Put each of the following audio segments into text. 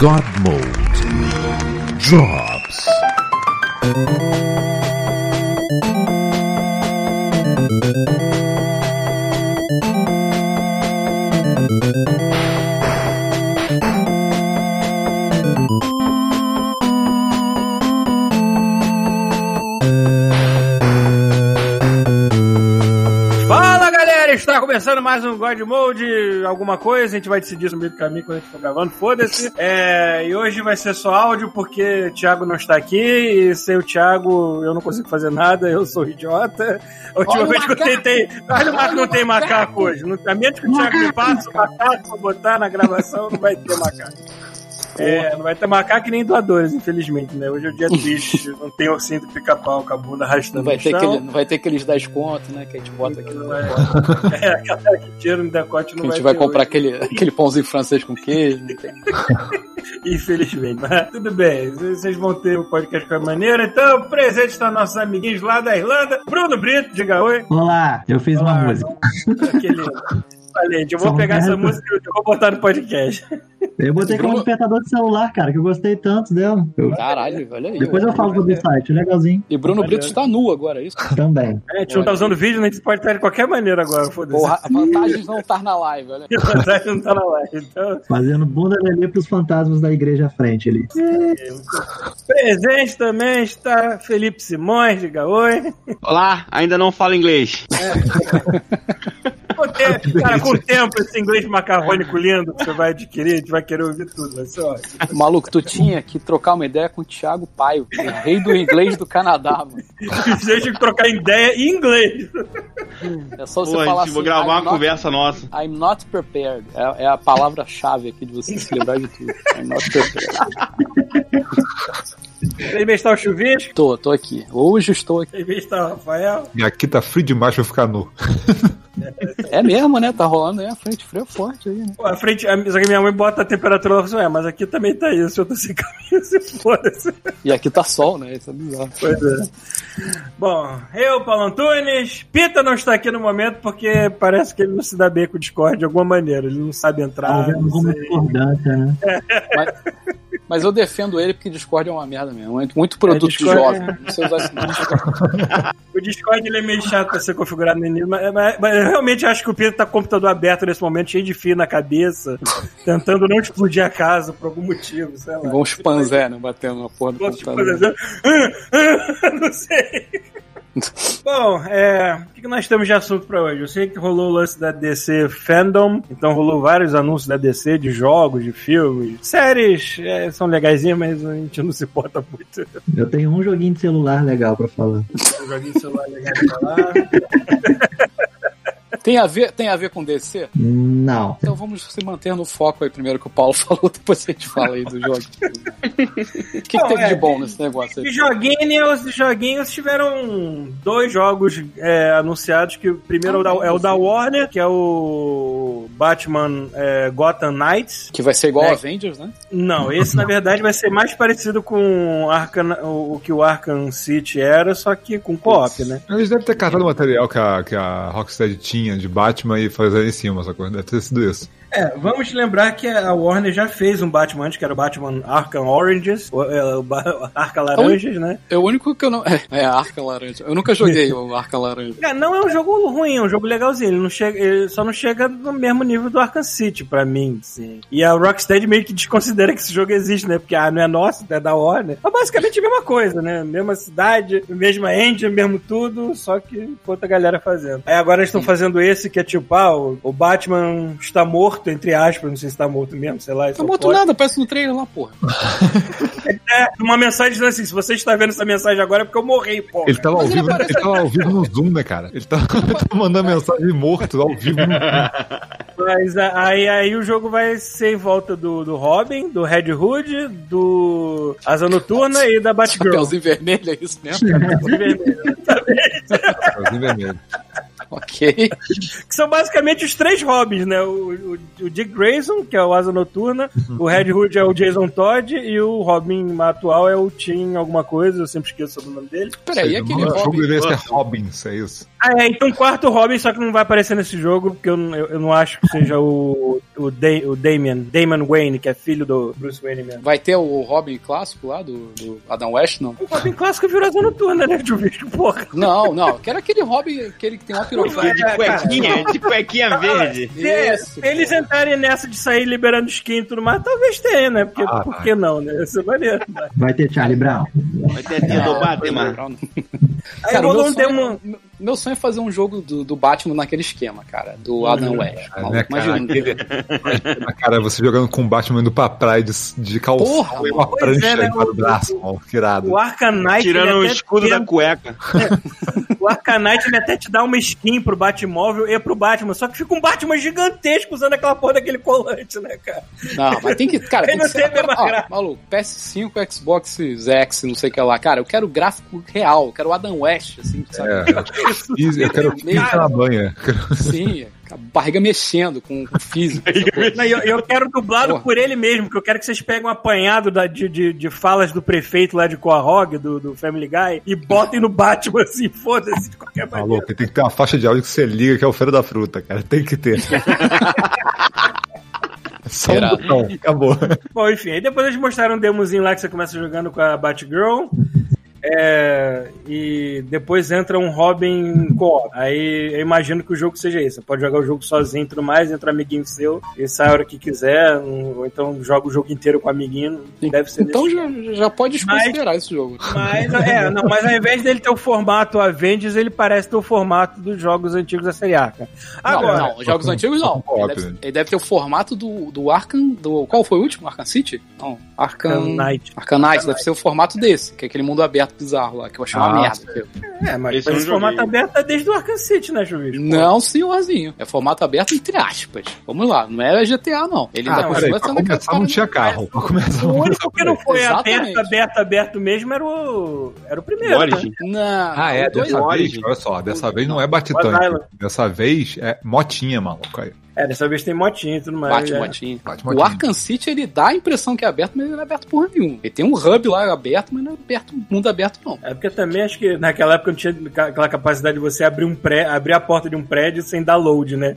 God Mode drops. Fala começando mais um God Mode, alguma coisa, a gente vai decidir no meio do caminho quando a gente for gravando, foda-se. É, e hoje vai ser só áudio porque o Thiago não está aqui e sem o Thiago eu não consigo fazer nada, eu sou idiota. A última vez que eu tentei. Olha o macaco, não tem macaco! macaco hoje. Não- A menos que o Thiago me passe o macaco pra botar na gravação, não vai ter macaco. É, não vai ter macaco e nem doadores, infelizmente, né? Hoje é o dia triste, não tem ursinho do pica-pau com a bunda arrastando Não vai, no ter chão. aquele, não vai ter aqueles 10 contos, né? Que a gente bota aqui no Não é. decote. É, aquela que tira no decote não A vai gente vai ter comprar hoje. aquele, aquele pãozinho francês com queijo. Infelizmente, mas tudo bem. Vocês vão ter o podcast com a maneira. Então, presente está nossos amiguinhos lá da Irlanda. Bruno Brito, diga oi. Olá, eu fiz Olá. uma música. Aquele... Valente, eu vou São pegar essa merda. música e eu vou botar no podcast. Eu botei como despertador de celular, cara, que eu gostei tanto dela. Eu- Caralho, olha aí. Depois eu falo sobre o site, legalzinho E Bruno Brito está nu agora, é isso? também. É, a gente não tá usando vídeo, né? a gente pode estar de qualquer maneira agora, foda-se. Porra, a vantagem de não estar na live, olha. A vantagem não tá na live. Então, Fazendo bunda lelê pros fantasmas da igreja à frente ali. presente também está Felipe Simões, diga oi. Olá, ainda não falo inglês. Com tempo- Cara, com o tempo, esse inglês macarrônico lindo que você vai adquirir, a gente vai querer ouvir tudo, vai ser ótimo. Maluco, tu tinha que trocar uma ideia com o Thiago Paio, o rei do inglês do Canadá, mano. Vocês têm que trocar ideia em inglês. É só você Pô, falar gente, assim. vou gravar "I'm uma not- conversa nossa. I'm not prepared. É, é a palavra-chave aqui de você se livrar de tudo. I'm not prepared. De estar o Chuvisco, Tô, tô aqui. Hoje estou aqui. de estar o Rafael. E aqui tá frio demais pra ficar nu. É mesmo, né? Tá rolando aí a frente frio forte aí, né? Pô, a frente, a, só que minha mãe bota a temperatura lá e fala assim, é, mas aqui também tá isso, eu tô sem camisa, foda-se. E aqui tá sol, né? Isso é bizarro. Pois é. Bom, eu, Paulo Antunes, Pita não está aqui no momento porque parece que ele não se dá bem com o Discord de alguma maneira, ele não sabe entrar. Não alguma discordância, né? Mas, mas eu defendo ele porque Discord é uma merda mesmo. Muito, muito produto Discord jovem. é- Não sei usar esse nome. O Discord ele é meio chato pra ser configurado no início, mas, mas- mas eu realmente acho que o Pita tá com o computador aberto nesse momento, cheio de fio na cabeça, tentando não explodir a casa por algum motivo, sei lá. Igual um chimpanzé, né? Batendo na porra do de computador. fazer- Não sei. Bom, é, o que que nós temos de assunto pra hoje? Eu sei que rolou o lance da DC Fandom, então rolou vários anúncios da DC de jogos, de filmes, séries, é, são legaisinhas, mas a gente não se importa muito. Eu tenho um joguinho de celular legal pra falar. Um joguinho de celular legal pra falar. Tem a, ver, tem a ver com DC? Não. Então vamos se manter no foco aí primeiro que o Paulo falou, depois a gente fala aí do jogo. O que, que Não, teve é, de bom nesse negócio aí? joguinhos, de joguinhos tiveram dois jogos é, anunciados, que o primeiro é o da- é o da Warner, que é o Batman é, Gotham Knights. Que vai ser igual É. ao Avengers, né? Não, esse na verdade vai ser mais parecido com Arkham, o que o Arkham City era, só que com co-op, né? Eles devem ter catado o material que a, que a Rocksteady tinha de Batman e fazer em cima, essa coisa. Deve ter sido isso. É, vamos lembrar que a Warner já fez um Batman antes, que era o Batman Arkham Oranges, o, é, o Ba- Arkham Laranjas, né? É o único que eu não. É, é Arca Laranja. Eu nunca joguei o Arca Laranja. É, não é um jogo ruim, é um jogo legalzinho. Ele, não chega, ele só não chega no mesmo nível do Arkham City, pra mim, sim. E a Rocksteady meio que desconsidera que esse jogo existe, né? Porque, ah, não é nosso, é da Warner. Mas basicamente a mesma coisa, né? Mesma cidade, mesma engine, mesmo tudo, só que outra galera fazendo. Aí agora eles estão fazendo esse que é tipo, ah, o, o Batman está morto, entre aspas, não sei se está morto mesmo, sei lá. Tá morto pode. nada, parece no trailer lá, porra. É, uma mensagem dizendo assim, se você está vendo essa mensagem agora é porque eu morri, pô. Ele tava, ao ele vivo, aparece- ele tava ao vivo no Zoom, né, cara? Ele tava, ele tava mandando mensagem morto ao vivo no Zoom. Mas aí, aí o jogo vai ser em volta do, do Robin, do Red Hood, do Asa Noturna e da Batgirl. Chapeuzinho vermelho, é isso mesmo? Chapeuzinho vermelho. ok. Que são basicamente os três Robins, né? O, o, o Dick Grayson, que é o Asa Noturna, o Red Hood é o Jason Todd e o Robin atual é o Tim alguma coisa, eu sempre esqueço o nome dele. Peraí, o aquele jogo Robin. deveria ser Robbins, é isso. Ah, é, então quarto Robin, só que não vai aparecer nesse jogo, porque eu, não- eu, eu não acho que seja o, o, da, o Damian, Damon Wayne, que é filho do Bruce Wayne mesmo. Vai ter o Robin clássico lá, do, do Adam West, não? O Robin clássico virou asa noturna, né, de bicho, porra. Não, não. Quero aquele Robin, aquele que tem uma. Vai, De cuequinha, de cuequinha verde. Esse, Se eles entrarem nessa de sair liberando skin e tudo mais, talvez tenha, né? Porque, Ah, por que não, né? Isso é maneiro. né? Vai ter Charlie Brown. Vai ter a tia do Batman. Aí Cara, meu um sonho, meu sonho é fazer um jogo do, do Batman naquele esquema, cara, do Adam West. É, Maluco, né, cara? Imagina. Aquele- Ah, Cara, você jogando com o Batman indo pra praia de, de calção Porra, e uma prancha é, né, do o- braço, mano. Que irado. O Arcanite. Tirando o escudo da cueca. O Arcanite ele até te dá uma skin pro Batmóvel e pro Batman. Só que fica um Batman gigantesco usando aquela porra daquele colante, né, cara? Não, mas tem que. Cara, Ele tem não tem a mesma graça. maluco, PS5, Xbox X, não sei o que lá. Cara, eu quero gráfico real, eu quero o Adam West, assim, sabe? É, Eu quero física na banha. Sim, a barriga mexendo com o físico. Não, eu, eu quero dublado Porra. por ele mesmo, que eu quero que vocês peguem um apanhado da- de, de, de falas do prefeito lá de Quahog, do, do Family Guy, e botem no Batman assim, foda-se, de qualquer maneira. Maluco, tem que ter uma faixa de áudio que você liga, que é o Feira da Fruta, cara. Tem que ter. Só um Irado. botão, acabou. Bom, enfim, aí depois eles mostraram um demozinho lá que você começa jogando com a Batgirl. É, e depois entra um Robin co-op. Aí eu imagino que o jogo seja esse. Você pode jogar o jogo sozinho e tudo mais, entra um amiguinho seu e sai a hora que quiser. Ou então joga o jogo inteiro com o amiguinho. Deve ser Então já, já pode desconsiderar esse jogo. Mas, é, não, mas ao invés dele ter o formato Avengers, ele parece ter o formato dos jogos antigos da série A. cara. Agora, não, não, jogos antigos não. Ele deve, ele deve ter o formato do, do Arkham. Do, qual foi o último? Arkham City? Não, Arkham. Knight. Arkham Knight deve ser o formato desse, que é aquele mundo aberto bizarro lá, que eu achei uma Ah, merda. aquilo. É, mas Esse formato joguei. aberto é desde o Arkham City, né, Chuvisco? Não, senhorzinho. É formato aberto entre aspas. Vamos lá, não é GTA, não. Ele Ah, ainda peraí, continua sendo começar não tinha carro. Pra começar, O único que não foi Exatamente. aberto, aberto, aberto mesmo era o. Era o primeiro. O né? Origin. Não, Ah, é, dessa vez, Origin. olha só, dessa vez não é. Island. Dessa vez é motinha, maluco. Aí, É, dessa vez tem motinha e tudo mais. Bate é. motinho. bate O motinha. Arkham City, ele dá a impressão que é aberto, mas ele não é aberto por nenhum. Ele tem um hub lá aberto, mas não é aberto, mundo aberto, não. É porque também acho que naquela época não tinha aquela capacidade de você abrir um pré, abrir a porta de um prédio sem dar load, né?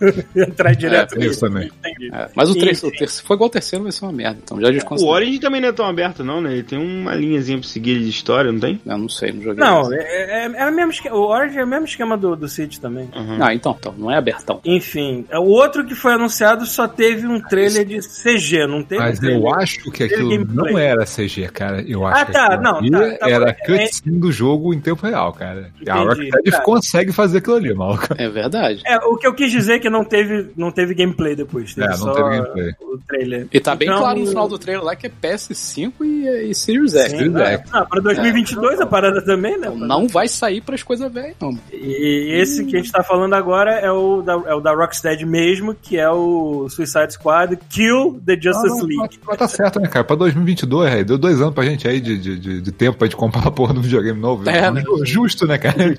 Entrar direto tem isso nisso. também. É, mas o, sim. o terceiro foi igual o terceiro, vai ser uma merda. Então já O desconsidero. Origin também não é tão aberto, não, né? Ele tem uma linhazinha pra seguir de história, não tem? Eu não sei, não joguei. Não, é, é, é o mesmo esquema, o Origin é o mesmo esquema do, do City também. Uhum. Não, então, então, não é abertão. Enfim, o outro que foi anunciado só teve um trailer de CG, não teve Mas um trailer. eu acho que aquilo não era CG, cara. Eu acho Ah, que tá, aquilo não, tá, tá era bom. cutscene do jogo em tempo real, cara. E a Entendi, Rocksteady tá. consegue fazer aquilo ali, maluco. É verdade. É, o que eu quis dizer é que não teve, não teve gameplay depois. Teve É, não só teve gameplay. o trailer. E tá bem Então, claro no final do trailer lá que é PS5 e, e Series X. Sim, Series é. X. Ah, pra 2022 a parada também, né? Não vai sair pras coisas velhas, não. E esse que a gente tá falando agora é o da, é o da Rocksteady mesmo, que é o Suicide Squad Kill the Justice Ah, League. Mas tá certo, né, cara? Pra 2022, aí, deu dois anos pra gente aí de, de, de, de tempo pra gente comprar a porra do videogame novo. É, né? Justo, né, cara? Ver.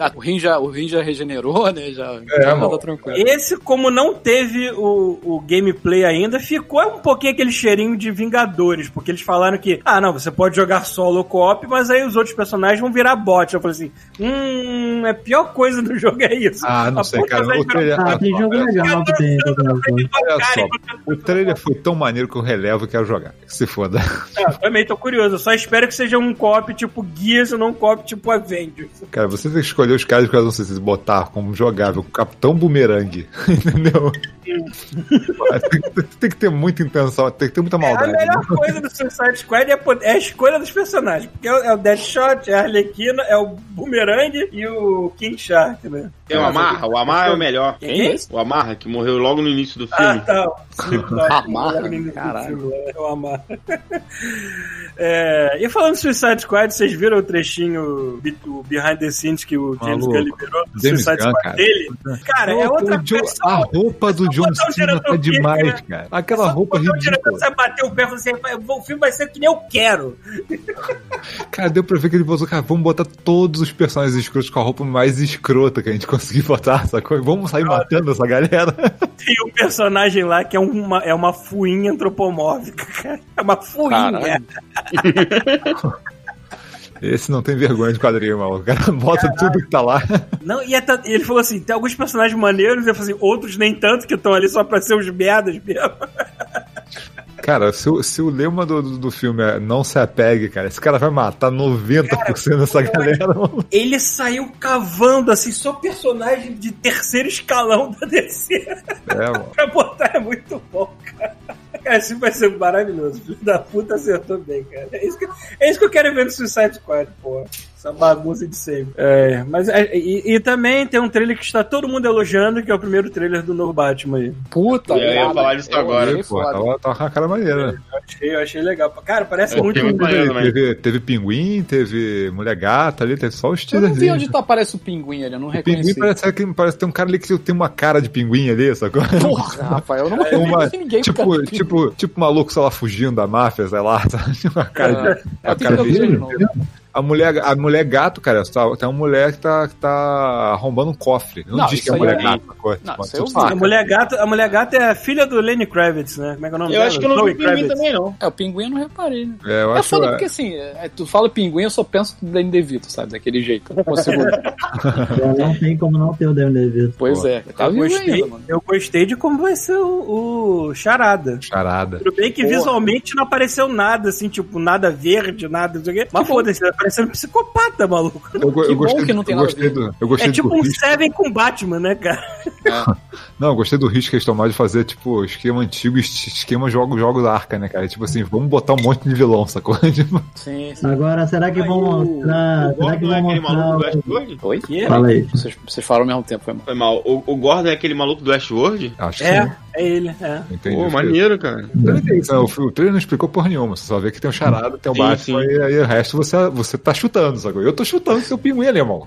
ah, o, rim já, o rim já regenerou, né? Já, É, já tá tranquilo. Esse, como não teve o, o gameplay ainda, ficou um pouquinho aquele cheirinho de Vingadores, porque eles falaram que, ah, não, você pode jogar solo ou co-op, mas aí os outros personagens vão virar bot. Eu falei assim, hum, a pior coisa do jogo é isso. Ah, não A sei, cara. vai O trailer, Ah, tem jogo legal que tem. que tem. olha só, o trailer foi tão maneiro que eu relevo e quero jogar. Se foda. Ah, também tô curioso. Eu só espero que seja um co-op tipo Gears e não um co-op tipo Avengers. Cara, você tem que escolher os caras que eu não sei se botar como jogável, Capitão Boomerang. Entendeu? tem, que- tem que ter muita intenção, tem que ter muita A maldade. melhor coisa do Suicide Squad é, é a escolha dos personagens. Porque é o, é o Deadshot, é a Arlequina, é o Boomerang e o King Shark, né? Tem o Amarra, o Amarra é o melhor. Quem esse? O Amarra, que morreu logo no início do Ah, filme. tá. o Slipknot. Amarra, do caralho. filme, é o Amarra. É, e falando de Suicide Squad, vocês viram o trechinho, o behind the scenes que o James Maluco. Gunn liberou do James Suicide Gunn, Squad cara. dele? Cara, é outra pessoa. a roupa do John Cena tá demais, Kirk, cara. Aquela Só roupa botar o diretor, ridícula. Você bater o pé e falar assim, o filme vai ser que nem eu quero. Cara, deu pra ver que ele botou, cara, vamos botar todos os personagens escrotos com a roupa mais escrota que a gente conseguir botar, sacou? Vamos sair matando essa galera. Tem um personagem lá que é uma, é uma fuinha antropomórfica, cara. É uma fuinha. Caralho. Esse não tem vergonha de quadrinho, maluco. O cara bota tudo que tá lá. Não, e é ele falou assim: tem alguns personagens maneiros, eu falei assim, outros nem tanto, que estão ali só pra ser os merdas mesmo. Cara, se, o- se o lema do, do, do filme é não se apegue, cara, esse cara vai matar 90% dessa galera. mano. Ele saiu cavando, assim, só personagem de terceiro escalão da DC. É, mano. pra botar é muito bom, cara. Cara, isso vai ser maravilhoso. Filho da puta acertou bem, cara. É isso que, é isso que eu quero ver no Suicide Squad, porra. Essa bagunça de sempre. É, mas é, e, e também tem um trailer que está todo mundo elogiando, que é o primeiro trailer do novo Batman aí. Puta, Eu ia falar disso agora. Pô, tava, tava com a cara maneira. Eu achei, eu achei legal. Cara, parece É, muito. tem muito maneiro também. Teve, teve pinguim, teve mulher gata ali, teve só os Eu não vi onde tá, parece o pinguim ali, eu não O pinguim reconheci. parece que parece tem um cara ali que tem uma cara de pinguim ali, sacou? Porra, Rafael, eu não uma, reconheci ninguém tipo, pinguim. tipo, tipo maluco, sei lá, fugindo da máfia, sei lá, sabe? Uma cara de, É, uma cara de de- novo. A mulher, a mulher gato, cara, tá- tem uma mulher que tá, que tá arrombando um cofre. Não, Não, diz que é mulher é- gato. Não, Tipo, saca. A mulher, gata, a mulher gata é a filha do Lenny Kravitz, né? Como é que é o nome Eu dela? acho que eu não Zoe vi pinguim Kravitz. também, não. É, o pinguim eu não reparei, né? É, eu É acho foda é, porque assim, é, tu fala pinguim, eu só penso no Danny DeVito, sabe? Daquele jeito. Não consigo. Não tem como não ter o Danny DeVito. pois é, tá Eu gostei, ainda, mano. eu gostei de como vai ser o, o Charada. charada. Tudo bem que Porra. visualmente não apareceu nada, assim, tipo, nada verde, nada, não sei o quê. Mas foda-se, tá parecendo um psicopata, maluco. Eu, Que eu bom gostei, que não tem eu gostei do, eu gostei É tipo do um risco. Seven com Batman, né, cara? Não, eu gostei do risco que eles tomaram de fazer, tipo, esquema antigo, es- esquema jogo, jogo da arca, né, cara? Tipo assim, vamos botar um monte de vilão, sacou? Tipo, Sim, sim. Agora, será que Aí vão o- mostrar. o Será que Gordon é vão aquele maluco do mostrar. o- Westworld? Oi? Que? Fala aí. Vocês, vocês falaram ao mesmo tempo, foi mal. Foi mal. O, o Gordon é aquele maluco do Westworld? acho que sim. É, é ele, é. Entendi. Pô, maneiro, cara. Não, o trailer não explicou porra nenhuma, você só vê que tem o charada, tem o Sim, Batman sim. e aí o resto você, você tá chutando, sacou? Eu tô chutando seu pinguim ali, irmão.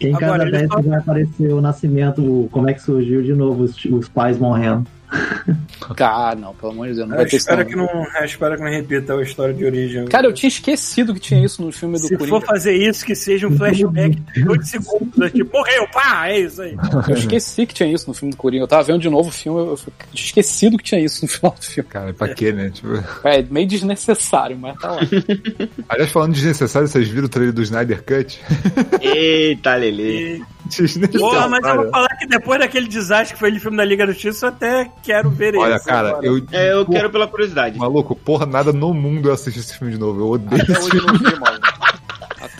Em Agora, cada ele vez só- vai aparecer o nascimento, como é que surgiu de novo os, os pais morrendo. Ah, não, pelo amor de Deus, não Eu vai ter isso. espero que não, eu espero que não repita a história de origem. Cara, eu tinha esquecido que tinha isso no filme do Se Coringa. for fazer isso, que seja um flashback de 8 segundos. Tipo, morreu, pá, é isso aí. Eu esqueci que tinha isso no filme do Coringa. Eu tava vendo de novo o filme, eu tinha esquecido que tinha isso no final do filme. cara, pra quê, né? Tipo, É meio desnecessário, mas tá lá. aliás, falando de desnecessário, vocês viram o trailer do Snyder Cut? Eita, Lele. E, porra, mas eu vou falar que depois daquele desastre que foi o filme da Liga da Justiça, eu até quero ver Olha, esse cara, agora. eu. É, eu porra, quero pela curiosidade. Maluco, porra, nada no mundo eu assisti esse filme de novo. Eu odeio Até esse hoje filme. eu não vi, mano.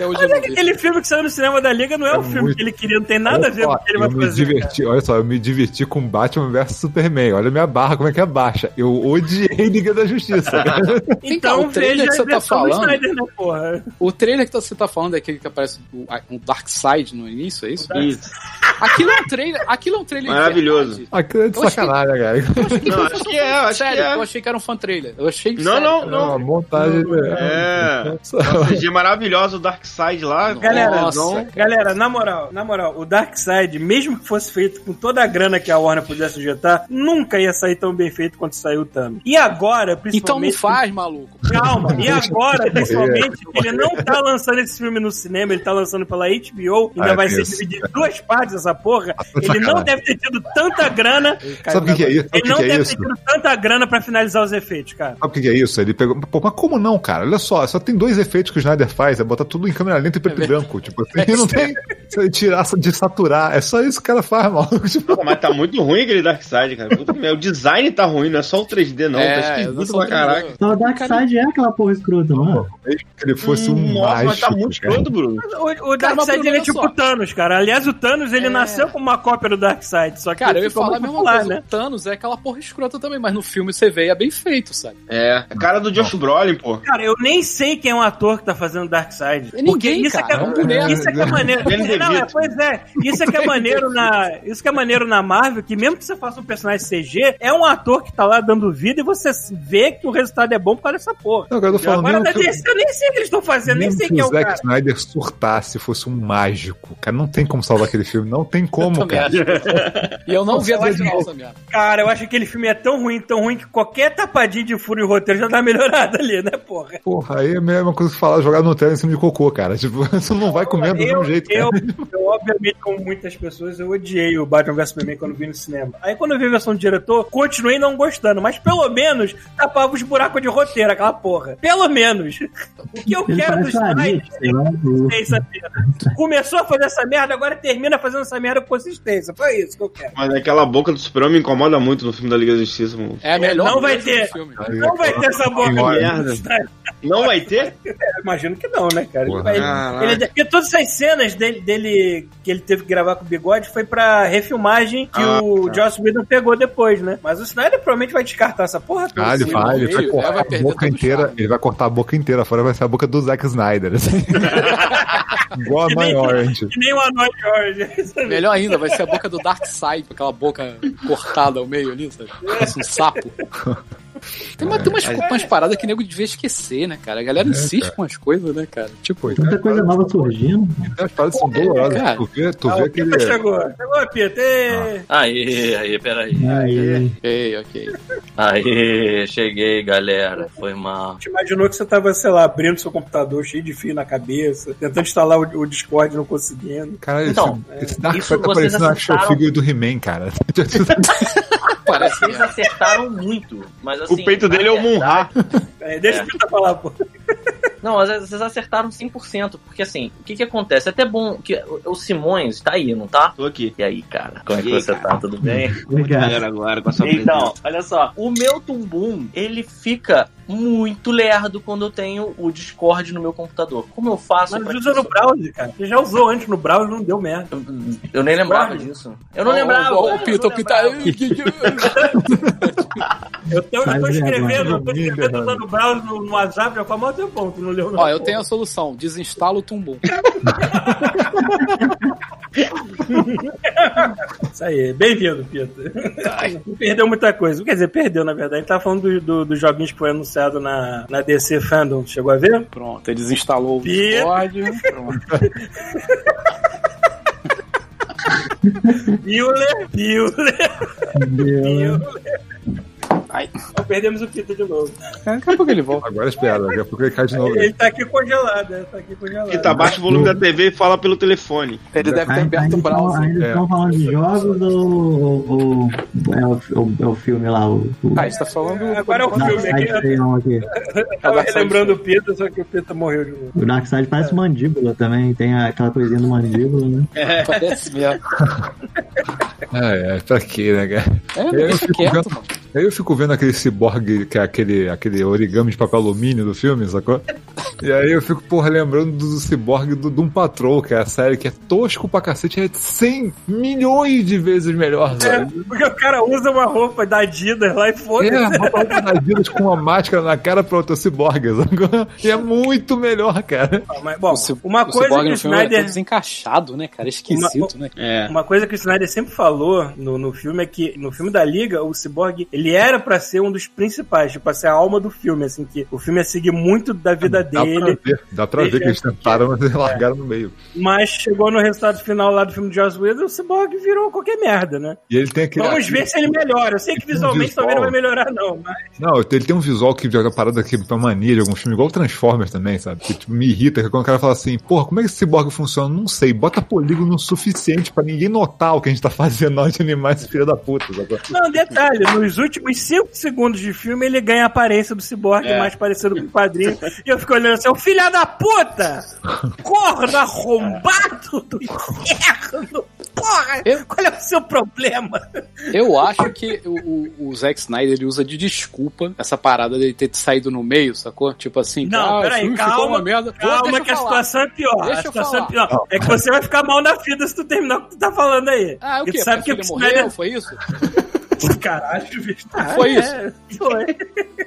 Até hoje não vi. Aquele filme que saiu no cinema da Liga não é, É o filme muito- que ele queria, não tem nada a ver com o que ele vai eu me fazer. cara. diverti, olha só, eu me diverti com Batman vs Superman. Olha a minha barra, como é que é baixa. Eu odiei Liga da Justiça. cara. Então o trailer que você tá falando- Snyder, né, porra? O trailer que você tá falando é aquele que aparece o- um Dark Side no início, é isso? Isso. Aquilo é um trailer, aquilo é um trailer Maravilhoso. verdade. Aquilo é de Eu achei- sacanagem, cara. Não, acho que é, acho sério, que é. eu achei que era um fan trailer. Eu achei que Não, sério. não, Não, a não. montagem. É. Uma CG maravilhosa, o Dark Side lá. Galera, Nossa. galera, na moral, na moral, o Darkseid, mesmo que fosse feito com toda a grana que a Warner pudesse injetar, nunca ia sair tão bem feito quanto saiu o Thanos. E agora, Então não principalmente... faz, maluco. Calma, e agora, principalmente, ele não tá lançando esse filme no cinema, ele tá lançando pela HBO, ainda Ah, vai é ser dividido em duas partes essa porra. tá Ele não deve ter tido tanta grana. Sabe o que que é isso? Ele não que é deve isso? ter tido tanta grana pra finalizar os efeitos, cara. Sabe o que que é isso? Ele pegou. Pô, mas como não, cara? Olha só, só tem dois efeitos que o Snyder faz: é botar tudo em câmera lenta e preto e branco. Tipo, assim, não tem. se Tirar de saturar. É só isso que o cara faz, maluco. Tipo, Pô, mas tá muito ruim aquele Dark Side, cara. O design tá ruim, não é só o 3D, não. É, tá eu não esquisito pra caraca. Então o Darkseid é aquela porra escrota, é? mesmo que ele fosse um Nossa, mas mágico. tá muito escroto, Bruno. O, o Cara, mas Darkseid ele é olha tipo só. o Thanos, cara. Aliás, o Thanos ele É. nasceu como uma cópia do Darkseid, só que Cara, eu ele ia falar a mesma popular, coisa. né? O Thanos é aquela porra escrota também, mas no filme você vê e é bem feito, sabe? É. Cara do Josh Brolin, pô. Cara, eu nem sei quem é o ator que tá fazendo Darkseid. É ninguém, Porque isso é que cara, é, é um boneco. isso é que é maneiro. Não, é, DeVito. pois é. Isso é que é maneiro na, isso que é maneiro na Marvel, que mesmo que você faça um personagem CG, é um ator que tá lá dando vida e você vê que o resultado é bom por causa dessa porra. Não, agora eu falando Agora da DC, eu nem sei o que eles estão fazendo, nem sei que quem é o o Zack cara. Snyder surtasse, fosse um mágico. Cara, não tem como salvar aquele filme. Não tem como, cara. acho. E eu não vi até o final essa merda. Cara, eu acho que aquele filme é tão ruim, tão ruim, que qualquer tapadinha de furo em roteiro já dá melhorada ali, né, porra? Porra, aí é a mesma coisa que falar jogar Nutella em cima de cocô, cara. Tipo, você não vai comendo do eu, mesmo jeito, eu, cara. eu, obviamente, como muitas pessoas, eu odiei o Batman vs Superman quando vi no cinema. Aí quando eu vi a versão do diretor, continuei não gostando, mas pelo menos tapava os buracos de roteiro, aquela porra. Pelo menos. O que eu Ele quero do parece Farid, Snyder é. Começou a fazer essa merda, agora termina fazendo essa merda com consistência. Foi isso que eu quero. Mas aquela boca do Superman me incomoda muito no filme da Liga da Justiça, mano. É a melhor Não vai ter. Não vai ter essa boca merda. Não vai ter? É, imagino que não, né, cara? Ele Porra. Caraca. ele- porque todas essas cenas dele, dele que ele teve que gravar com o bigode foi pra refilmagem que Ah, o tá. Joss Whedon pegou depois, né? Mas o Snyder provavelmente vai descartar essa porra toda. Ah, ele assim, vai, ele vai Ele cortar vai a boca inteira. Ele vai cortar a boca inteira, fora vai ser a boca do Zack Snyder. assim. Igual a Orange. Que nem o George. sabe? Melhor ainda, vai ser a boca do Darkseid, com aquela boca cortada ao meio ali, sabe? Parece um sapo. Tem, uma, tem umas, umas paradas que o nego devia esquecer, né, cara? A galera insiste cara. com as coisas, né, cara? Tipo, Tanta coisa nova surgindo. As paradas são dolorosas. cara. Tu vê, tu Ah, vê aquele. Chegou. Chegou, Pita. Ê. Aí, aí, peraí. Aí, ok, ok. Aí, cheguei, galera. Foi mal. Te imaginou que você tava, sei lá, abrindo seu computador cheio de fio na cabeça, tentando instalar o, o Discord e não conseguindo. Cara, esse, Então, esse Dark isso Side tá vocês parecendo a figure do He-Man, cara. Parece Vocês acertaram muito. Mas assim. O peito dele é o Munra. É, deixa É. o Pita falar, pô. Não, mas vocês acertaram 100%. Porque assim, o que que acontece? É até bom que o- Simões tá aí, não tá? Tô aqui. E aí, cara? Como é que aí, você cara? tá? Tudo bem? obrigado. Agora com essa Então, olha só, o meu tumbum, ele fica muito lerdo quando eu tenho o Discord no meu computador. Como eu faço Mas usa no browser, cara. Você já usou antes no browser não deu merda. Eu, eu nem lembrava disso. Eu não lembrava. Ó, ó, eu O Pita, o não Pita. Eu, tô- eu tô escrevendo, eu tô escrevendo usando o browser no, no WhatsApp já faz mal tempão, tu não leu não. Ó, eu tenho a solução. Desinstala o Tumbum. Isso aí, bem-vindo, Pita. perdeu muita coisa. Quer dizer, perdeu, na verdade. A gente tava falando do, do- dos joguinhos que foi anunciado na, na DC Fandom. Chegou a ver? Pronto, ele desinstalou o. Discord. Pronto. Bueller, Bueller. Bueller. Ai. Perdemos o Pita de novo. Daqui a pouco ele volta. Agora espera, daqui a pouco ele cai de novo. Ele tá aqui congelado, né? Tá aqui congelado. E tá baixa o volume da TV e fala pelo telefone. Ele deve ter aberto o browser. ainda É. estão falando de jogos ou, é, o, o- é o filme lá? O, o Ah, você tá falando. Agora é o Dark filme aqui. Side tem aqui. Tava relembrando o Pita, só que o Pita morreu de novo. O Dark Side parece mandíbula também, tem aquela coisinha do mandíbula, né? Parece mesmo. É, é, pra quê, né, cara? É, Eu fico quieto, vendo- eu fico vendo aquele ciborgue, que é aquele, aquele origami de papel alumínio do filme, sacou? E aí eu fico, porra, lembrando do ciborgue do Doom Patrol, que é a série que é tosco pra cacete, é 100 milhões de vezes melhor, É, velho. porque o cara usa uma roupa da Adidas lá e foda-se. É, bota a roupa da Adidas com uma máscara na cara pra outro ciborgue, sacou? E é muito melhor, cara. Mas, bom, O uma o coisa que o é Snyder... todo desencaixado, né, cara? É esquisito, né? É. Uma coisa que o Snyder sempre falou no, no filme é que no filme da Liga, o Cyborg, ele era pra ser um dos principais, tipo, pra ser a alma do filme, assim, que o filme ia seguir muito da vida Dá dele, pra ver, dá pra ver que eles tentaram, mas eles largaram no meio. mas chegou no resultado final lá do filme de Joss Whedon, o Cyborg virou qualquer merda, né? E ele tem aquele. Vamos ver se ele melhora. Eu sei que um visualmente visual. também não vai melhorar, não, mas Não, ele tem um visual que joga parada aqui pra mania de algum filme, igual o Transformers também, sabe? Que tipo, me irrita, que quando o cara fala assim, porra, como é que esse cyborg funciona? Não sei, bota polígono suficiente pra ninguém notar o que a gente tá fazendo nós de animais, filha da puta, sabe? Não, detalhe, nos últimos 5 segundos de filme ele ganha a aparência do ciborgue É. mais parecido com o padrinho. e eu fico olhando assim, o filho da puta! Corno arrombado do inferno! Porra! Eu- Qual é o seu problema? Eu acho que o, o, o Zack Snyder ele usa de desculpa essa parada dele ter saído no meio, sacou? Tipo assim, Não, ah, peraí, calma, Calma eu que a situação é pior. Deixa a situação é pior. É que você vai ficar mal na vida se tu terminar o que tu tá falando aí. Ah, o quê? sabe que o Snyder... morreu? Foi isso? Caralho, ah, Foi é, foi.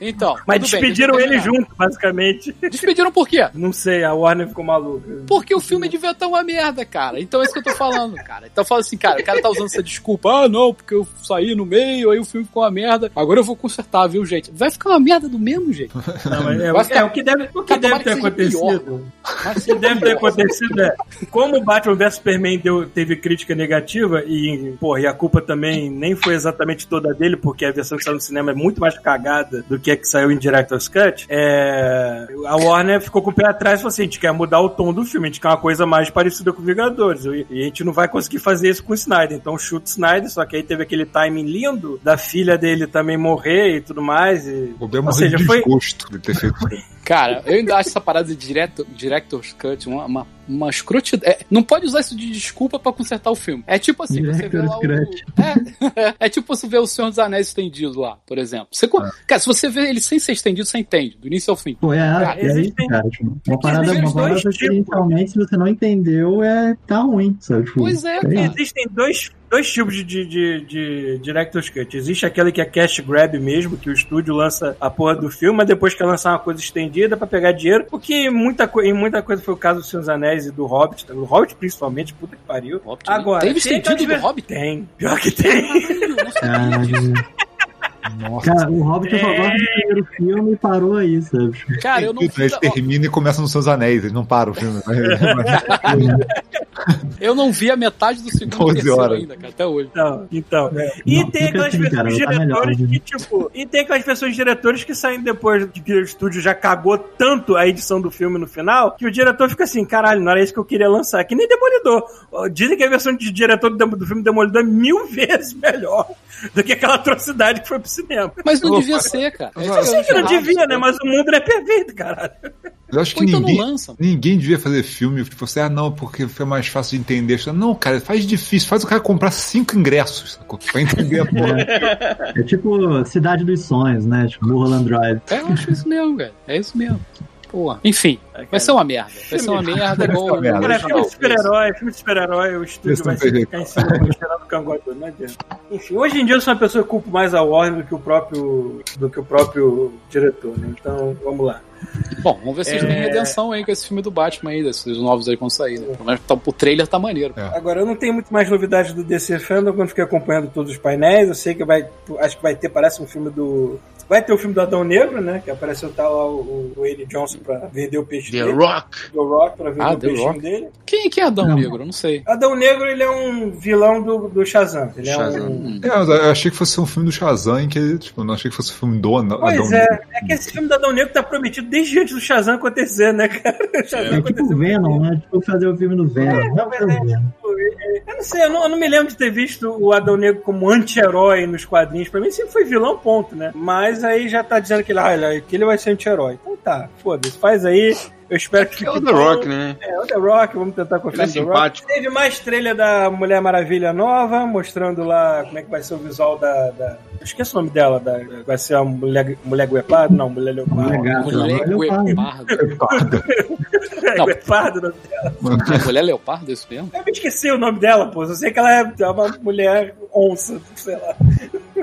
Então. Mas bem, despediram eu ele junto, basicamente. Despediram por quê? Não sei, a Warner ficou maluca. Porque o filme devia estar uma merda, cara. Então é isso que eu tô falando, cara. Então fala assim, cara, o cara tá usando essa desculpa. Ah, não, porque eu saí no meio, aí o filme ficou uma merda. Agora eu vou consertar, viu, gente? Vai ficar uma merda do mesmo jeito. Não, mas é, ficar- é, o que deve, o que Cara, deve ter acontecido. O que deve ter acontecido é, como o Batman vs Superman deu, teve crítica negativa e, porra, e a culpa também nem foi exatamente toda dele, porque a versão que saiu no cinema é muito mais cagada do que a que saiu em Director's Cut, é, a Warner ficou com o pé atrás e falou assim, a gente quer mudar o tom do filme, a gente quer uma coisa mais parecida com Vingadores, e, e a gente não vai conseguir fazer isso com o Snyder, então chuta o Snyder, só que aí teve aquele timing lindo da filha dele também morrer e tudo mais, e, O ou seja, de foi, desgosto de ter feito Cara, eu ainda acho essa parada de direto, Director's Cut uma, uma, uma escrotidão. É, não pode usar isso de desculpa pra consertar o filme. É tipo assim, você vê lá o... É, é tipo você vê o Senhor dos Anéis estendido lá, por exemplo. Você, co- Cara, se você vê ele sem ser estendido, você entende, do início ao fim. Pô, é, Cara, é isso, existem- cara. Tipo, é uma que parada, uma parada tipos. experimentalmente, se você não entendeu, é tá ruim, sabe? Tipo, Pois é, sei lá. Existem dois, dois tipos de, de, de, de Director's Cut. Existe aquele que é cash grab mesmo, que o estúdio lança a porra do filme, mas depois quer lançar uma coisa estendida pra pegar dinheiro, o que muita, co- em muita coisa foi o caso do Senhor dos Anéis e do Hobbit, do Hobbit principalmente, puta que pariu. Hobbit, Agora, teve tem estendido aquelas do Hobbit? Tem, pior que tem. Caralho. Nossa. Cara, o Hobbit eu só gosto do primeiro filme e parou aí, sabe? Cara, eu não Eles vi. ó, terminam e começam nos seus anéis, eles não param o filme. Eu não vi a metade do segundo e 12 terceiro horas. ainda, cara, até hoje. Então, então. E Não, tem aquelas assim, versões cara, de tá melhor, diretores né? que, tipo. E tem aquelas versões de diretores que saem depois de que o estúdio já cagou tanto a edição do filme no final, que o diretor fica assim, caralho, não era isso que eu queria lançar. Que nem Demolidor. Dizem que a versão de diretor do, do filme Demolidor é mil vezes melhor do que aquela atrocidade que foi pro cinema. Mas não devia ser, cara. É isso Eu Sei que não devia, né? Mas o mundo não é perfeito, caralho. Eu acho que então não ninguém, lança. ninguém devia fazer filme, tipo assim, ah não, porque foi mais fácil de entender. Não, cara, faz difícil, faz o cara comprar cinco ingressos, sacou? Pra entender a porra. É tipo Cidade dos Sonhos, né? Tipo Mulholland Drive. É, eu acho isso mesmo, velho. É isso mesmo. Porra. Enfim, vai ser uma merda. Vai ser uma merda uma merda. Cara, o filme de super-herói, filme de super-herói, o estúdio Esse vai ficar em cima tirando o cangote, não adianta. Enfim, hoje em dia eu sou uma pessoa que culpo mais a Warner do que o próprio, do que o próprio diretor, né? Então, vamos lá. Bom, vamos ver se eles É. têm redenção aí com esse filme do Batman aí, desses novos aí que vão sair. Né? Pelo menos tá- o trailer tá maneiro. É. Agora, eu não tenho muito mais novidades do DC Fandom quando fiquei acompanhando todos os painéis. Eu sei que vai, acho que vai ter, parece um filme do. Vai ter o filme do Adão Negro, né? Que apareceu tá lá o, o Wayne Johnson pra vender o peixe The dele. Rock. The Rock pra vender Ah, o The peixinho Rock. dele. Quem que é Adão Não. Negro? Eu não sei. Adão Negro, ele é um vilão do, do Shazam. Ele é Shazam. um. É, eu achei que fosse um filme do Shazam, que, tipo, não achei que fosse um filme do Adão Pois Negro. é, é que esse filme do Adão Negro tá prometido desde antes do Shazam acontecer, né, cara? O Shazam É tipo aconteceu Venom, né? Tipo fazer o filme do Venom. É, Não, mas é o é- Venom. Eu não sei, eu não, eu não me lembro de ter visto o Adão Negro como anti-herói nos quadrinhos. Pra mim sempre foi vilão, ponto, né? Mas aí já tá dizendo que ele, ah, que ele vai ser anti-herói. Então tá, foda-se, faz aí. Eu espero que É fique o The. Rock, né? É, o The Rock, vamos tentar Ele confiar é no The Rock. simpático. Teve mais trailer da Mulher Maravilha nova, mostrando lá como é que vai ser o visual da. da... Eu esqueço o nome dela, da... vai ser a mulher, mulher guepardo? Não, mulher leopardo. Mulher Mulher não, o Leopardo. Guepardo, não. É Mulher Leopardo, é isso mesmo? Eu me esqueci o nome dela, pô. Eu sei que ela é uma mulher onça, sei lá.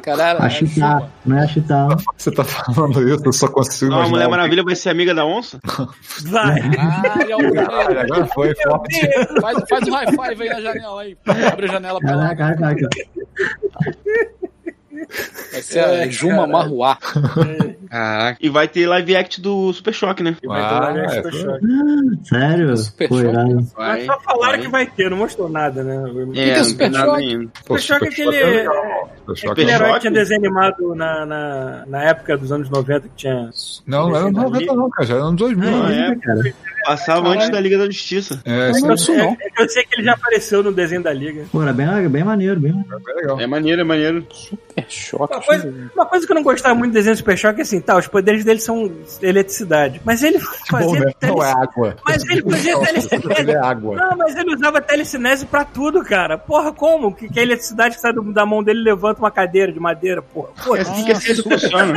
Caralho, A é chuva. não é a. Você tá falando isso, eu só consigo Não, a. Mulher Maravilha vai ser amiga da onça? Vai. Caralho. Agora foi forte. Faz, faz um high five aí na janela aí. Abre a janela pra lá. Caraca, caraca. Vai ser a É, Juma. Marruá. Caraca. E vai ter live act do Super Choque, né? E vai ter Ah, live action é, Super. Choque. Sério? Super choque. Mas só falaram vai. que vai ter, não mostrou nada, né? É, é não Super nada Choque? Super Choque é Super aquele. Choque é. Super Aquele é herói que tinha desenho animado na, na, na época dos anos 90 que tinha. Não, não era 90 não, cara, já era anos 2000. Não, né? é. cara. Passava antes da Liga da Justiça. É, isso não, isso não. É, é eu sei que ele já apareceu no desenho da Liga. Pô, era bem, bem maneiro, bem é bem legal. É maneiro, é maneiro. É choque. Uma coisa, uma coisa que eu não gostava muito do desenho do Super Choque é assim, tá, os poderes dele são eletricidade. Mas ele Bom, fazia né? Não é tele... água. Mas ele fazia Ele telecinese. é água. Não, mas ele usava telecinese pra tudo, cara. Porra, como? Que, que a eletricidade que sai do- da mão dele levanta uma cadeira de madeira, porra. É assim que assim funciona.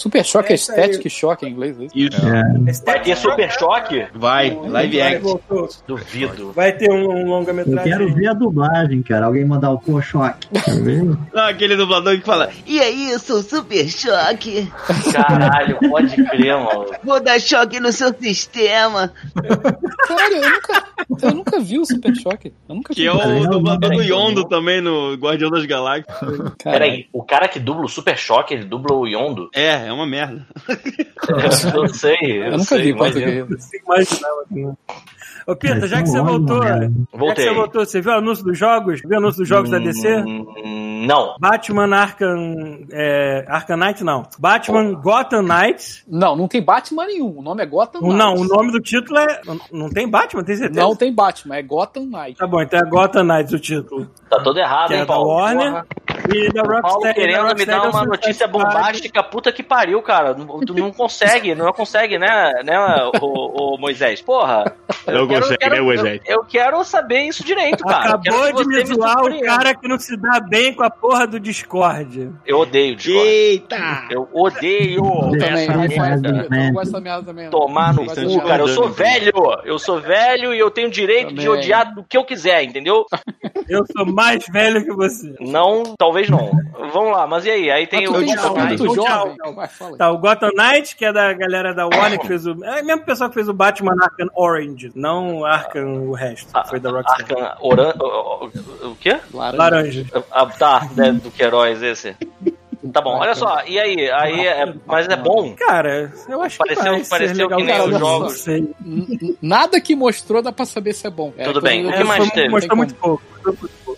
Super choque É é isso aí. choque em inglês. é isso? Isso. É, Vai ter super choque? Vai, live act. Voltou. Duvido. Vai ter um, um eu longa-metragem. quero ver a dublagem, cara. Alguém mandar o pô choque. Quero ver. Não, aquele dublador que fala, e aí, eu sou super choque. Caralho, pode crer, mano. Vou dar choque no seu sistema. Caralho, eu nunca, eu nunca vi o Super Choque. Eu nunca Que vi. é o dublador do. Yondo também no Guardião das Galáxias. Peraí, o cara que dubla o Super Choque, ele dubla o Yondo? É, é uma merda. Eu, eu sei, eu, Eu nunca sei, vi mas português. Eu né? Ô, Pita, já que você voltou, cara. já que Voltei. você voltou, você viu o anúncio dos jogos? Viu o anúncio dos jogos da DC? Hum, Não. Batman Arkham. É, Arkham Knight, não. Batman Gotham Knight. Não, não tem Batman nenhum. O nome é Gotham Knight. Não, o nome do título é. Não, não tem Batman, tem certeza? Não tem Batman, é Gotham Knight. Tá bom, então é Gotham Knights o título. Tá todo errado, Que é hein, da Paulo? Warner. Porra. E da Paulo Rocksteady. querendo me Rocksteady dar é o uma notícia bombástica, puta que pariu, cara. Tu não consegue, não consegue, né, né, o, Moisés? Porra. Não consegue, quero, né, Moisés? Eu, eu quero saber isso direito, cara. Acabou de me zoar o cara que não se dá bem com a porra do Discord. Eu odeio o Discord. Eita! Eu odeio Eu essa merda. fora. Eu não gosto dessa merda também. Tomar no cu, cara. Eu sou velho. Eu sou velho e eu tenho o direito de Também. odiar do que eu quiser, entendeu? Eu sou mais velho que você. Não, talvez não. Vamos lá, mas e aí? Aí tem Mas o fala aí. Tá, o Gotham Knight, que é da galera da Warner, que fez o. É o mesmo pessoal que fez o Batman Arkham Orange, não Arkham o resto. Ah, Foi da Rockstar. Arcan Oran... o- quê? Laranja. Laranja. Ah, tá, né, do Queiroz esse. Tá bom, olha só, e aí? aí é, mas é bom? Cara, eu acho Pareceu- que vai pareceu legal. que nem Cara, os jogos. Nada que mostrou dá pra saber se é bom. É, Tudo bem, todo- o que É, mais teve? Mostrou muito pouco.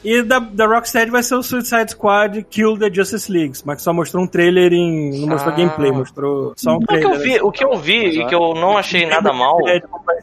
E da, da Rocksteady vai ser o Suicide Squad Kill the Justice League, mas que só mostrou um trailer em. Não mostrou Ah. gameplay, mostrou só um O que trailer. eu vi, o que eu vi e que eu não achei nada mal,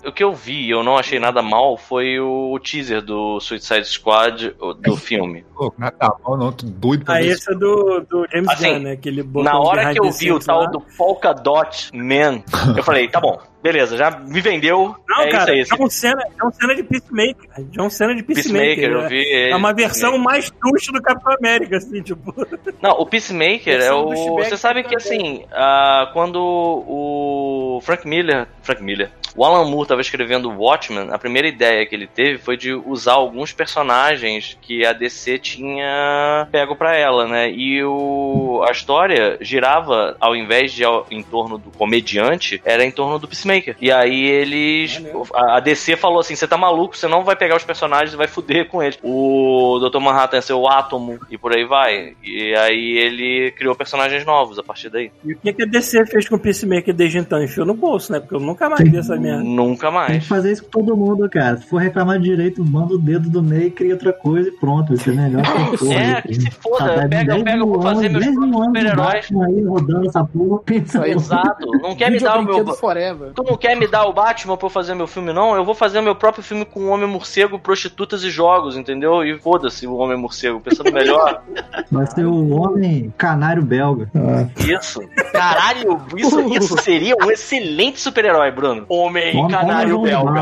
o que eu vi e eu não achei nada mal foi o teaser do Suicide Squad do filme. Pô, nada mal, não, tô doido pra Ah, ver esse é do, do James Assim, Gunn, né? Que ele botou Na hora que eu vi o scenes tal lá. do Polka Dot Man, eu falei, tá bom, beleza, já me vendeu. Não, é cara, isso aí. John Cena, John Cena de Peacemaker. John Cena de Peacemaker. Peacemaker, eu né? vi. ele. É uma versão mais truxa do Capitão América, assim, tipo. Não, o Peacemaker é o. Você sabe que assim, ah, quando o Frank Miller. Frank Miller. O Alan Moore estava escrevendo Watchmen, a primeira ideia que ele teve foi de usar alguns personagens que a DC tinha pego pra ela, né? E o, a história girava, ao invés de ao- em torno do comediante, era em torno do Peacemaker. E aí eles. A, DC falou assim: você tá maluco, você não vai pegar os personagens e vai fuder com eles. O Dr. Manhattan ia ser o Átomo e por aí vai. E aí ele criou personagens novos a partir daí. E o que, que a DC fez com o Peacemaker desde então? Enfiou no bolso, né? Porque eu nunca mais vi essa merda. Nunca Tem mais. que fazer isso com todo mundo, cara. Se for reclamar de direito, manda o dedo do meio e cria outra coisa e pronto. Vai ser melhor que porra. É, que se foda, Tá, pega, 10 pega, eu vou fazer meus 10 mil próprios anos de super-heróis. Aí rodando essa porra, pensa aí. Exato. Não quer me dar o meu. forever. Tu não quer me dar o Batman pra eu fazer meu filme, não? Eu vou fazer meu próprio filme com o Homem-Morcego, prostitutas e jogos, entendeu? E foda-se o Homem-Morcego, pensando melhor. Vai ser o homem canário belga. Isso. Caralho, isso, isso seria um excelente super-herói, Bruno. Homem Homem- Canário homem Belga.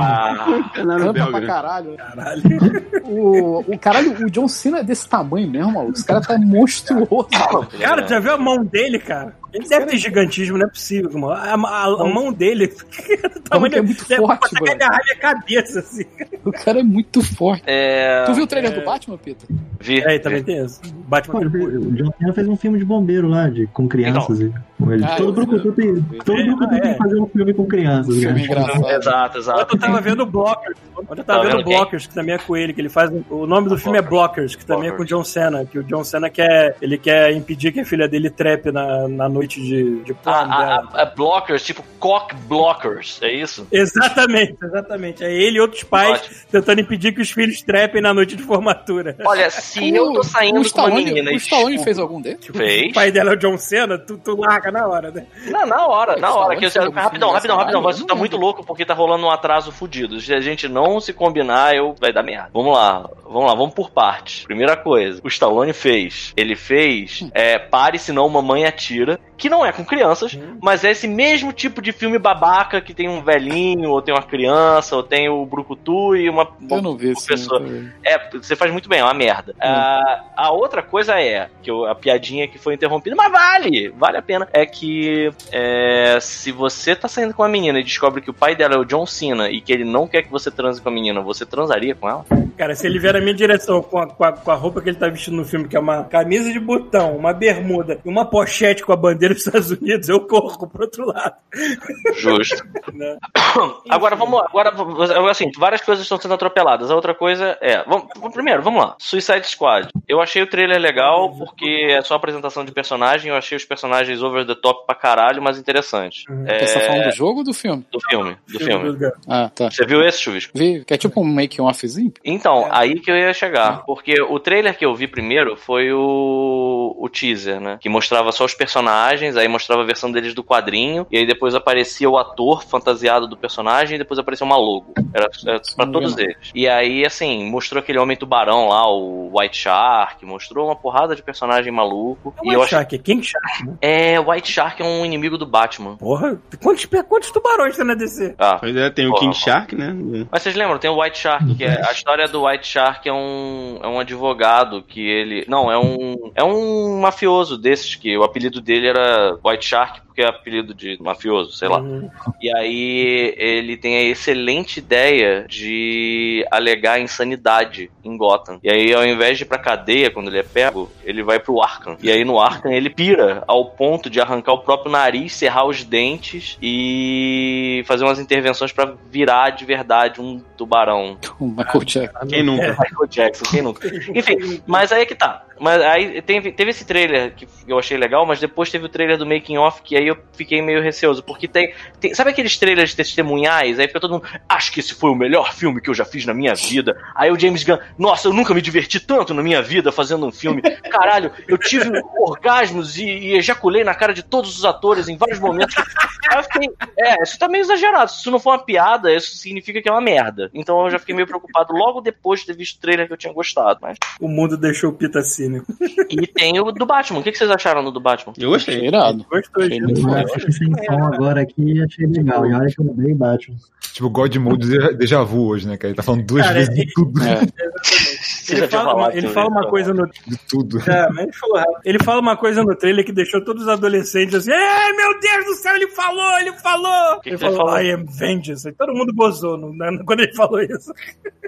Canta belga, pra caralho. Caralho. O, o caralho, o John Cena é desse tamanho mesmo, maluco. Esse cara tá monstruoso. Cara, tu já viu a mão dele, cara? Ele deve ter gigantismo, não é possível. mano. A, a- a mão dele. o tamanho é muito deve forte, mano. agarrar minha cabeça, assim. O cara é muito forte. É. Tu viu o trailer do Batman, Peter? Vi. É, também tem isso. Pô, Batman. fez- o John Cena fez um filme de bombeiro lá, de, com crianças. e- com ele. Ah, todo Brucutu tem, todo É, Brucutu é. tem que fazer um filme com crianças. Filme engraçado. Exato, exato. Ontem eu tava vendo Blockers. Ontem eu Tá tava vendo vendo quem? Blockers, que também é com ele, que ele faz. O nome do filme é Blockers, que também é com o John Cena. Que o John Cena quer. Ele quer impedir que a filha dele trepe na, na noite de, de prom Ah, dela. ah, ah, blockers, tipo cock blockers, é isso? Exatamente, exatamente. É ele e outros pais Ótimo. tentando impedir que os filhos trepem na noite de formatura. Olha, se eu tô saindo o com uma Stallone, menina O Stallone fez algum deles? Fez. O pai dela é o John Cena, tu, tu larga na hora, né? Não, na hora, na hora. Que eu, rapidão, rapidão, rapidão. Você tá muito louco porque tá rolando um atraso fudido. Se a gente não se combinar, eu vai dar merda. Vamos lá. vamos lá, vamos por partes. Primeira coisa, o Stallone fez. Ele fez é, Pare, senão Mamãe Atira, que não é com crianças, mas é esse mesmo tipo de filme babaca que tem um velhinho, ou tem uma criança, ou tem o Brucutu e uma, Eu não vi uma esse pessoa. filme. É, você faz muito bem, é uma merda. Ah, a outra coisa é, que eu- a piadinha que foi interrompida, mas vale, vale a pena, é que é, se você tá saindo com uma menina e descobre que o pai dela é o John Cena e que ele não quer que você transe com a menina, você transaria com ela? Cara, se ele vier na minha direção com a, com, a, com a roupa que ele tá vestindo no filme, que é uma camisa de botão, uma bermuda e uma pochete com a bandeira dos Estados Unidos, eu corro pro outro lado. Justo. Né? Agora vamos lá. Agora, assim, várias coisas estão sendo atropeladas. A outra coisa é. Vamos, primeiro, vamos lá. Suicide Squad. Eu achei o trailer legal porque é só apresentação de personagem. Eu achei os personagens over the top pra caralho, mas interessantes. É, Você tá falando do jogo ou do filme? do filme. Do filme. Ah, tá. Você viu esse, Chuvisco? Vi, que é tipo um make-offzinho? Então, aí que eu ia chegar. Porque o trailer que eu vi primeiro foi o, o teaser, né? Que mostrava só os personagens, aí mostrava a versão deles do quadrinho, e aí depois aparecia o ator fantasiado do personagem, e depois aparecia uma logo. Era, era pra todos não. eles. E aí, assim, mostrou aquele homem tubarão lá, o White Shark, mostrou uma porrada de personagem maluco. É e o White. Shark, é King Shark, né? É, White Shark é um inimigo do Batman. Porra, quantos, quantos tubarões tem na DC? Ah. Pois é, tem o Porra, King mano. Shark, né? Mas vocês lembram, tem o White Shark, que é a história do White Shark é um, é um advogado que ele. Não, é um. É um mafioso desses, que o apelido dele era White Shark, porque é apelido de mafioso, sei lá. Uhum. E aí ele tem a excelente ideia de alegar insanidade em Gotham. E aí, ao invés de ir pra cadeia quando ele é pego, ele vai pro Arkham. E aí no Arkham ele pira ao ponto de arrancar o próprio nariz, serrar os dentes e fazer umas intervenções pra virar de verdade um tubarão. O Michael Jackson. Quem nunca? Michael Jackson, quem nunca? Enfim, mas aí é que tá. Mas aí teve, teve esse trailer que eu achei legal, mas depois teve o trailer do Making Off, que aí eu fiquei meio receoso, porque tem, tem- Sabe aqueles trailers testemunhais? Aí fica todo mundo. Acho que esse foi o melhor filme que eu já fiz na minha vida. Aí o James Gunn, nossa, eu nunca me diverti tanto na minha vida fazendo um filme. Caralho, eu tive orgasmos e, e ejaculei na cara de todos os atores em vários momentos. Aí eu fiquei, é, isso tá meio exagerado. Se isso não for uma piada, isso significa que é uma merda. Então eu já fiquei meio preocupado logo depois de ter visto o trailer que eu tinha gostado. Mas... O mundo deixou o Pita cínico. E tem o do Batman. O que vocês acharam do do Batman? Eu gostei. Achei irado. Muito Eu foda. assisti sem som agora aqui e achei legal. E olha que eu odeio Batman. Tipo, God Mode déjà- vu hoje, né, cara? Ele tá falando duas Cara, vezes de ele- tudo. É. Ele fala, uma, ele fala uma coisa no De tudo. É, mas ele, falou ele fala uma coisa no trailer que deixou todos os adolescentes assim: Ai meu Deus do céu, ele falou, ele falou! que ele que falou, falou? I am vengeance. Aí todo mundo gozou no- na- quando ele falou isso.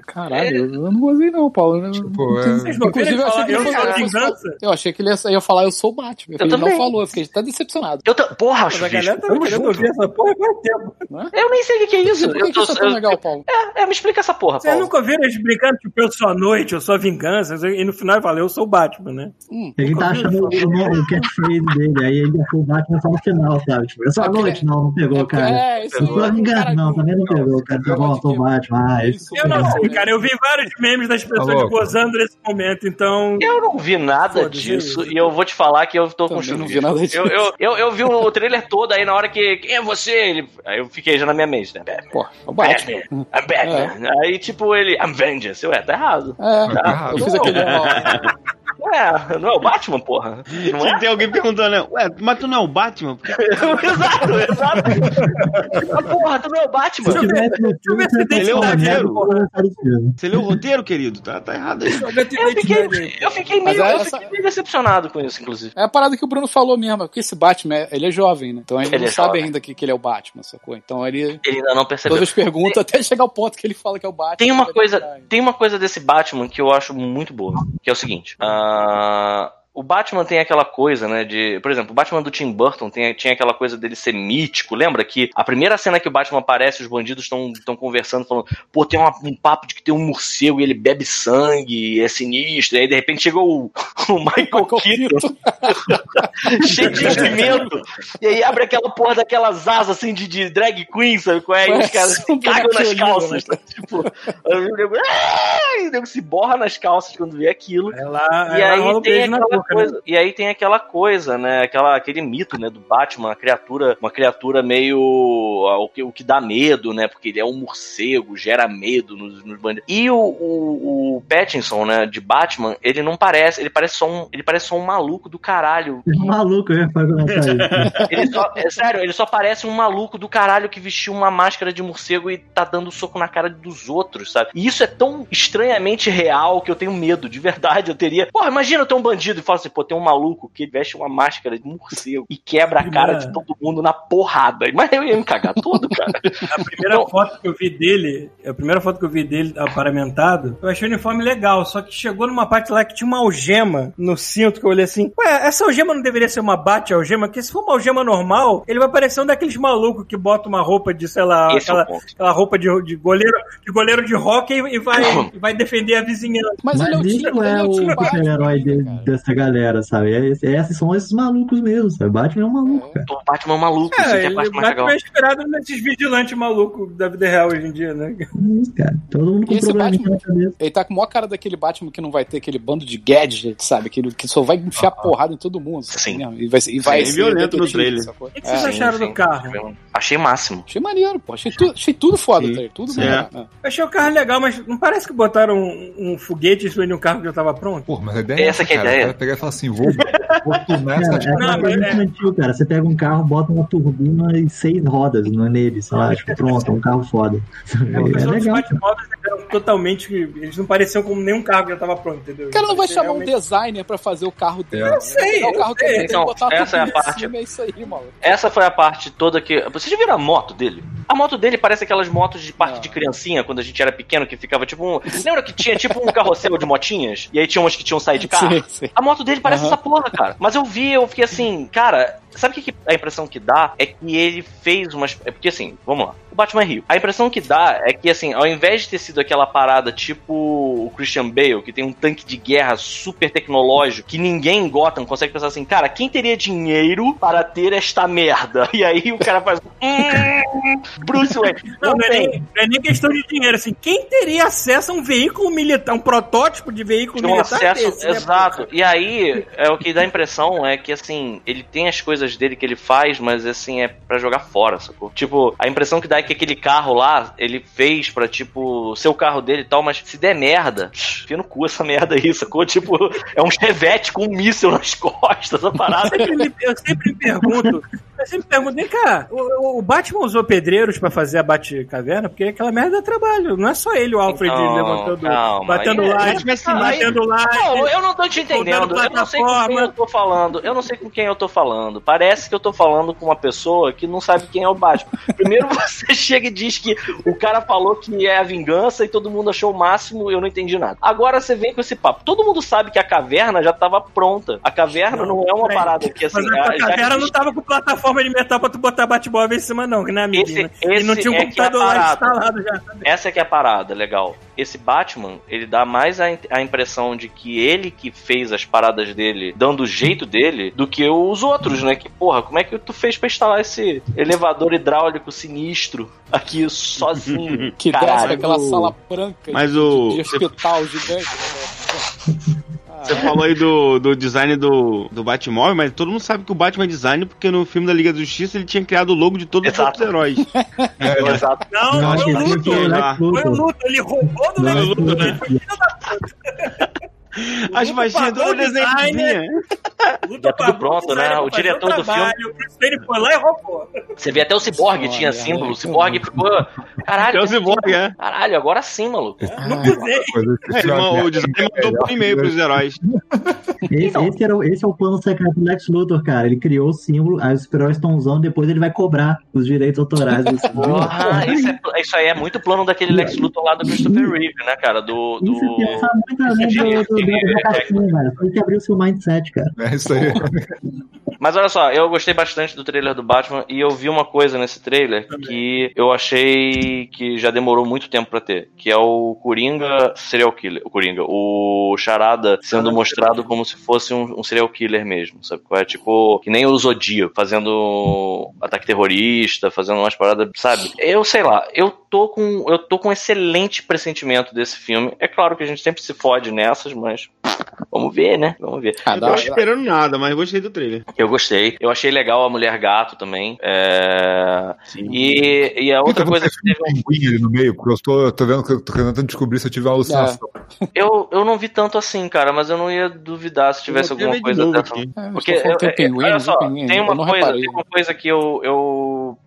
Caralho, eu não gostei não, Paulo. Eu- Tipo, é- Vocês não Inclusive, eu achei falar, que ele eu vingança? Eu achei que ele ia, ia falar eu sou o Batman. Eu ele não também. falou, eu fiquei até decepcionado. Eu tô... Porra, Mas a Chuvisco, galera tava tamo querendo ouvir essa porra faz tempo. Eu nem sei o que, que é isso. Por que, Eu que isso é tão eu- legal, Paulo? É, é, me explica essa porra, Vocês Paulo. nunca ouviram eles brincando, tipo, eu sou a noite, eu sou a vingança, e no final ele fala, eu sou o Batman, né? Hum, gente tá achando o, o, o catchphrase dele, aí ele achou o Batman só no final, sabe? Tipo, eu sou a noite, não, não pegou, cara. É, isso Eu sou a vingança, não, também não pegou, cara. Tá bom, eu sou o Batman. Ah, isso. Eu não sei, cara, eu vi vários memes das pessoas Tá gozando nesse momento, então... Eu não vi nada disso é isso. e eu vou te falar que eu tô com Também não vi nada disso. Eu, eu, eu, eu vi o trailer todo, aí na hora que. Quem é você? Ele, aí eu fiquei já na minha mente, né? Batman. É o Batman. Batman. I'm Batman. Aí, tipo, ele. I'm Vengeance. Eu, é, tá errado. É, Tá eu fiz aquele. É, não é o Batman, porra. Não é? ter alguém perguntando, né? Ué, mas tu não é o Batman? Porque exato, exato. Ah, porra, tu não é o Batman. Se tem você né? porra, sabe do filme. Você leu o roteiro, querido? Tá, tá errado aí. Eu fiquei, eu fiquei meio, Mas eu fiquei meio decepcionado com isso, inclusive. É a parada que o Bruno falou mesmo, porque esse Batman, é- ele é jovem, né? Então ele, Ele não é sabe jovem. ainda que, que ele é o Batman, sacou? Então ele. Ele ainda não percebeu. Todas as perguntas até chegar ao ponto que ele fala que é o Batman. Tem uma coisa, tem uma coisa desse Batman que eu acho muito boa, que é o seguinte. Ah, o Batman tem aquela coisa, né, de... Por exemplo, o Batman do Tim Burton tem, tinha aquela coisa dele ser mítico. Lembra que a primeira cena que o Batman aparece, os bandidos estão conversando, falando, pô, tem uma- um papo de que tem um morcego e ele bebe sangue, é sinistro. E aí, de repente, chegou o, o Michael Keaton, cheio de investimento. E aí abre aquela porra daqueelas asas, assim, de, de drag queen, sabe qual é? E os caras um cagam nas calças. né? tá? Tipo, aí o nego, se borra nas calças quando vê aquilo. É lá, E é aí tem aquela? Coisa, e aí tem aquela coisa, né? Aquela, aquele mito, né, do Batman, uma criatura, uma criatura meio ah, o que, o que dá medo, né? Porque ele é um morcego, gera medo nos, nos bandidos. E o, o, o Pattinson, né, de Batman, ele não parece, ele parece só um, ele parece só um maluco do caralho. É um maluco, eu ia comentar isso. Ele só, é sério, ele só parece um maluco do caralho que vestiu uma máscara de morcego e tá dando soco na cara dos outros, sabe? E isso é tão estranhamente real que eu tenho medo, de verdade. Eu teria. Porra, imagina eu ter um bandido e falar assim, pô, tem um maluco que veste uma máscara de morcego e quebra a cara de todo mundo na porrada. Mas eu ia me cagar todo, cara. A primeira foto que eu vi dele, a primeira foto que eu vi dele aparamentado, eu achei o uniforme legal, só que chegou numa parte lá que tinha uma algema no cinto que eu olhei assim, ué, essa algema não deveria ser uma bate-algema? Porque se for uma algema normal, ele vai parecer um daqueles malucos que bota uma roupa de, sei lá, Esse é o aquela, ponto. aquela roupa de, de goleiro de goleiro de hockey e vai, e vai defender a vizinhança. Mas, Mas ele é o ele é é o o tio Batman, super-herói de- cara. dessa galera, sabe? É, esse- esses são esses malucos mesmo, sabe? Batman é um maluco, cara. O Batman é um maluco, isso É, que é a ele parte mais legal. Batman é inspirado nesses vigilantes malucos da vida real hoje em dia, né? É isso, cara. Todo mundo com E esse problema Batman- na cabeça. Ele tá com a maior cara daquele Batman que não vai ter aquele bando de gadget, sabe? Aquele que só vai enfiar porrada em todo mundo. sabe? Sim. E vai, e vai Sim, ser violento no trailer. O que, que vocês É, acharam Sim, do carro? sim. Achei máximo. Achei maneiro, pô. Achei, tu, achei tudo foda, Sim. tá Tudo Sim. maneiro. É. Eu achei o carro legal, mas não parece que botaram um, um foguete em cima de um carro que já tava pronto? Pô, mas a ideia é Essa que é a ideia. Pegar e falar assim, vou, vou tunar essa Cara, é Não, mas é- infantil, cara. Você pega um carro, bota uma turbina e seis rodas não é nele, sei lá, tipo, pronto, é um carro foda. É, É legal. Totalmente. Eles não pareciam como nenhum carro que já tava pronto, entendeu? O cara não vai chamar um realmente- designer pra fazer o carro dele. Eu né? sei, carro eu que ele sei. Então, essa é a parte. cima, É isso aí, maluco. Essa foi a parte toda que. Vocês viram a moto dele? A moto dele parece aquelas motos de parque Não. de criancinha, quando a gente era pequeno, que ficava tipo um. Lembra que tinha tipo um carrossel de motinhas? E aí tinha umas que tinham saído de carro? Sim, sim. A moto dele parece Aham. essa porra, cara. Mas eu vi, eu fiquei assim, cara. Sabe o que, que a impressão que dá? É que ele fez umas. É porque assim, vamos lá. O Batman rio. A impressão que dá é que, assim, ao invés de ter sido aquela parada tipo o Christian Bale, que tem um tanque de guerra super tecnológico, que ninguém em Gotham consegue pensar assim, cara, quem teria dinheiro para ter esta merda? E aí o cara faz. "Hum, Bruce Wayne. Não, não é, nem, não é nem questão de dinheiro, assim. Quem teria acesso a um veículo militar, um protótipo de veículo Tem um militar acesso, desse, né, exato. E aí, é o que dá a impressão é que, assim, ele tem as coisas dele que ele faz, mas, assim, é pra jogar fora, sacou? Tipo, a impressão que dá é que aquele carro lá, ele fez pra, tipo, ser o carro dele e tal, mas se der merda, enfia no cu essa merda aí, sacou? Tipo, é um chevette com um míssil nas costas, a parada. Eu sempre, me, eu sempre me pergunto, eu sempre pergunto, vem cá, o, o Batman usou pedreiros pra fazer a Batcaverna, porque aquela merda dá trabalho. Não é só ele, o Alfred, Não, levantando, calma, batendo aí- lá, batendo lá. Não, eu não tô te entendendo. Eu não sei com quem eu tô falando. Eu não sei com quem eu tô falando. Parece que eu tô falando com uma pessoa que não sabe quem é o Batman. Primeiro você chega e diz que o cara falou que é a vingança e todo mundo achou o máximo, eu não entendi nada. Agora você vem com esse papo. Todo mundo sabe que a caverna já tava pronta. A caverna não, é uma peraí. parada que assim. Mas a já- já caverna não tava com plataforma de metal pra tu botar Batmóvel em cima, não, que não é amiguinho. Esse- né? E não tinha um é é computador lá parado. instalado já. Essa é que é a parada, legal. Esse Batman, ele dá mais a, a impressão de que ele que fez as paradas dele, dando o jeito dele, do que os outros, né? Que, porra, como é que tu fez pra instalar esse elevador hidráulico sinistro aqui sozinho? Que Caralho. daquela sala branca Mas de, o- de hospital gigante. né? Você falou aí do, do design do, do Batmóvel, mas todo mundo sabe que o Batman é design porque no filme da Liga da Justiça ele tinha criado o logo de todos Exato. os outros heróis. Exato. Não, Eu não, acho foi o Luthor. foi o lá. Lex Foi o Luthor. Luthor, ele roubou do Não, Lex Luthor, Luthor. né? Ele As Luthor faixinhas pagou todas o designer. desenhadinhas. Luthor Já tudo pagou pronto, né? O diretor do trabalho, Bruce Wayne foi lá e roubou. Você vê até o Cyborg tinha símbolo. O. Cyborg ficou. Caralho. É o Cyborg, símbolo. é. Caralho, agora sim, maluco. Não usei. É, ele o design mandou por e-mail pros heróis. Esse, Então. esse, era, esse é o plano secreto do Lex Luthor, cara. Ele criou o símbolo, aí os super-heróis estão usando, depois ele vai cobrar os direitos autorais do símbolo. Porra, isso, é- isso aí é muito plano daquele Lex Luthor lá do Christopher Reeve, né, cara? Do. Isso é do... além do, do, da caixinha, cara. Foi que abriu o seu mindset, cara. É isso aí. Mas olha só, eu gostei bastante do trailer do Batman e eu vi uma coisa nesse trailer que eu achei que já demorou muito tempo pra ter, que é o Coringa serial killer, o Coringa, o Charada sendo mostrado como se fosse um, um serial killer mesmo, sabe? É tipo, que nem o Zodíaco fazendo ataque terrorista, fazendo umas paradas, sabe? Eu sei lá, eu tô com eu tô com um excelente pressentimento desse filme. É claro que a gente sempre se fode nessas, mas vamos ver, né? Vamos ver. Ah, Eu tô esperando nada, mas gostei do trailer. Eu gostei. Eu achei legal a Mulher Gato também. É... Sim. E, e a outra Então, coisa que teve. tem um pinguim ali no meio, porque eu tô, eu tô vendo que eu tô tentando descobrir se eu tive uma alucinação. Eu, eu não vi tanto assim, cara, mas eu não ia duvidar se tivesse alguma de coisa novo dessa. aqui. É, Porque eu- eu- pinguim, olha só, tem pinguim, tem uma coisa, reparei. tem uma coisa que eu, eu,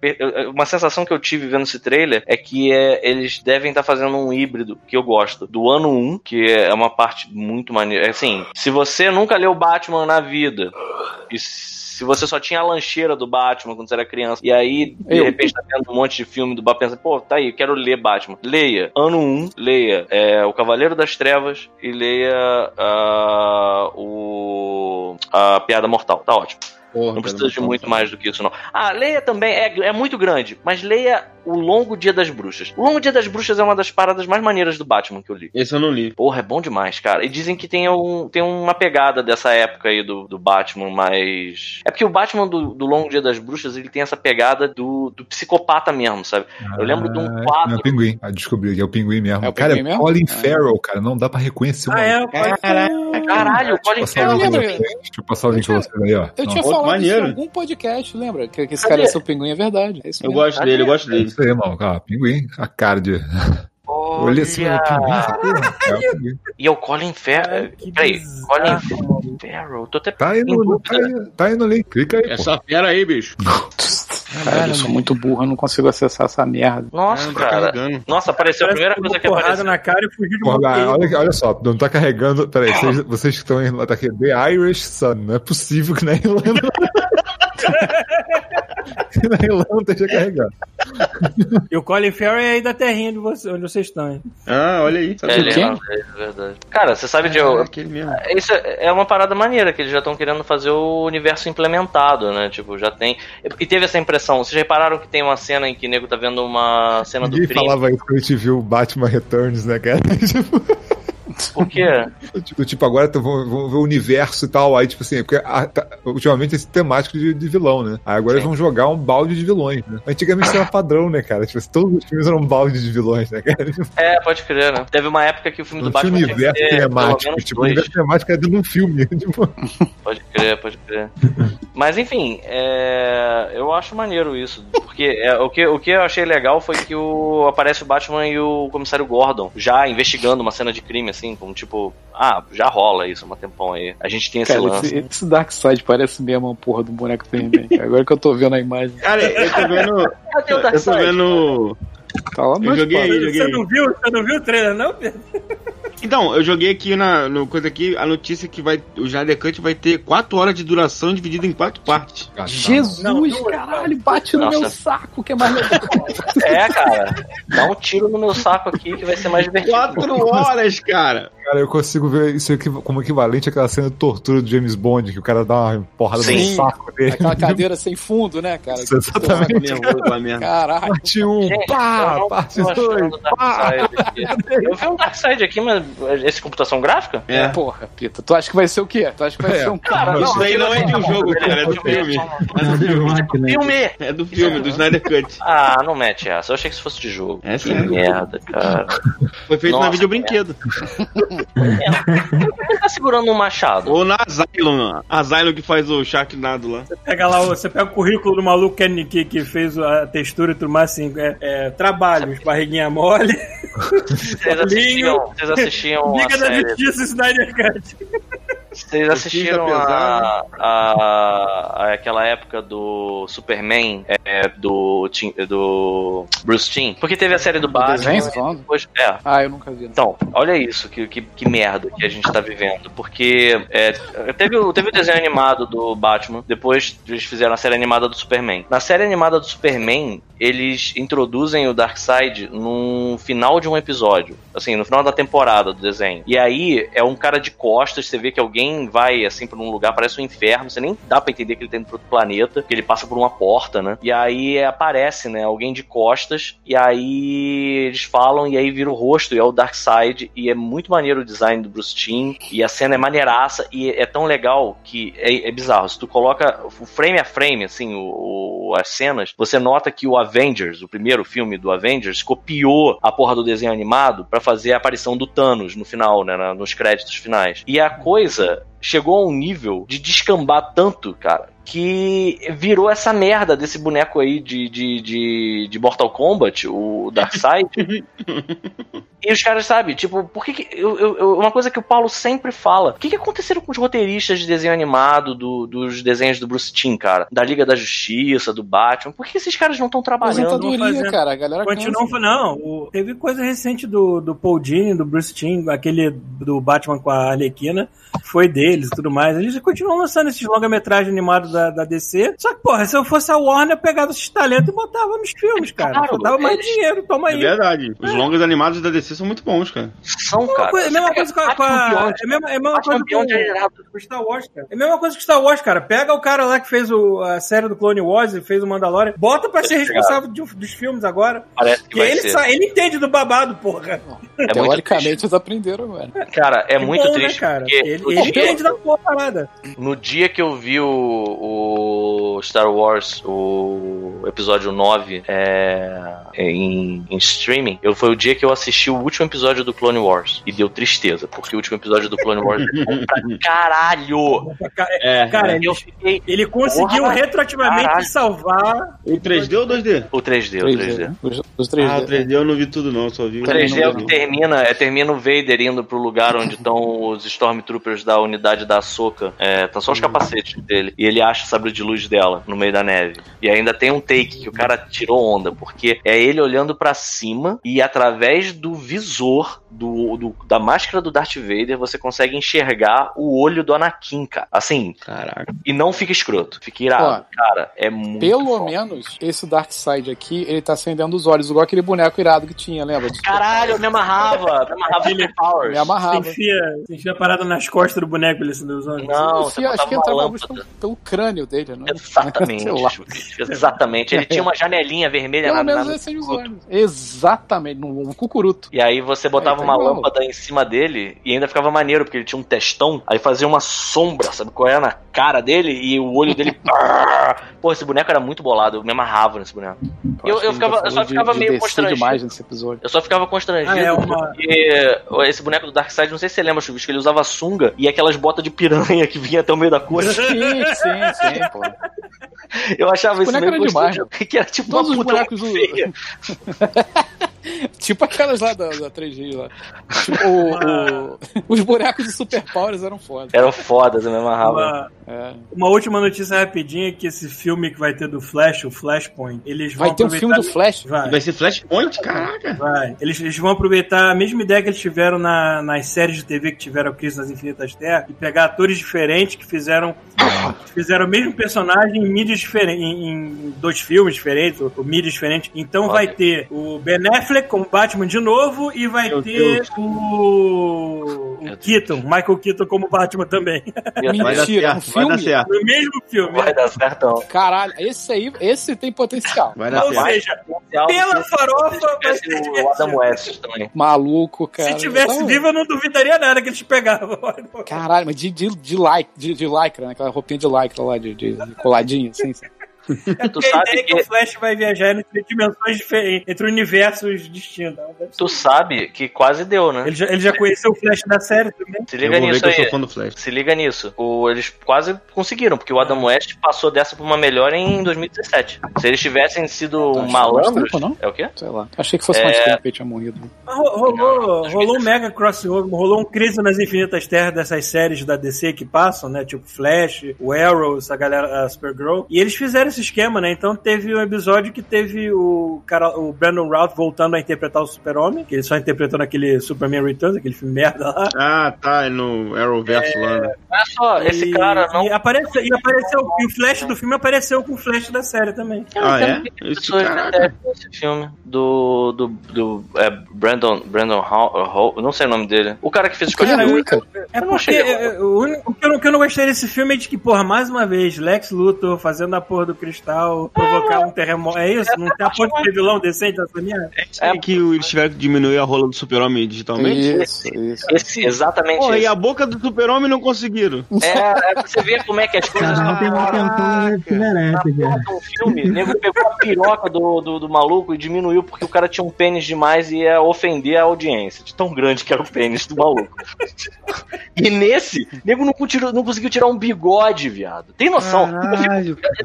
Uma sensação que eu tive vendo esse trailer é que é, eles devem estar fazendo um híbrido que eu gosto. Do ano 1, que é uma parte muito maneira. Assim, se você nunca leu Batman na vida, e se você só tinha a lancheira do Batman quando você era criança, e aí, de Eu. repente, tá vendo um monte de filme do Batman, pensa, pô, tá aí, eu quero ler Batman. Leia ano 1, leia é, O Cavaleiro das Trevas e leia ah, o. A Piada Mortal. Tá ótimo. Porra, Não precisa de muito mais do que isso, não. Ah, leia também, é, é muito grande, mas leia O Longo Dia das Bruxas. O Longo Dia das Bruxas é uma das paradas mais maneiras do Batman que eu li. Esse eu não li. Porra, é bom demais, cara. E dizem que tem, um, tem uma pegada dessa época aí do, do Batman, mas. É porque o Batman do, do Longo Dia das Bruxas, ele tem essa pegada do, do psicopata mesmo, sabe? Eu lembro de um Ah, quadro. É o pinguim. Ah, descobri que é o pinguim mesmo. É o cara, pinguim é mesmo? Colin Ah. Farrell, cara. Não dá pra reconhecer o Ah, é? ser. Caralho, o Colin o Farrell. Deixa eu passar o link pra Eu vocês aí, ó. Eu tinha falado isso em algum podcast, lembra? Que, que esse Cadê? cara é seu pinguim, é verdade. É isso Eu gosto dele, eu gosto dele. Isso aí, mano. Ah, pinguim. A cara assim, Olha. o pinguim, essa porra. É o pinguim. E é o Colin Farrell. Peraí. Colin Farrell. Tô até Tá aí no, dúvida. tá aí, tá aí no link. Clica aí, pô. Essa fera aí, bicho. Caralho, eu sou muito burro, eu não consigo acessar essa merda. Nossa, tá cara. carregando. Nossa, apareceu a primeira coisa que apareceu. na cara e fugiu de Porra, olha, olha só, não tá carregando. Peraí, vocês, vocês que estão em. Tá aqui, The Irish Sun. Não é possível que na Irlanda. que na Irlanda esteja carregando. E o Colin Farrell é aí da terrinha de você, onde vocês estão. hein? Ah, olha aí. Sabe É, ele é quem? irlandês, é verdade. Cara, você sabe de. É eu- aquele mesmo. Isso é uma parada maneira, que eles já estão querendo fazer o universo implementado, né? Tipo, já tem. E teve essa impressão. Vocês repararam que tem uma cena em que o nego tá vendo uma cena do Ninguém crime? falava isso quando a gente viu Batman Returns, né, cara? tipo, Por quê? tipo, tipo, agora vamos ver o universo e tal. Aí, tipo assim, é porque a- tá- ultimamente esse temático de, de vilão, né? Aí agora eles vão jogar um balde de vilões, né? Antigamente isso era padrão, né, cara? Tipo, todos os filmes eram um balde de vilões, né, cara? É, pode crer, né? Teve uma época que o filme do Não Batman tinha universo ter temático. menos Tipo, o universo temático era dentro de um filme. Tipo, Pode crer, pode crer. Mas enfim, é, eu acho maneiro isso. Porque é, o, que, o que eu achei legal foi que o, aparece o Batman e o comissário Gordon já investigando uma cena de crime, assim, como tipo, ah, já rola isso há um tempão aí. A gente tem esse Cara, lance. esse, esse Darkseid parece mesmo uma porra do boneco do He-Man. Agora que eu tô vendo a imagem. Cara, eu tô vendo. Cadê o Eu tô vendo. Tá lá no Eu joguei aí, joguei Você não viu? Você não viu o trailer, não, Pedro? Então, eu joguei aqui na no coisa aqui a notícia que vai o Snyder Cut vai ter 4 horas de duração dividida em quatro partes. tá. Jesus, Não, duas, caralho, bate no Nossa. meu saco, que é mais legal. É, cara. Dá um tiro no meu saco aqui que vai ser mais divertido. 4 horas, cara. Cara, eu consigo ver isso aqui como equivalente àquela cena de tortura do James Bond, que o cara dá uma porrada Sim. no saco dele. Aquela cadeira sem fundo, né, cara? Isso, exatamente. Tô nervoso com a merda. Caralho. Parte 1, Gente, pá, eu não parte tô achando 2, o Darkseid aqui. Eu vi um Darkseid aqui, mas esse computação gráfica? É. Porra, Pita, tu acha que vai ser o quê? Tu acha que vai É. ser um Cara, Isso daí não é de um jogo, cara, é do filme. É do filme. Né? Filme! É do filme, do Snyder Cut. Ah, não mete essa. Eu achei que isso fosse de jogo. É que sim. merda, cara. Foi feito Nossa, na vídeo brinquedo. Ele tá segurando um machado. Ou na Asylum. Asylum que faz o Sharknado lá. Pega lá, você pega o currículo do maluco que, é- que, que fez a textura e tudo mais, assim, é, é, trabalhos, barriguinha mole, Vocês assistiam, vocês assistiam a Liga da série. Justiça e Snyder Cut. Vocês assistiram a, a, a- aquela época do Superman é, do, Tim- do Bruce Timm? Porque teve a série do Batman. desenho, falando? depois, é, Ah, eu nunca vi. Então, olha isso, que, que, que merda que a gente tá vivendo. Porque é, teve, o- teve o desenho animado do Batman, depois eles fizeram a série animada do Superman. Na série animada do Superman, eles introduzem o Darkseid no final de um episódio. Assim, no final da temporada do desenho. E aí é um cara de costas, você vê que alguém vai assim pra um lugar, parece um inferno, você nem dá pra entender que ele tá indo pro outro planeta, que ele passa por uma porta, né? E aí aparece, né, alguém de costas, e aí eles falam, e aí vira o rosto, e é o Darkseid, e é muito maneiro o design do Bruce Timm, e a cena é maneiraça, e é tão legal que é, é bizarro. Se tu coloca o frame a frame, assim, o, o- as cenas, você nota que o Avengers, o primeiro filme do Avengers, copiou a porra do desenho animado pra fazer a aparição do Thanos no final, né, na- nos créditos finais. E a coisa chegou a um nível de descambar tanto, cara, que virou essa merda desse boneco aí de, de, de, de Mortal Kombat, o Darkseid. e os caras, sabe, tipo, por que, que eu, eu- uma coisa que o Paulo sempre fala, o que, que aconteceram com os roteiristas de desenho animado do- dos desenhos do Bruce Timm, cara? Da Liga da Justiça, do Batman, por que esses caras não estão trabalhando? Fazendo- cara. A galera Continuam, não. o- teve coisa recente do, do Paul Dini, do Bruce Timm, aquele do Batman com a Arlequina, foi deles e tudo mais. Eles continuam lançando esses longa-metragem animados da, da DC. Só que, porra, se eu fosse a Warner, eu pegava esses talentos e botava nos filmes, cara. Claro, Botava mais dinheiro, toma É aí. verdade. Os longas animados da DC são muito bons, cara. São, É cara. coisa, é a mesma coisa com a. com a- é a mesma, é a mesma Batman coisa é com o Star Wars, cara. É a mesma coisa que Star Wars, cara. Pega o cara lá que fez o- a série do Clone Wars e fez o Mandalorian, bota pra ser responsável de- dos filmes agora. Parece que ele, ser. sa- ele entende do babado, porra. É Teoricamente, triste. eles aprenderam agora. Cara, é Que muito bom, triste. Né, cara? Ele, ele entende da porra parada. No dia que eu vi o, o Star Wars, o episódio 9, é, em, em streaming, eu, foi o dia que eu assisti o último episódio do Clone Wars. E deu tristeza, porque o último episódio do Clone Wars é bom pra caralho. É. Cara, ele, Eu fiquei. ele conseguiu Porra, retroativamente caralho. salvar. O 3D ou 2D? O 3D, o 3D. 3D. né? Os, os 3D. Ah, o 3D eu não vi tudo não, só vi O o 3D é o que termina, é, termina o Vader indo pro lugar onde estão os Stormtroopers da unidade da Ahsoka. É, tá só os capacetes dele. E ele acha o sabre de luz dela no meio da neve. E ainda tem um take que o cara tirou onda, porque é ele olhando pra cima e através do visor do, do- da máscara do Darth Vader você consegue enxergar o olho do Anakin, cara. Assim, Caraca. e não fica escroto, fica irado. cara, é muito Pelo foda. menos, esse Darkseid aqui, ele tá acendendo os olhos, igual aquele boneco irado que tinha, lembra? Caralho, eu me amarrava, me amarrava Powers. Me Você amarrava. enfia, você enfia a parada nas costas do boneco ele se deu usando. Não, você Enfia- acho que entrava a luz lâmpada. Crânio dele, né? Exatamente, Sei lá. Chuvisco, exatamente. Ele tinha uma janelinha vermelha Pelo na, menos na-. Exatamente, num cucuruto. E aí você botava É, uma tá igual. lâmpada em cima dele e ainda ficava maneiro, porque ele tinha um testão, aí fazia uma sombra, sabe qual é? Na cara dele e o olho dele. Pô, esse boneco era muito bolado, eu me amarrava nesse boneco. Eu- eu que ficava- eu só de- ficava de meio descer constrangido. demais nesse episódio. Eu só ficava constrangido Ah, é uma- porque esse boneco do Darkseid, não sei se você lembra, Chuvisco, ele usava sunga e aquelas botas de piranha que vinha até o meio da coxa. Sim, sim, sim, pô. Eu achava isso boneco meio era demais, que era tipo Todos uma os puta bonecos. Tipo aquelas lá da, da 3G lá. Tipo, o- o- os bonecos de Super Powers eram foda. Eram fodas, eu me amarrava. Uma, É. uma última notícia rapidinha que esse filme que vai ter do Flash, o Flashpoint, eles vão Vai ter um aproveitar- filme do Flash. Vai. Vai ser Flashpoint? Caraca. Vai. Eles, eles vão aproveitar a mesma ideia que eles tiveram na- nas séries de TV que tiveram Crise nas Infinitas Terras e pegar atores diferentes que fizeram que fizeram o mesmo personagem em mídias diferentes, em, em dois filmes diferentes, ou, ou mídias diferentes. Então vai ter o Ben Affleck como Batman de novo e vai Meu ter Deus. o, o Keaton, Michael Keaton como Batman também. Vai dar Mentira, um certo, vai dar filme? certo. No mesmo filme. Vai dar certo, não. Caralho, esse aí, esse tem potencial. Vai dar Ou certo. seja, pela farofa, vai ser o Adam West também. Maluco, cara. Se tivesse Então, vivo, eu não duvidaria nada que eles pegavam. Caralho, mas de, de, de, like, de, de lycra, né? Aquela roupinha de lycra lá, de, de, de coladinha, assim. sabe? É Tu sabe é que que- o Flash vai viajar entre dimensões diferentes, entre universos distintos. Tu sabe que quase deu, né? Ele já, ele já conheceu o Flash da série também. Se liga nisso que eu sou aí. fã do Flash. Se liga nisso. O, eles quase conseguiram, porque o Adam West passou dessa pra uma melhor em 2017. Se eles tivessem sido faz malandros. tempo, não? É o quê? Sei lá. Achei que fosse mais É. tempo que ele tinha morrido. Mas ro- rolou, rolou um mega crossover, rolou um crise nas infinitas terras dessas séries da DC que passam, né? Tipo Flash, o Arrow, essa galera, a Supergirl. E eles fizeram nesse esquema, né? Então teve um episódio que teve o cara, o Brandon Routh voltando a interpretar o Super-Homem, que ele só interpretou naquele Superman Returns, aquele filme merda lá. Ah, tá, é no Arrowverse lá. né? Olha só, esse E- cara não. E apareceu, e apareceu, e o Flash do filme apareceu com o Flash da série também. Ah, é? Esse caraca. detestam esse filme do. do. do. É, Brandon. Brandon Hall. Hall- não sei o nome dele. O cara que fez Cara, eu- Única. É porque é, o, único, o que eu, não, o que eu não gostei desse filme é de que, porra, mais uma vez, Lex Luthor fazendo a porra do cristal, provocar um terremoto. É isso? Não tem a porra de vilão decente nessa merda? É que eles tiveram que diminuir a rola do super-homem digitalmente? Isso, isso. Esse, exatamente Pô, e esse. a boca do super-homem não conseguiram. É, é pra você ver como é que as coisas. Um tem uma atenção que merece, cara. um filme, o nego pegou a piroca do, do, do maluco e diminuiu porque o cara tinha um pênis demais e ia ofender a audiência, de tão grande que era o pênis do maluco. E nesse, o nego não, não conseguiu tirar um bigode, viado. Tem noção?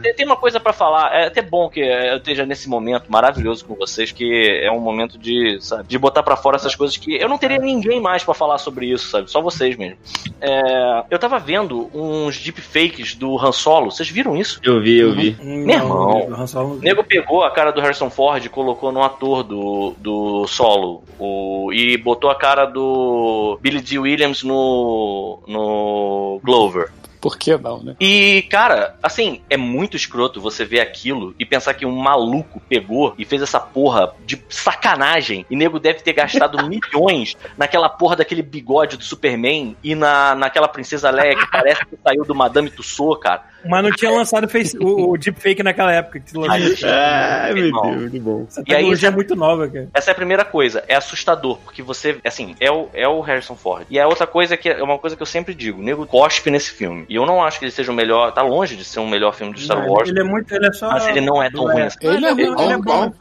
Tem- tem uma coisa pra falar, é até bom que eu esteja nesse momento maravilhoso com vocês, que é um momento de, sabe, de botar pra fora essas coisas que eu não teria ninguém mais pra falar sobre isso, sabe? Só vocês mesmo. É, eu tava vendo uns deepfakes do Han Solo, vocês viram isso? Eu vi, eu vi. Meu irmão. irmão. O nego pegou a cara do Harrison Ford e colocou no ator do, do solo. O, e botou a cara do Billy D. Williams no, no Glover. Por que não, né? E, cara, assim, é muito escroto você ver aquilo e pensar que um maluco pegou e fez essa porra de sacanagem. E nego deve ter gastado milhões naquela porra daquele bigode do Superman e na, naquela princesa Leia que parece que saiu do Madame Tussauds, cara. Mas não tinha lançado o, face, o, o deepfake naquela época. Que lançou. Ai, meu Irmão. Deus, muito bom. Essa E aí, tecnologia é muito nova, cara. Essa é a primeira coisa, é assustador, porque você, assim, é o, é o Harrison Ford. E a outra coisa é que é uma coisa que eu sempre digo, o nego cospe nesse filme. E eu não acho que ele seja o melhor, tá longe de ser o melhor filme do Star Wars, Ele é muito. Ele é só. mas ele não é tão ruim assim. Ele é Ele, ele é bom?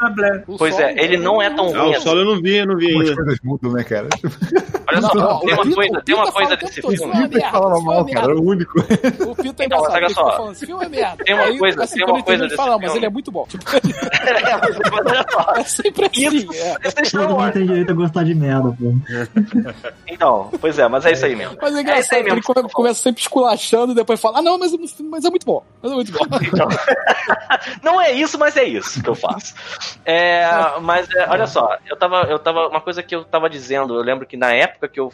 O Pois é, ele não é tão Ah, ruim o assim. solo eu não vi, eu não vi As ainda. coisas mudam, né, cara? Olha só, Não, tem o uma Pita- coisa, o tem uma Pita coisa fala desse o filme. "Isso é que falar merda, mal, isso é uma cara. É o único. O Pita é Então, olha ele só. esse filme é merda. Tem uma coisa- tem uma coisa desse fala, mas filme. ele é muito bom. É sempre assim. é. é Todo mundo tem direito a gostar de merda, pô. Então, pois é, mas é isso aí mesmo. Mas é É isso engraçado aí que ele começa sempre esculachando e depois fala, ah não, mas, mas é muito bom. Mas é muito bom. Então, não é isso, mas é isso que eu faço. É, mas é, olha só, eu tava, eu tava. Uma coisa que eu tava dizendo, eu lembro que na época que eu,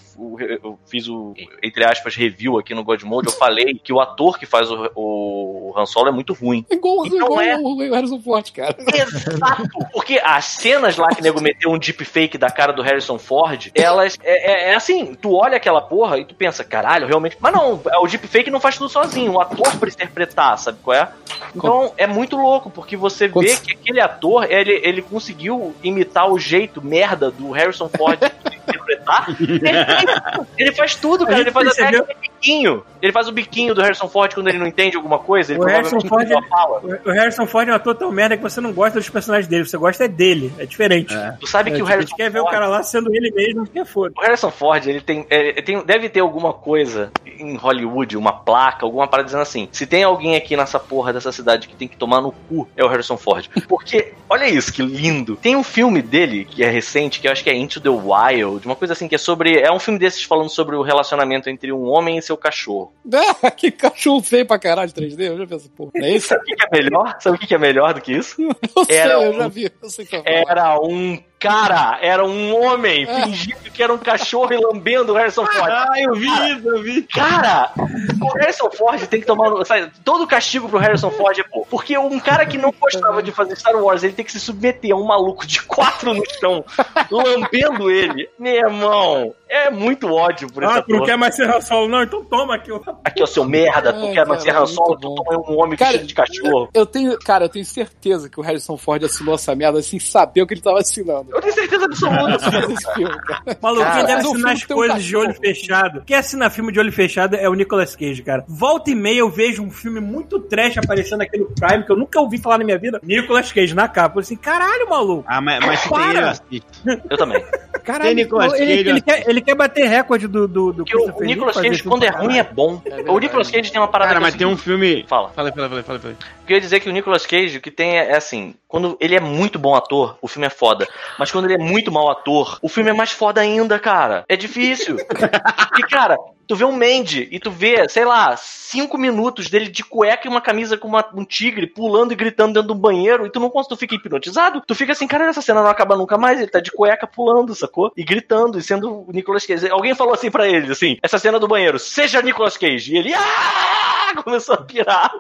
eu fiz o, entre aspas, review aqui no Godmode, eu falei que o ator que faz o, o Han Solo é muito ruim. É igual, Então igual é. o Harrison Ford, cara. Exato! Porque as cenas lá que o nego meteu um deepfake da cara do Harrison Ford, elas. É, é- é assim, tu olha aquela porra e tu pensa, caralho, realmente. Mas não, o deepfake não faz tudo sozinho, o ator pra interpretar, sabe qual é? Então é muito louco, porque você vê que aquele ator, ele, ele conseguiu imitar o jeito merda do Harrison Ford interpretar. Ele, faz- ele faz tudo, cara. Ele faz até aquele biquinho. Ele faz o biquinho do Harrison Ford quando ele não entende alguma coisa. Ele O Harrison Ford- fala. O Harrison Ford é um ator tão merda que você não gosta dos personagens dele, você gosta é dele. É diferente. Tu sabe É, que o tipo, a Harrison gente quer ver o cara lá sendo ele mesmo, que é foda. O Harrison Ford, ele tem, é, tem- Deve ter alguma coisa em Hollywood, uma placa, alguma parada dizendo assim: se tem alguém aqui nessa porra dessa cidade que tem que tomar no cu, é o Harrison Ford. Porque, olha isso, que lindo. Tem um filme dele, que é recente, que eu acho que é Into the Wild, uma coisa assim, que é sobre. É um filme desses falando sobre o relacionamento entre um homem e seu cachorro. Que cachorro feio pra caralho 3D. Eu já penso, pô, não é isso? Sabe o que é melhor? Sabe o que é melhor do que isso? Eu sei, Era eu um- já vi. Eu sei que eu falo. Era um cara, era um homem É. fingindo que era um cachorro e lambendo o Harrison Ford. Ah, eu vi isso, eu vi. Cara, o Harrison Ford tem que tomar. Sabe, todo castigo pro Harrison Ford é pô. Porque um cara que não gostava de fazer Star Wars, ele tem que se submeter a um maluco de quatro no chão, lambendo ele. Meu irmão, é muito ódio por esse Ah, tu não quer mais ser Han Solo, não? Então toma aqui. ó. Aqui, ó, seu merda, tu Ai, quer mais ser Han Solo, tu toma um homem Cara, vestido de cachorro. Eu tenho, cara, eu tenho certeza que o Harrison Ford assinou essa merda sem saber o que ele tava assinando. Eu tenho certeza absoluta. Fazer esse filme, cara. Maluco, quem deve assinar as tem um coisas de olho fechado. Quem assina filme de olho fechado é o Nicolas Cage, cara. Volta e meia eu vejo um filme muito trash aparecendo aqui no Prime, que eu nunca ouvi falar na minha vida. Nicolas Cage na capa. Eu assim, caralho, maluco. Ah, mas, mas se tem Para! ele, eu. Eu também. Caralho, Tem Nicolas ele, Cage, ele quer, ele quer bater recorde do, do, do o, o Nicolas Cage, quando é ruim, é bom. o Nicolas Cage tem uma parada Cara, é mas tem um filme. Fala. Fala, fala, fala, fala. fala. Eu queria dizer que o Nicolas Cage, o que tem é, é assim, quando ele é muito bom ator, o filme é foda. Mas quando ele é muito mau ator, o filme é mais foda ainda, cara. É difícil. e, cara, Tu vê um Mandy e tu vê, sei lá, cinco minutos dele de cueca e uma camisa com uma- um tigre pulando e gritando dentro do banheiro e tu não consegue, tu fica hipnotizado. Tu fica assim, cara, essa cena não acaba nunca mais. Ele tá de cueca pulando, sacou? E gritando e sendo o Nicolas Cage. Alguém falou assim pra ele, assim, essa cena do banheiro, seja Nicolas Cage. E ele, ah! Começou a pirar.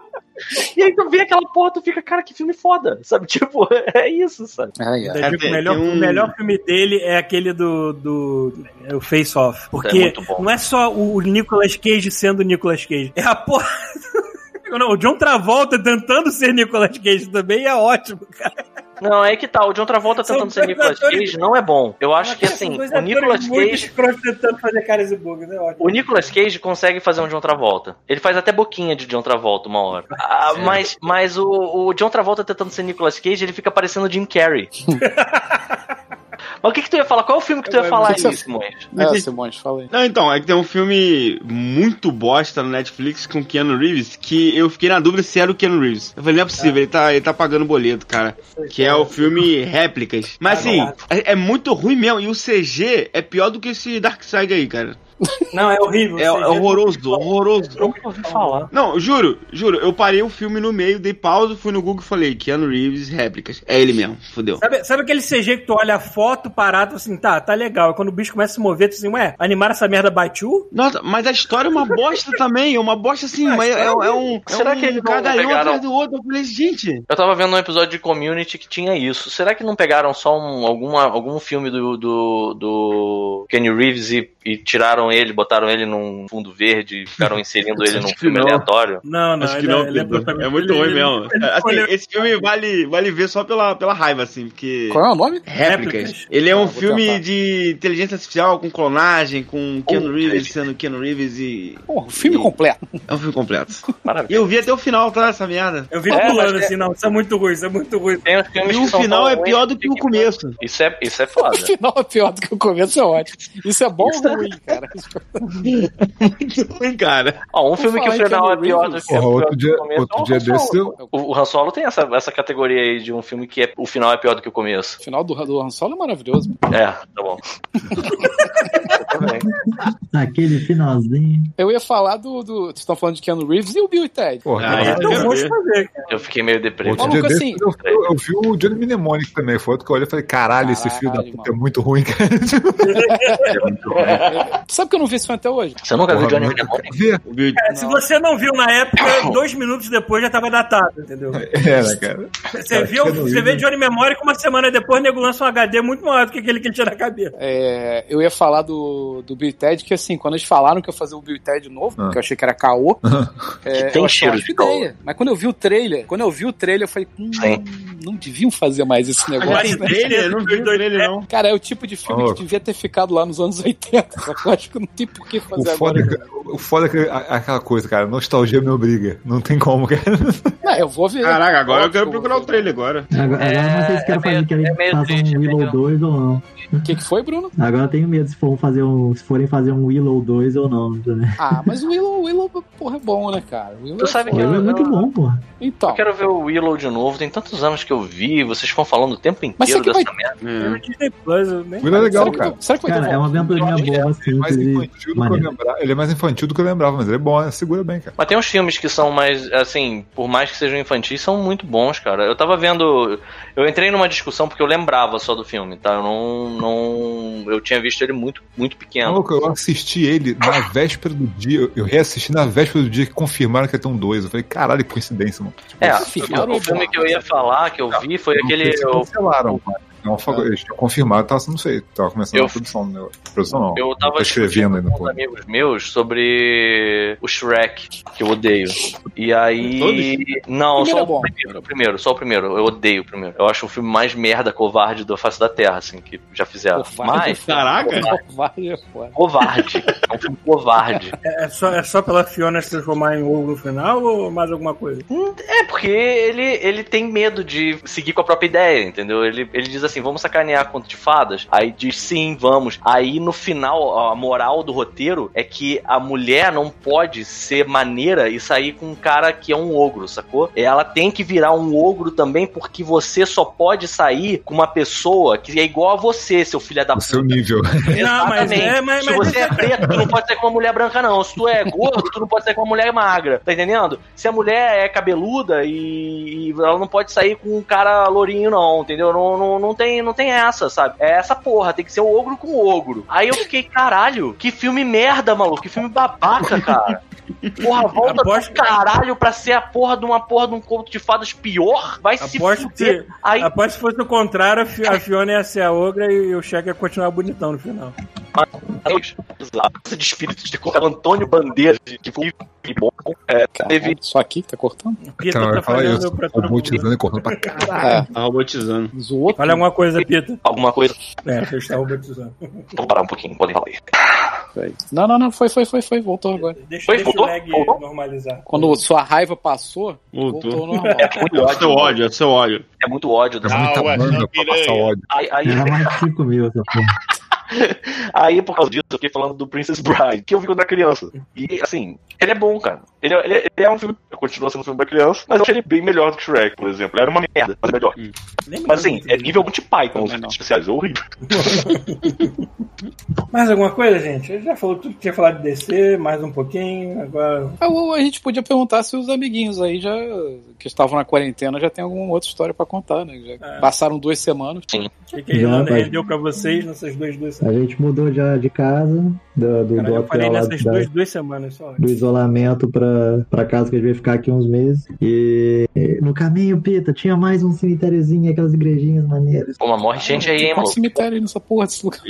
E aí tu vê aquela porra, tu fica, cara, que filme foda, sabe? Tipo, é isso, sabe? Ai, ai. Eu digo que tem- o, melhor, tem um- o melhor filme dele é aquele do, do é o Face Off. É Porque bom. não é só o Nicolas Cage sendo o Nicolas Cage. É a porra. Não, o John Travolta tentando ser Nicolas Cage também é ótimo, cara. Não, é que tá, o John Travolta São tentando ser Nicolas Cage não é bom. Eu acho que assim, o Nicolas Cage. escrotos tentando fazer caras e bugs, é ótimo. O Nicolas Cage consegue fazer um John Travolta. Ele faz até boquinha de John Travolta uma hora. Ah, mas mas o, o John Travolta tentando ser Nicolas Cage, ele fica parecendo Jim Carrey. mas o que, que tu ia falar? Qual é o filme que tu ia falar que que aí, Simões? É, Simões, fala aí. Não, então, é que tem um filme muito bosta no Netflix com Keanu Reeves que eu fiquei na dúvida se era o Keanu Reeves. Eu falei, não é possível, ele, tá, ele tá pagando boleto, cara. Que é o filme Réplicas. Mas assim, é, é muito ruim mesmo. E o CG é pior do que esse Darkseid aí, cara. Não, é horrível. É, é horroroso, horroroso. Nunca ouvi falar. Não, juro, juro, eu parei o filme no meio, dei pausa, fui no Google e falei, Keanu Reeves, réplicas. É ele mesmo, fodeu. Sabe, sabe aquele CG que tu olha a foto parado assim, tá, tá legal. E quando o bicho começa a se mover, tu assim, ué, animaram essa merda two? Nossa, mas a história é uma bosta também, é uma bosta assim, mas é, é história um, é Será um que eles não cagalhão pegaram- atrás do outro. Eu falei, gente, Eu tava vendo um episódio de Community que tinha isso. Será que não pegaram só um, alguma, algum filme do, do, do Kenny Reeves e, e tiraram ele, botaram ele num fundo verde e ficaram inserindo ele num filme não. aleatório? Não, não, acho que ele, não, ele é, Pedro. protagonista. é muito ruim mesmo. Assim, esse filme vale, vale ver só pela, pela raiva, assim, porque... Qual é o nome? Réplicas. Ele é um Ah, filme tentar. de inteligência artificial com clonagem, com Keanu Puta, Reeves sendo Keanu Reeves e... Porra, o filme e- completo. É um filme completo. E Maravilha. eu vi até o final, tá? Essa merda. Eu vi É, pulando é- assim, não, isso é muito ruim, isso é muito ruim. Tem uns filmes E o final é pior do que o começo. Isso é, isso é O foda. final é pior do que o começo, é ótimo. Isso é bom ou ruim, cara? Muito ruim, cara. Ó, um filme que o final é pior do que, é pior outro do que dia- o começo. outro é o dia Han Solo. desse eu- O, o Han Solo tem essa, essa categoria aí de um filme que é, o final é pior do que o começo. O final do, do Han Solo é maravilhoso. É, tá bom. Eu também. Aquele finalzinho. Eu ia falar do. do vocês estão falando de Keanu Reeves e o Bill e Ted. Porra, Ah, é. Então vamos ver. fazer. Eu fiquei meio deprimido. Outro Maluco, dia assim- eu, eu, eu vi o Johnny Mnemonic também, foi outro que eu olhei e falei, caralho, esse filho da Caralho, puta é muito ruim, cara. Sabe que eu não vi esse filme até hoje? Você nunca viu Johnny eu Mnemonic? É, se você não viu na época, dois minutos depois já tava datado, entendeu? É, né, cara? Você, Cara, viu, você Reeves- vê Johnny Memory que uma semana depois o nego lança um HD muito maior do que aquele que ele tinha na cabeça. É, eu ia falar do, do Bill Ted, que assim, quando eles falaram que ia fazer o Bill Ted novo, Ah. que eu achei que era caô, é, tem eu achei cheiro de ideia. Mas quando eu vi o trailer, quando eu vi o trailer, eu falei, hum, não deviam fazer mais esse negócio. tem né? trailer? Eu não vi o trailer, não. Cara, é o tipo de filme Oh. que devia ter ficado lá nos anos 80. Só que eu que não tem por que O fazer foda, agora. é que- o foda é que a- aquela coisa, cara, nostalgia me obriga. Não tem como, cara. Não, eu vou ver. Caraca, agora eu quero Ótimo. procurar o trailer agora. Agora, agora não sei se quero é fazer que eles é façam um é Willow meio- 2 ou não. O que, que foi, Bruno? Agora eu tenho medo se, for fazer um, se forem fazer um Willow 2 ou não. né? Ah, mas o Willow, o Willow, porra, é bom, né, cara? O Willow Tu é sabe que Willow é eu- muito eu- bom, pô. Então, Eu quero ver o Willow de novo. Tem tantos anos que eu vi. Vocês ficam falando o tempo Mas inteiro que dessa merda. É. No Disney Plus, eu nem- Will é legal, será, que, cara. será que vai ter Cara, é uma aventurinha Eu boa, é mais simples infantil e do que eu lembrava. Ele é mais infantil do que eu lembrava, mas ele é bom, né? segura bem, cara. Mas tem uns filmes que são mais, assim, por mais que sejam infantis, são muito bons, cara. Eu tava vendo. Eu entrei numa discussão porque eu lembrava só do filme, tá? Eu não. não eu tinha visto ele muito, muito pequeno. Maluco, eu assisti ele na véspera do dia. eu- reassisti na véspera do dia que confirmaram que ia ter um 2. Eu falei, caralho, que coincidência, mano. É, Filmaram o filme que eu ia falar, que eu vi, foi Não aquele. Eu. Não, eles tinham confirmado, tava, não sei, tava começando Eu- a produção. Né? Produção não. eu tava tô escrevendo ainda, com amigos meus sobre o Shrek, que eu odeio. E aí. Não, Primeiro só é o primeiro, o primeiro, só o primeiro. Eu odeio o primeiro. Eu acho o filme mais merda, covarde da face da Terra, assim, que já fizeram. Covarde. Mas. Caraca! É foda. Covarde. É um filme covarde. É, é só, é só pela Fiona se transformar em ovo no final ou mais alguma coisa? É porque ele, ele tem medo de seguir com a própria ideia, entendeu? Ele, ele diz assim: assim, vamos sacanear conto de fadas? Aí diz sim, vamos. Aí no final, a moral do roteiro é que a mulher não pode ser maneira e sair com um cara que é um ogro, sacou? Ela tem que virar um ogro também, porque você só pode sair com uma pessoa que é igual a você, seu filho da O seu puta. nível. Não, mas Exatamente. é, mas, Se mas você é preto, tu não pode ser com uma mulher branca, não. Se tu é gordo, tu não pode ser com uma mulher magra. Tá entendendo? Se a mulher é cabeluda e, e ela não pode sair com um cara lourinho, não, entendeu? Não, não, não, tem, não tem essa, sabe? É essa porra, tem que ser o ogro com o ogro. Aí eu fiquei, caralho, que filme merda, maluco. Que filme babaca, cara. Porra, volta Aposto- do caralho pra ser a porra de uma porra de um conto de fadas pior. Vai se Aposto que, fuder. Aí, aposto que fosse o contrário, a Fi- a Fiona ia ser a ogra e o Shaq ia continuar bonitão no final. De espíritos de cor. Antônio Bandeira, que foi bom. É, teve Só aqui que tá cortando? Pita Então, tá falar falando isso. pra todo. Robotizando e cortando pra caralho. Tá robotizando. Zoou. Fala alguma coisa, Pita. alguma coisa. É, você está robotizando. Vou parar um pouquinho, podem falar aí. Não, não, não, foi, foi, foi, foi, voltou agora. Deixa, Foi, o voltou? lag Voltou? normalizar. Quando sua raiva passou, Voltou. normal. É muito É ódio. seu ódio, é seu ódio. É muito ódio. É Dessa... muita Ah, banda pra passar ódio. Aí, aí, Era mais 5 mil essa porra. aí, por causa disso, eu fiquei falando do Princess Bride, que eu vi quando era criança. E, assim, ele é bom, cara. Ele, é- ele é- ele é um filme, continua sendo um filme pra criança, mas eu achei ele bem melhor do que Shrek, por exemplo. Era uma merda, mas é melhor. Nem Mas, assim, é nível Monty Python, os especiais, é horrível. Mais alguma coisa, gente? Eu já falou tudo que tinha falado de DC, mais um pouquinho, agora. Ah, ou A gente podia perguntar se os amiguinhos aí já que estavam na quarentena já tem alguma outra história pra contar, né? Já É. passaram duas semanas. O que, que a Já, Irlanda pai. rendeu pra vocês nessas duas, duas A semanas? gente mudou já de casa, do, do, Caralho, do eu falei nessas da- duas, duas semanas só. do isolamento pra, pra casa que a gente vai ficar aqui uns meses. E no caminho, Pita, tinha mais um cemitériozinho, aquelas igrejinhas maneiras. Pô, mas morre gente aí, hein, Tem um maluco. cemitério aí nessa porra desse lugar.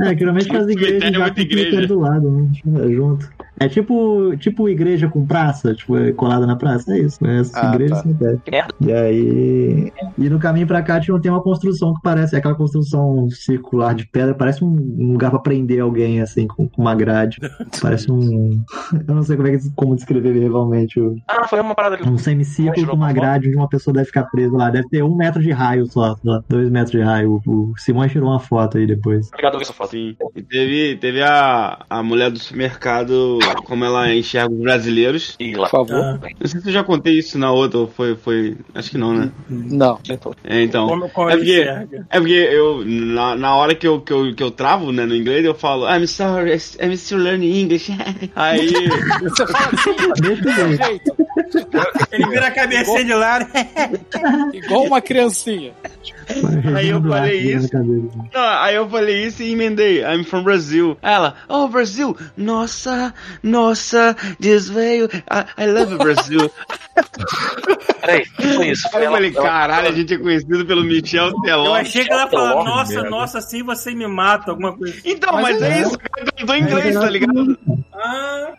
É, geralmente as igrejas o igreja. do lado, né? Tipo, Junto. É tipo, tipo igreja com praça, tipo, é colada na praça, é isso. É essa Ah, igreja tá. e cemitério. Merda. E aí. E no caminho pra cá tinha, tem uma construção que parece, é aquela construção circular de pedra, parece um, lugar pra prender alguém, assim, com, com uma grade. Parece um. Eu não sei como, é que, como descrever realmente. o- Ah, foi uma parada que Um semicírculo com uma grade onde uma pessoa deve ficar presa lá. Deve ter um metro de raio só, só, dois metros de raio. O, o Simões tirou uma foto aí depois. Obrigado por essa foto. Sim. Teve, teve a, a mulher do supermercado, como ela enxerga os brasileiros. Por favor. Ah, Não sei se eu já contei isso na outra, ou foi, foi. Acho que não, né? Não. É, então. como, como É porque- enxerga. É porque eu, na, na hora que eu, que, eu, que eu travo, né, no inglês, eu falo, I'm sorry, I'm still learning English. Aí, Você fala Ele vira a cabecinha de lado. igual uma criancinha. Aí eu falei isso. cabeça. não, aí eu falei isso e emendei, I'm from Brazil. Ela, oh, Brasil, nossa, nossa, desveio, I, I love Brazil. Peraí, o que foi isso? Foi Aí eu ela- falei, ela- caralho, a gente é conhecido pelo Michel Eu Teló. achei que ela ia falar, nossa, merda. nossa, assim você me mata, alguma coisa. assim. Então, mas, Mas é, é. isso, eu tô em inglês, tá ligado? Ah,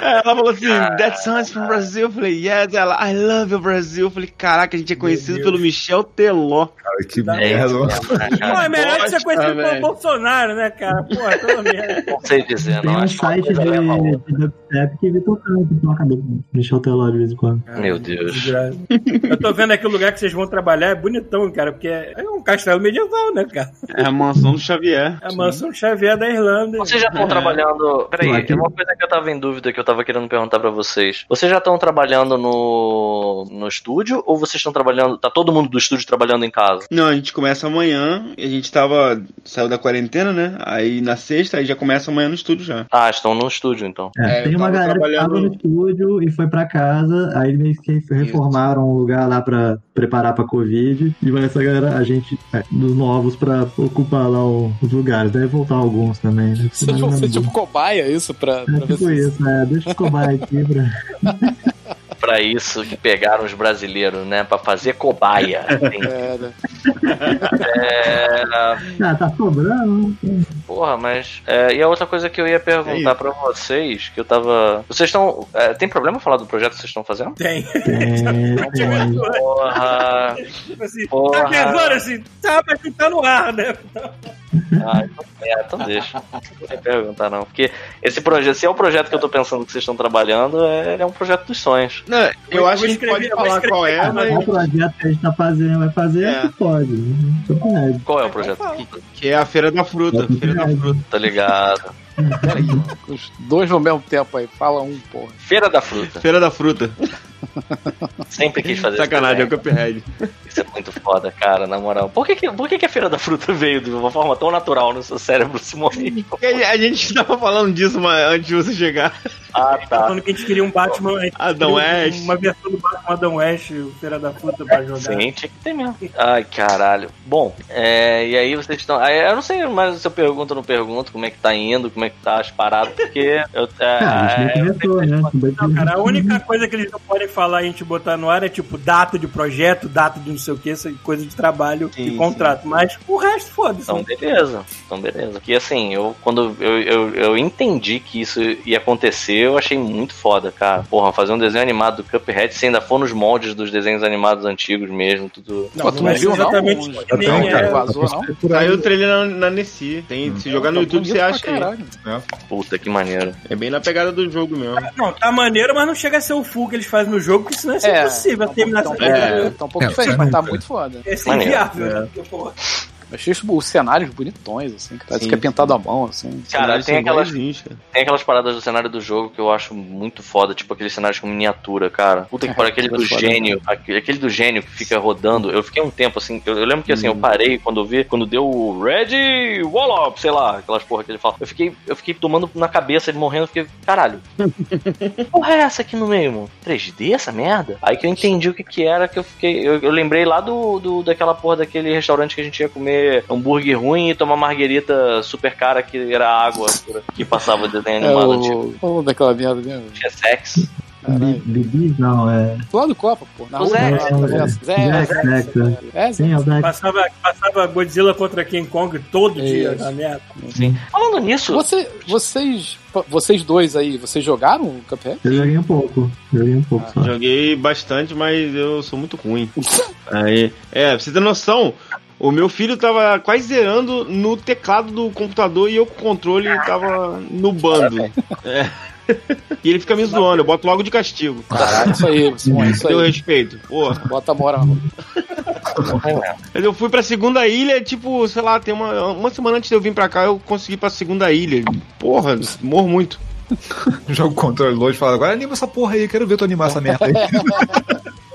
É, Ela falou assim, that sounds from Brazil. Eu falei, yes, ela, I love you, Brasil. Eu falei, caraca, a gente é conhecido pelo Michel Teló. Cara, que É merda. pô, é melhor que você bosta, conhecido pelo. Bolsonaro, né, cara? Porra, pelo menos. Não sei dizer, Tem não. um que uma site de, dubstep que vem tocando, toca do Michel Teló de vez em quando. Meu Deus. Eu tô vendo aqui o lugar que vocês vão trabalhar, é bonitão, cara, porque é um castelo medieval, né, cara? É a mansão do Xavier. É a mansão Xavier da Irlanda. Vocês já estão trabalhando. Peraí, Aqui. é uma coisa que eu tava em dúvida que eu tava querendo perguntar pra vocês. Vocês já estão trabalhando no, no estúdio ou vocês estão trabalhando. Tá todo mundo do estúdio trabalhando em casa? Não, a gente começa amanhã. E a gente tava. Saiu da quarentena, né? Aí na sexta, aí já começa amanhã no estúdio já. Ah, estão no estúdio então. É, É, tem uma galera que trabalhando- tava no estúdio e foi pra casa, aí meio que reformaram um lugar lá pra preparar pra Covid, e vai essa galera, a gente, é, dos novos, pra ocupar lá o- os lugares. Deve voltar alguns também, né? Vocês vão ser tipo cobaia, isso, pra, pra É ver tipo se. isso, é, deixa eu cobar aqui pra... Pra isso que pegaram os brasileiros, né? Pra fazer cobaia. Tem- É, né? É, Ah, tá sobrando, né? Porra, mas. é, e a outra coisa que eu ia perguntar pra vocês, que eu tava. Vocês estão. é, tem problema falar do projeto que vocês estão fazendo? Tem. É, tem. Porra. Tipo assim, Porra. tá gravando assim, tá, mas não tá no ar, né? Ah, então, é, então deixa. Não ia perguntar, não. Porque esse projeto, se é o projeto que eu tô pensando que vocês estão trabalhando, é, ele é um projeto dos sonhos. Não, eu Eu acho que a gente pode falar qual é, mas Qual projeto que a gente tá fazendo, vai fazer, É. que pode. Não pode. Qual é o projeto? que é a Feira da Fruta. Feira da Fruta. Tá ligado? Peraí, os dois no mesmo tempo aí. Fala um, porra. Feira da Fruta. Feira da Fruta. Sempre quis fazer Sacanagem, é o isso. Cuphead. Isso é muito foda, cara, na moral. Por que, que, por que, que a Feira da Fruta veio de uma forma tão natural no seu cérebro, Simone? Porque A gente tava falando disso mas antes de você chegar. Ah, tá. Falando que a gente queria um Batman. a gente Adam West. Uma versão do Batman Adam West, o Feira da Fruta pra jogar. Sim, tinha que ter mesmo. Ai, caralho. Bom, é, e aí vocês estão. Eu não sei mais se eu pergunto ou não pergunto como é que tá indo, como é que tá as paradas, porque eu. É, Ah, a gente nem é, começou, né? Não, cara, a única coisa que eles não podem falar e a gente botar no ar é tipo data de projeto, data de não sei o que, essa coisa de trabalho Sim, e contrato. Mas o resto, foda-se. Então, beleza. Então, beleza. Que assim, eu quando eu, eu, eu entendi que isso ia acontecer, eu achei muito foda, cara. Porra, fazer um desenho animado do Cuphead, se ainda for nos moldes dos desenhos animados antigos mesmo, tudo. Não, Pô, tu não não é viu, não? exatamente que nem tenho, é- cara. Vazou, não? Saiu o trailer na, na Nessie. Tem, se jogar no Tá YouTube, você acha aí. caralho. Puta que maneiro. É bem na pegada do jogo mesmo. Não, tá maneiro, mas não chega a ser o full que eles fazem no jogo, porque senão ser É, impossível tá terminar pouco- essa tá um pouco- tá um pouco É, diferente, mas tá muito foda. Maneiro. inviável, né? Achei os- os cenários bonitões, assim, que parece Sim, que é pintado à mão, assim. Cara, tem aquelas, cara. tem aquelas paradas do cenário do jogo que eu acho muito foda, tipo aqueles cenários com miniatura, cara. Puta que pariu, aquele do gênio, aquele, aquele do gênio que fica rodando. Eu fiquei um tempo assim, eu, eu lembro que assim, eu parei quando eu vi, quando deu o Red Wallop, sei lá, aquelas porra que ele fala. Eu fiquei, eu fiquei tomando na cabeça ele morrendo, eu fiquei, caralho. que porra é essa aqui no meio, mano? 3D essa merda? Aí que eu entendi o que que era, que eu fiquei, eu, eu lembrei lá do, do daquela porra daquele restaurante que a gente ia comer hambúrguer ruim e tomar marguerita super cara que era água que passava desenho É animado, tipo, o, o daquela merda mesmo. tinha sexo. Bibis? Não, é. Lado do Copa, pô. Na O rua, Zé. lá, É, é? Zé, Zé, Zé, Zé. É, Sim, é o Zé. passava, passava Godzilla contra King Kong todo dia Isso. na merda. Sim. Falando nisso, Você, vocês, vocês dois aí, vocês jogaram o Cuphead? Eu joguei um pouco. Joguei um pouco só. Joguei bastante, mas eu sou muito ruim. Aí, é, pra você ter noção, o meu filho tava quase zerando no teclado do computador e eu com o controle tava no bando. É. E ele fica me zoando, eu boto logo de castigo. Caralho, isso aí, Simone, isso Deu aí. respeito. Porra. Bota a moral. Mas eu fui pra segunda ilha, tipo, sei lá, tem uma, uma semana antes de eu vir pra cá, eu consegui ir pra segunda ilha. Porra, morro muito. Jogo controle longe e fala, agora anima essa porra aí, quero ver tu animar essa merda aí.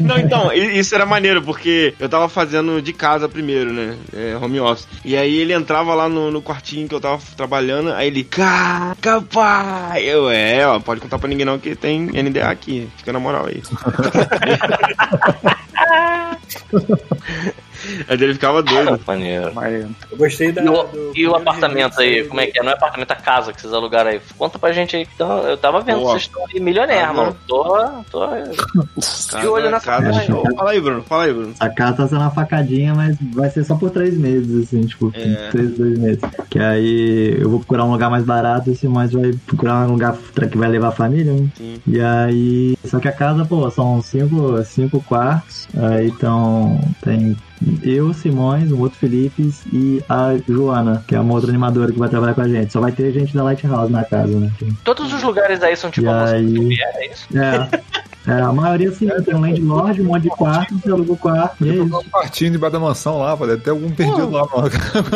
Não, então, isso era maneiro, porque eu tava fazendo de casa primeiro, né? É, home office. E aí ele entrava lá no, no quartinho que eu tava trabalhando, aí ele, caraca, pai! Eu, é, ó, pode contar pra ninguém não que tem NDA aqui, fica na moral aí. aí ele ficava doido. maneiro. Mas, Eu gostei da. E o, do e o apartamento aí, como é que é? Não é apartamento, é casa que vocês alugaram aí. Conta pra gente aí. que tão- eu tava vendo, Boa. vocês estão aí milionaire, Casa. mano. Tô, tô de olho nessa casa aí. show. Fala aí, Bruno, fala aí, Bruno. A casa tá sendo uma facadinha, mas vai ser só por três meses, assim, tipo, É. três, dois meses. Que aí eu vou procurar um lugar mais barato, assim, mas vai procurar um lugar que vai levar a família, né? Sim. E aí. Só que a casa, pô, são cinco, cinco quartos. Aí então tem eu, Simões, um outro Felipe e a Joana, que é uma outra animadora que vai trabalhar com a gente. Só vai ter gente da Lighthouse na casa, né? Todos os lugares aí são tipo E aí- do Xavier, é isso? É, é, a maioria sim, tem um landlord, um monte de quarto, você aluga o quarto, e é isso. um quartinho debaixo da mansão lá, deve ter algum perdido lá, mano.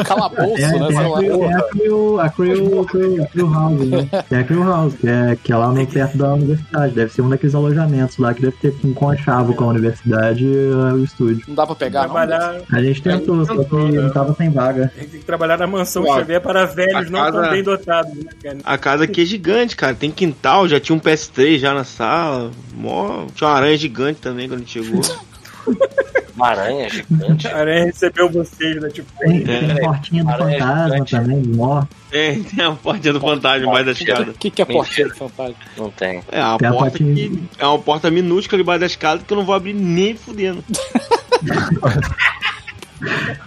calabouço, É, né? tem a. Crew, é a Crew, House, né? É a Crew House, que é, que é lá no, perto da universidade. Deve ser um daqueles alojamentos lá que deve ter um conchavo com a universidade e uh, o estúdio. Não dá pra pegar, não. trabalhar, A gente tentou, só que não tava sem vaga. a gente tem que trabalhar na mansão Ó, Xavier para velhos não tão bem dotados, né, cara? A casa aqui é gigante, cara. Tem quintal, já tinha um PS3 já na sala. Mó... Tinha uma aranha gigante também quando a gente chegou. Uma aranha gigante. A aranha recebeu vocês, né? Tipo, Tem, tem portinha do Aranha fantasma gigante. também, morto. Tem, tem a portinha do fantasma embaixo da escada. O que, que é portinha do fantasma? Não tem. É, uma Tem a porta portinha. que é uma porta minúscula debaixo da escada que eu não vou abrir nem fudendo.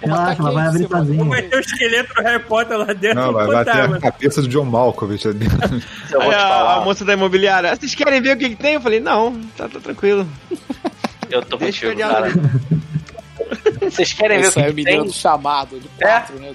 Relaxa, ela vai abrir Vai sozinha. ter o esqueleto do Harry Potter lá dentro Não, vai bater a cabeça do John Malkovich ali. Aí a, a moça da imobiliária, "Ah, vocês querem ver o que, que tem? Eu falei, não, tá, tá tranquilo. Eu tô Deixa contigo, cara. Vocês querem ver o Esse aí é que o tem? do chamado de quatro, né?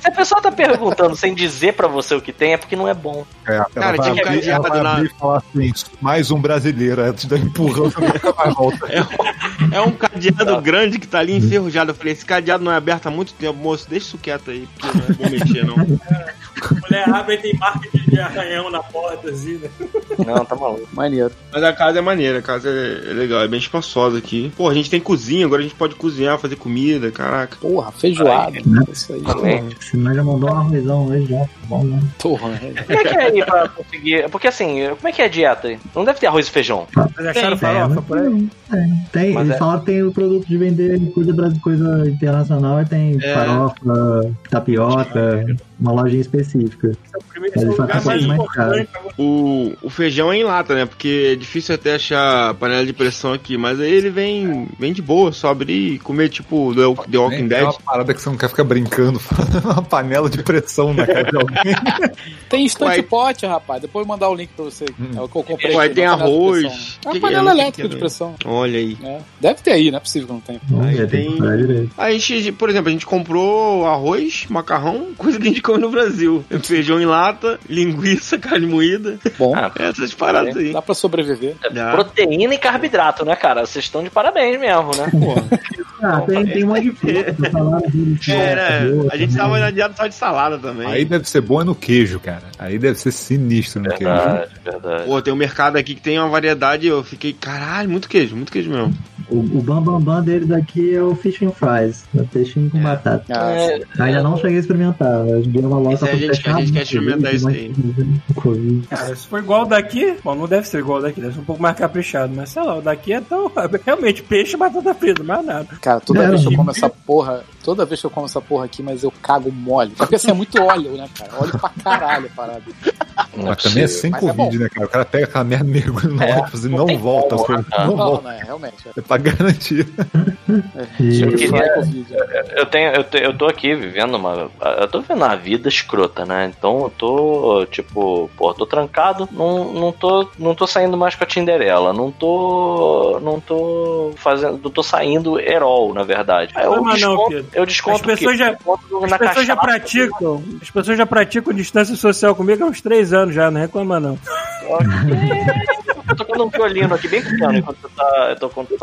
Se a pessoa tá perguntando sem dizer pra você o que tem, é porque não é bom. É, ela Cara, vai tinha um abrir, cadeado ela vai abrir e falar assim, mais um brasileiro, aí tu dá empurrão, você nunca mais volta. É um cadeado grande que tá ali enferrujado. Eu falei, esse cadeado não é aberto há muito tempo, moço, deixa isso quieto aí, porque não é bom mexer, não. Mulher abre e tem marca de, arranhão na porta, assim, né? Não, tá maluco. Maneiro. Mas a casa é maneira, a casa é, é legal, é bem espaçosa aqui. Pô, a gente tem cozinha, agora a gente pode cozinhar, fazer comida, caraca. Porra, feijoada. Isso aí. Também. Se nós já mandou um arrozão hoje já. Bom, né? Porra, né? Como é que é aí pra conseguir? Porque assim, como é que é a dieta aí? Não deve ter arroz e feijão. Mas acharam É, farofa por aí? tem, tem, Mas eles é- falaram que tem o produto de vender coisa, coisa internacional e tem É. farofa, tapioca, uma lojinha específica. Primeiro, esse é o lugar tá mais importante. O, o feijão é em lata, né? Porque é difícil até achar panela de pressão aqui, mas aí ele vem, vem de boa, só abrir e comer tipo The, The Walking É Dead. uma parada que você não quer ficar brincando, uma panela de pressão na casa de alguém. Tem instante pote, rapaz. Depois eu mandar o link pra você. É o que eu comprei. Tem arroz. pressão. É uma panela sei elétrica que de é. pressão. Olha aí. É. Deve ter aí, não é possível que não tenha. Aí tem. A gente, por exemplo, a gente comprou arroz, macarrão, coisa que a gente come no Brasil. Feijão em lata, linguiça, carne moída. Bom, Ah, Essas paradas aí. dá pra sobreviver. Dá. Proteína e carboidrato, né, cara? Vocês estão de parabéns mesmo, né? Ah, tem, tem um monte de fruta, É, né? A gente tava na dieta só de salada também. Aí deve ser bom é no queijo, cara. Aí deve ser sinistro no queijo. Verdade, verdade. Pô, tem um mercado aqui que tem uma variedade, eu fiquei, caralho, muito queijo, muito queijo mesmo. O, o bambambam bam, bam deles aqui é o fish and fries, é peixinho com batata. Ah, É, Ainda não cheguei a experimentar, eu dei uma loja Esse aí a gente- a gente quer experimentar isso aí. Cara, se for igual o daqui, bom, não deve ser igual o daqui, deve ser um pouco mais caprichado, mas sei lá, o daqui é tão. Realmente, peixe e batata frita, mais nada. Cara, toda É, vez que eu como essa porra, toda vez que eu como essa porra aqui, mas eu cago mole. Porque assim, é muito óleo, né, cara? Óleo pra caralho a parada. Mas também é sem Mas é Covid, né, cara? O cara pega aquela merda, mergulha no É, óleo e não volta, né, não Não, volta. não, é, realmente. É pra garantir. E- Eu queria- é Covid. Eu tenho, eu, te- eu tô aqui vivendo uma. Eu tô vivendo uma vida escrota, né? Então eu tô, tipo, pô, tô trancado, não, não, tô, não tô saindo mais com a Tinderela, não tô. Não tô fazendo. Não tô saindo herol, na verdade. Eu Não, não, desconto, Pedro. eu desconto As pessoas o quê? já- As pessoas já praticam, as pessoas já praticam distância social comigo há uns três anos já, não reclama não. Tô tocando um violino aqui bem pequeno enquanto você tá. Eu tô contando.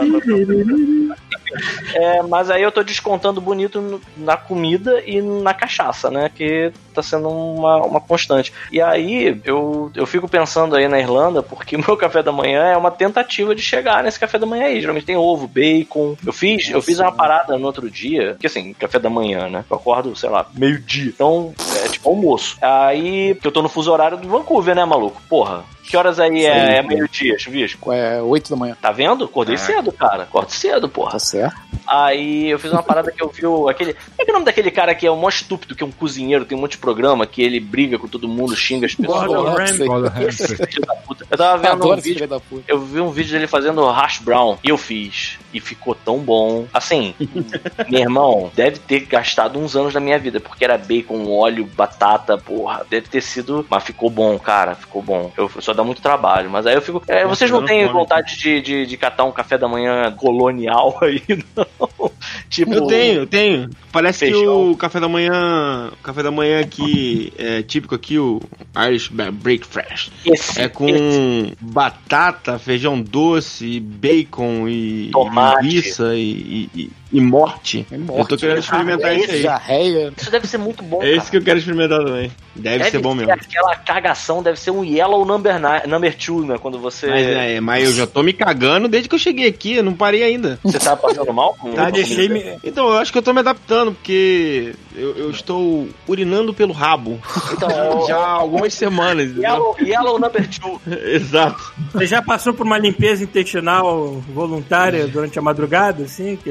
É, mas aí eu tô descontando bonito no- na comida e na cachaça, né? Que tá sendo uma, uma constante. E aí eu, eu fico pensando aí na Irlanda, porque o meu café da manhã é uma tentativa de chegar nesse café da manhã aí. Geralmente tem ovo, bacon. Eu fiz, eu fiz uma parada no outro dia, que assim, café da manhã, né? Eu acordo, sei lá, meio-dia. Então, é tipo almoço. Aí, eu tô no fuso horário do Vancouver, né, maluco? Porra. Que horas aí é, é meio-dia, chuvisco? É 8 da manhã. Tá vendo? Acordei cedo, cara. Acordo cedo, porra. Tá certo? Aí eu fiz uma parada que eu vi o, aquele. Como é que é o nome daquele cara que é o maior estúpido, que é um cozinheiro, tem um monte de programa, que ele briga com todo mundo, xinga as pessoas. Gordon Ramsay. Olha, Esse filho da puta. Eu tava vendo um Adoro esse vídeo. da puta. Eu vi um vídeo dele fazendo hash brown e eu fiz. E ficou tão bom. Assim, meu irmão, deve ter gastado uns anos da minha vida, porque era bacon, óleo, batata, porra. Deve ter sido. Mas ficou bom, cara. Ficou bom. Eu só dá muito trabalho. Mas aí eu fico. é, vocês não têm vontade de, de, de catar um café da manhã colonial aí, não? Tipo. Eu tenho, eu tenho. Parece que Feijão. o café da manhã. O café da manhã aqui é típico aqui, o Irish Breakfast. Esse, É com esse- batata, feijão doce, bacon e Tomate. linguiça e, e, e morte. É Eu tô morte. querendo experimentar isso aí. Diarreia. Isso deve ser muito bom. É esse cara. que eu quero experimentar também. Deve, ser bom mesmo. Aquela cagação deve ser um yellow number, number two, né? Quando você. Mas, é, mas eu já tô me cagando desde que eu cheguei aqui, eu não parei ainda. Você tá passando mal com Tá, deixei me- Então, eu acho que eu tô me adaptando, porque eu, eu estou urinando pelo rabo Então, é já há algumas semanas. Yellow, yellow number two. Exato. Você já passou por uma limpeza intestinal voluntária durante a madrugada, assim? Que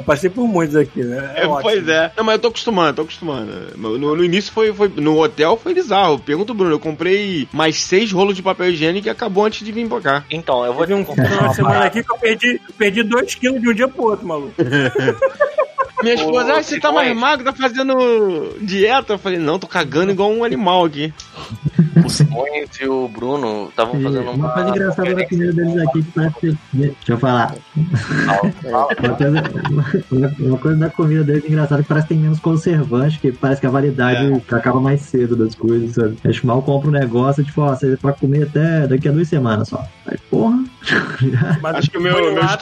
já passei por muitos aqui, né? É, ótimo. pois é. Não, mas eu tô acostumando, tô acostumando. No, no início foi, foi. No hotel foi bizarro. Pergunta, Bruno, eu comprei mais seis rolos de papel higiênico e acabou antes de vir pra cá. Então, eu vou Teve um uma semana aqui que eu perdi, eu perdi 2 quilos de um dia pro outro, maluco. Minha esposa, ah, você tá mais magro, tá fazendo dieta? Eu falei, não, tô cagando igual um animal aqui. O Simões e o Bruno estavam fazendo uma uma. coisa engraçada da comida deles aqui que parece que. Deixa eu falar. Uma coisa, uma- coisa da comida deles engraçada que parece que tem menos conservante, que parece que a validade acaba mais cedo das coisas, sabe? A gente mal compra um negócio, tipo, ó, você vai comer até daqui a duas semanas só. Aí, porra. Mas Acho que o meu- meu lá,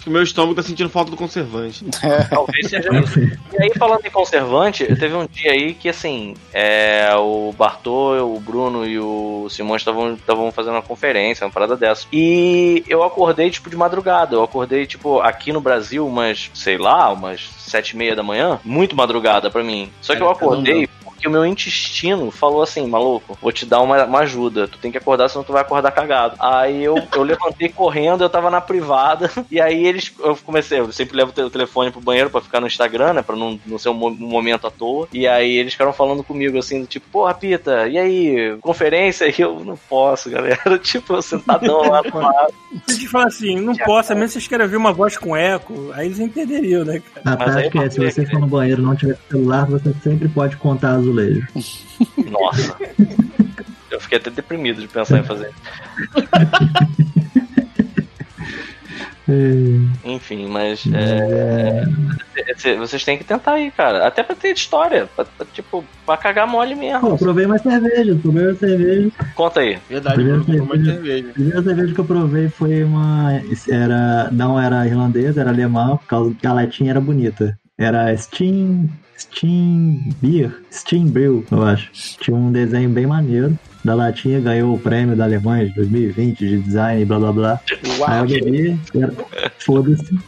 que o meu estômago tá sentindo falta do conservante. Talvez seja isso. E aí, falando em conservante, teve um dia aí que, assim, é, o Bartô, o Bruno e o Simões estavam estavam fazendo uma conferência, uma parada dessa. E eu acordei, tipo, de madrugada. Eu acordei, tipo, aqui no Brasil, umas, sei lá, umas sete e meia da manhã. Muito madrugada pra mim. Só que eu acordei porque o meu intestino falou assim, maluco, vou te dar uma, uma ajuda. Tu tem que acordar, senão tu vai acordar cagado. Aí eu, eu levantei correndo, eu tava na privada, e aí eles. Eu comecei, eu sempre levo o te- o telefone pro banheiro pra ficar no Instagram, né? Pra não, não ser um, mo- momento à toa. E aí eles ficaram falando comigo assim, do tipo, porra, Pita, e aí, conferência? E eu não posso, galera. Tipo, eu sentadão lá no lado. Se a gente fala assim, não posso, a menos que vocês queiram ver uma voz com eco, aí eles entenderiam, né, cara? A Mas aí tática é, se você falei, for no banheiro e não tiver celular, você sempre pode contar azulejo. Nossa. Eu fiquei até deprimido de pensar em fazer. É, Enfim, mas é, é, vocês têm que tentar aí, cara. Até pra ter história. Pra, pra, tipo, pra cagar mole Pô, mesmo. provei mais cerveja, provei mais cerveja. Conta aí. Verdade, tomar cerveja. cerveja. A primeira cerveja que eu provei foi uma. Era, não era irlandesa, era alemã, por causa que a latinha era bonita. Era Steam. Steam Beer. Steam Brew, eu acho. Tinha um desenho bem maneiro. Da latinha ganhou o prêmio da Alemanha de 2020 de design e blá blá blá. Aí eu bebi, era- foda-se.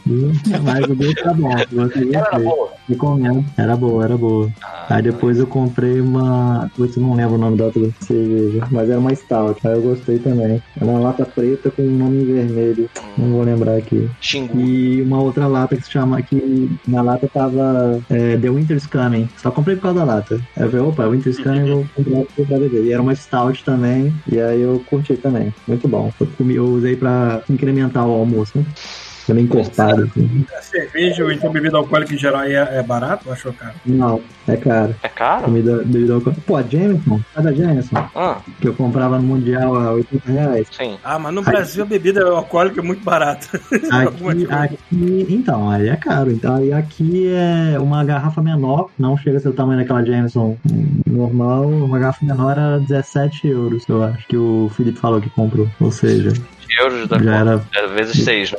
Mas o gosto tá bom. Era gostei. boa. Recomendo. Era boa, era boa. Aí depois eu comprei uma. Putz, eu não lembro o nome da outra cerveja, mas era uma stout. Aí eu gostei também. Era uma lata preta com um nome vermelho. Não vou lembrar aqui. Xingu. E uma outra lata que se chama. que na lata tava é, The Winter's Coming. Só comprei por causa da lata. Aí eu falei, opa, Winter's Coming eu vou comprar pra beber. E era uma stout também. E aí eu curti também. Muito bom. Eu, comi, eu usei pra incrementar o almoço, né? Também encorpado, assim. A cerveja ou então bebida alcoólica em geral é, é barato ou achou caro? Não, é caro. É caro? Comida, bebida alcoólica. Pô, a Jameson, cada Jameson, Ah, que eu comprava no Mundial a 80 reais. sim. Ah, mas no Brasil a bebida alcoólica é muito barata. Aqui, aqui, então, aí é caro. Então, aí aqui é uma garrafa menor, não chega a ser o tamanho daquela Jameson normal. Uma garrafa menor era 17 euros, eu acho, que o Felipe falou que comprou. Ou seja, Euros da já era. É vezes seis, né?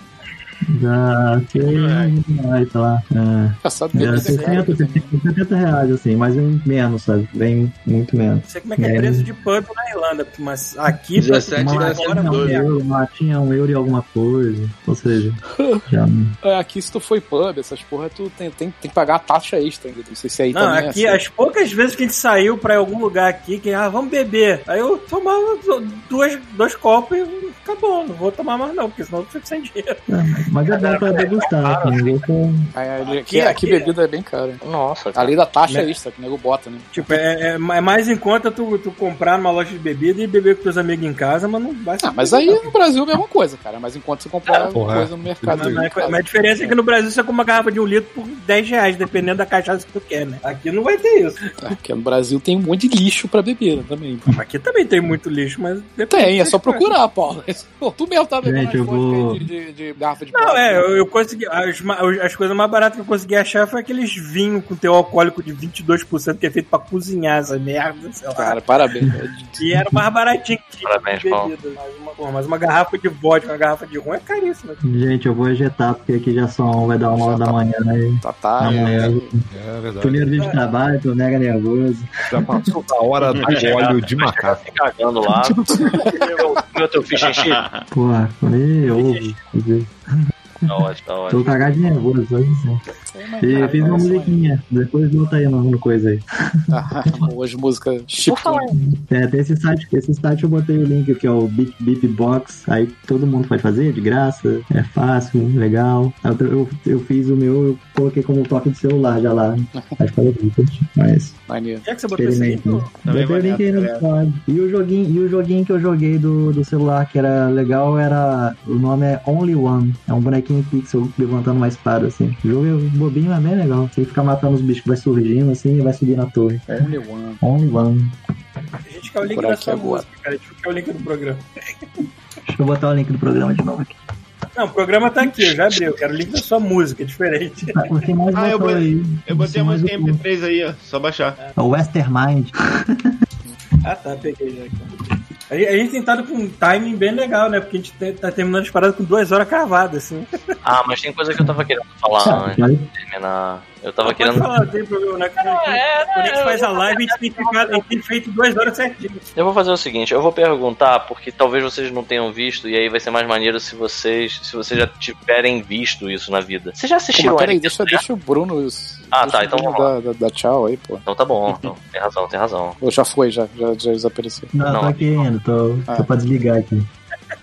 Já sei, aí, sei lá. É, Engraçado, era bebida é 60, cara. 70, 70 reais, assim, mas bem menos, sabe? Bem muito menos. Não sei como é que é É. preço de pub na Irlanda, mas aqui 17 pra Uma agora um é. euro, uma latinha, um euro e alguma coisa. Ou seja, já É, aqui se tu foi pub, essas porra, tu tem, tem, tem que pagar a taxa extra ainda. Não sei se aí Não, também aqui é assim. as poucas vezes que a gente saiu pra algum lugar aqui, que ah, vamos beber. Aí eu tomava duas, dois copos e acabou, não vou tomar mais não, porque senão eu fico sem dinheiro. Mas é bom pra degustar, assim, aí, aqui, Aqui- aqui bebida é bem cara. Nossa, cara. Além da taxa Né? extra que o nego bota, né? Tipo, é, é- é mais em conta tu, tu comprar numa loja de bebida e beber com teus amigos em casa, mas não vai ser. Ah, mas aí no Brasil é a mesma coisa, cara. Mas enquanto você comprar porra, coisa no mercado. Mas, mas- mas a diferença é que no Brasil você compra uma garrafa de um litro por 10 reais, dependendo da cachaça que tu quer, né? Aqui não vai ter isso. Aqui no Brasil tem um monte de lixo pra beber né, também. Aqui também tem muito lixo, mas. Tem, é só procurar, Paulo. Tu mesmo tá bebendo Gente, eu vou- de, de, de garrafa de Não, plástico. é, eu, eu consegui. As, as coisas mais baratas que eu consegui achar foi aqueles vinhos com teor alcoólico de 22% que é feito pra cozinhar essa merda, sei lá. Cara, parabéns. E era o mais baratinho que tinha Parabéns, Paulo. Mas uma, porra, mas uma garrafa de vodka, uma garrafa de rum é caríssima. Gente, eu vou ejetar, porque aqui já são, vai dar uma hora da manhã, né? Tá, tá. Amanhã. É verdade. Primeiro dia de trabalho, tô mega nervoso. Já passou da hora do óleo de macaco. Se cagando lá. Meu- Meu teu fish enchi? Porra, falei ovo. Tá ótimo, tá ótimo. Tô cagado de nervoso, só isso. E eu fiz uma musiquinha, depois bota aí no, no coisa aí. Hoje música chip. É, tem esse site, esse site eu botei o link que é o Beep Beep Box, aí todo mundo pode fazer, de graça, é fácil, legal. Eu, eu, eu fiz o meu, eu coloquei como toque de celular já lá. Acho que falei mas Maneiro. Já que você botou esse aí, né? Botei o link aí no Discord. E o joguinho, e o joguinho que eu joguei do, do celular que era legal era. O nome é Only One. É um bonequinho bonequinho pixel levantando uma espada, assim. O jogo é bobinho, mas bem legal. Você fica matando os bichos que vai surgindo, assim, e vai subir na torre. Only one. Only one. A gente quer o link da sua música, cara. A gente quer o link do programa. Deixa eu botar o link do programa de novo aqui. Não, o programa tá aqui, eu já abri. Eu quero o link da sua música, é diferente. Ah, você mais Ah, eu botei- aí. Eu botei a música botou. MP3 aí, ó. Só baixar. É o Westermind. Ah, tá, peguei já aqui. A gente a gente tem estado com um timing bem legal, né? Porque a gente te- tá terminando as paradas com duas horas cravadas, assim. Ah, mas tem coisa que eu tava querendo falar antes de terminar. Eu tava Pode querendo. falar, não tem problema, né? Quando, é, quando a gente faz a live, a gente tem, ficado, a gente tem feito duas horas certinho. Eu vou fazer o seguinte, eu vou perguntar, porque talvez vocês não tenham visto, e aí vai ser mais maneiro se vocês, se vocês já tiverem visto isso na vida. Vocês já assistiram peraí, deixa, deixa o Bruno. Ah, deixa tá, então vamos lá. dar tchau aí, pô. Então tá bom, então. Tem razão, tem razão. Ou já foi, já, já, já desapareceu. Não, Não. tô aqui ainda, tô, Ah. tô pra desligar aqui.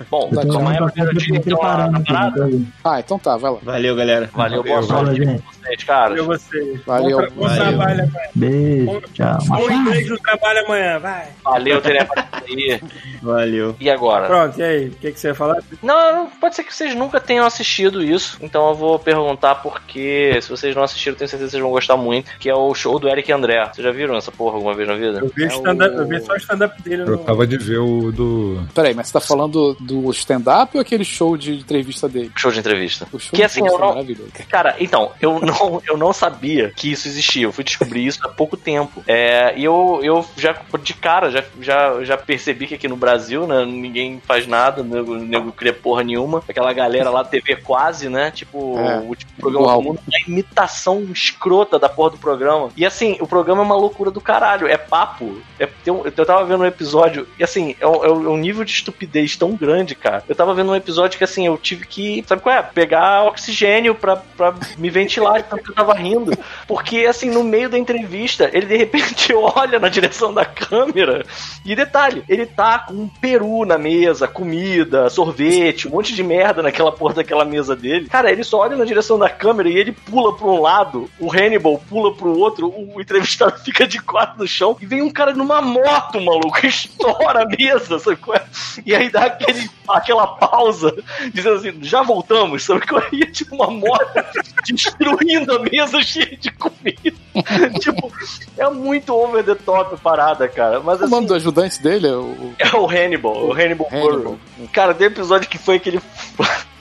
Bom, Eu como é pra o primeiro dia, então a, a parada. Ah, então tá, vai lá. Valeu, galera. Valeu, boa sorte pra vocês, caras. Valeu vocês. Valeu. Bom, bom Valeu. trabalho amanhã. Beijo, tchau. Bom inglês no trabalho amanhã, vai. Valeu, Tereba aí. Valeu. E agora? Pronto, e aí? O que, que você ia falar? Não, pode ser que vocês nunca tenham assistido isso, então eu vou perguntar porque se vocês não assistiram, tenho certeza que vocês vão gostar muito, que é o show do Eric André. Vocês já viram essa porra alguma vez na vida? Eu vi, o É stand-up- o- eu vi só o stand-up dele Eu no. de ver o do. Peraí, mas você tá falando do stand-up ou aquele show de entrevista dele? Show de entrevista. O show Que de assim, eu não- é maravilhoso. Cara, então, eu não, eu não sabia que isso existia. Eu fui descobrir isso há pouco tempo. É, e eu, eu já, de cara, já, já, já percebi que aqui no Brasil, né, ninguém faz nada, nego, nego cria porra nenhuma. Aquela galera lá, TV quase, né? Tipo, É, o último programa igual. do mundo, uma imitação escrota da porra do programa. E assim, o programa é uma loucura do caralho. É papo. É, um- eu tava vendo um episódio, e assim, é um, é um nível de estupidez tão grande, cara. Eu tava vendo um episódio que assim, eu tive que, sabe qual é? Pegar oxigênio pra, pra me ventilar tanto que eu tava rindo. Porque, assim, no meio da entrevista, ele de repente olha na direção da câmera. E detalhe, ele tá com um peru na mesa, comida, sorvete, um monte de merda naquela porra daquela mesa dele. Cara, ele só olha na direção da câmera e ele pula pra um lado, o Hannibal pula pro outro, o entrevistado fica de quatro no chão e vem um cara numa moto, maluco, estoura a mesa, sabe qual é? E aí dá aquele, aquela pausa, dizendo assim, já voltamos, sabe qual é? E é tipo uma moto destruindo a mesa cheia de comida. tipo, é muito over the top a parada, cara. Mas O nome assim, do ajudante dele é o. é o Hannibal, o Hannibal Hannibal. Burr. Cara, tem episódio que foi aquele.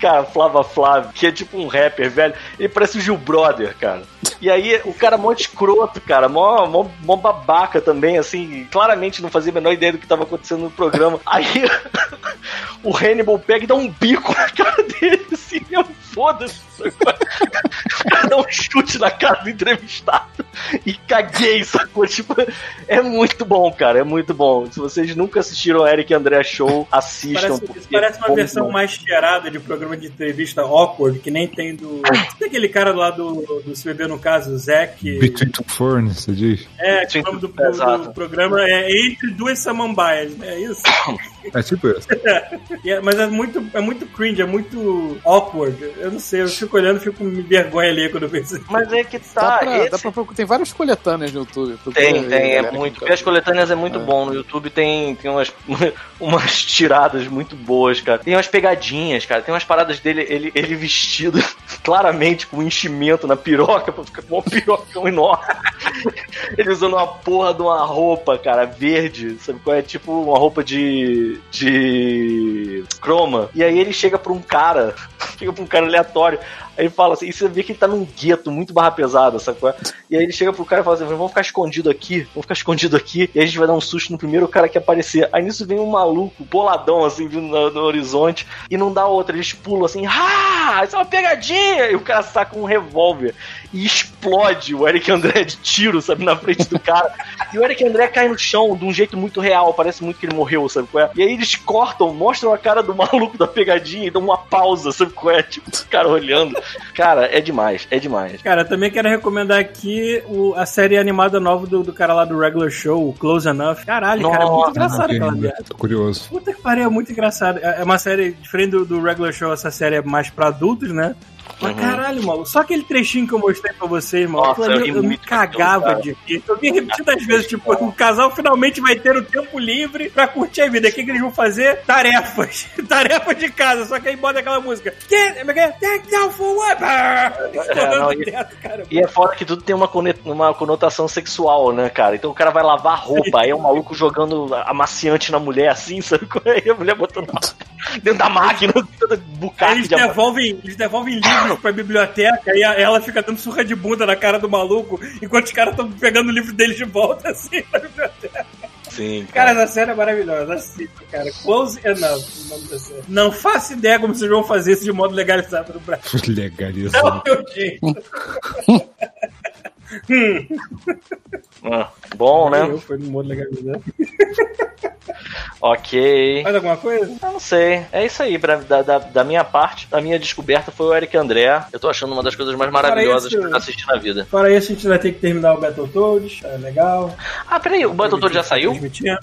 Cara, Flava Flávio, que é tipo um rapper, velho. Ele parece o Gil Brother, cara. E aí, o cara mó escroto, cara, mó, mó, mó babaca também, assim, claramente não fazia a menor ideia do que tava acontecendo no programa. Aí, o Hannibal pega e dá um bico na cara dele, assim, eu foda-se. O cara dá um chute na cara do entrevistado e caguei, sacou? Tipo, é muito bom, cara, é muito bom. Se vocês nunca assistiram o Eric André Show, assistam. Parece, porque isso parece é uma bom versão demais. mais cheirada de programa de entrevista awkward, que nem tem do. Tem aquele cara lá do, do Se Beber no caso, o Zack. Between Two Ferns, você diz? É, o nome do, do- do programa é Entre Duas Samambaias, é isso? É tipo isso. E é- mas é muito, é muito cringe, é muito awkward. Eu não sei, eu fico olhando e fico com vergonha ali quando eu penso. Mas é que Dá tá. pra, esse- dá pra tem várias coletâneas no YouTube. Tem, tem, é muito. Ver as coletâneas é muito É. bom. No YouTube tem, tem umas, umas tiradas muito boas, cara. Tem umas pegadinhas, cara. Tem umas paradas dele, ele, ele vestido claramente com enchimento na piroca, pra ficar com um pirocão enorme. Ele usando uma porra de uma roupa, cara, verde, sabe qual é? Tipo uma roupa de. De. croma. E aí ele chega pra um cara, chega pra um cara aleatório. Aí ele fala assim, e você vê que ele tá num gueto muito barra pesada, é? E aí ele chega pro cara e fala assim: vamos ficar escondido aqui, vamos ficar escondido aqui, e a gente vai dar um susto no primeiro cara que aparecer. Aí nisso vem um maluco, boladão, assim, vindo no, no horizonte, e não dá outra, eles pulam assim, ah, isso é uma pegadinha! E o cara saca um revólver e explode o Eric André de tiro, sabe, na frente do cara. E o Eric André cai no chão de um jeito muito real, parece muito que ele morreu, sabe qual é? E aí eles cortam, mostram a cara do maluco da pegadinha e dão uma pausa, sabe qual é? Tipo, o cara olhando. Cara, é demais, é demais. Cara, também quero recomendar aqui o- a série animada nova do, do cara lá do Regular Show, o Close Enough. Caralho, cara, é muito Nossa, engraçado aquela merda. Tô curioso. Puta que pariu, é muito engraçado. É é uma série diferente do, do Regular Show, essa série é mais pra adultos, né? Mas Uhum. caralho, maluco. Só aquele trechinho que eu mostrei pra vocês, mano. Nossa, eu ri eu, me cagava de rir. Eu vi repetidas vezes, tipo, o casal finalmente vai ter o tempo livre pra curtir a vida. O que, que eles vão fazer? Tarefas. Tarefas de casa. Só que aí bota aquela música. É é? Take down for what? Estourando não, o e- teto, cara. E é foda que tudo tem uma, uma conotação sexual, né, cara? Então o cara vai lavar roupa, aí é um maluco jogando amaciante na mulher assim, sabe? Aí a mulher botando dentro da máquina, toda bucada eles de devolvem, eles devolvem livros pra biblioteca e a- ela fica dando surra de bunda na cara do maluco, enquanto os caras estão pegando o livro deles de volta, assim, na biblioteca. Sim, Cara, essa cena é maravilhosa. Assista, cara. Close enough. o nome da cena. Não faço ideia como vocês vão fazer isso de modo legalizado no Brasil. É o Legalizado. meu jeito. Ah, bom, né? Eu fui no modo legalizado. Ok. Mais alguma coisa? Eu não sei. É isso aí. pra- da, da, da minha parte, a minha descoberta foi o Eric André. Eu tô achando uma das coisas mais maravilhosas isso- pra assistir na vida. Fora isso, a gente vai ter que terminar o Battletoads. É legal. Ah, peraí, o Battletoads já saiu?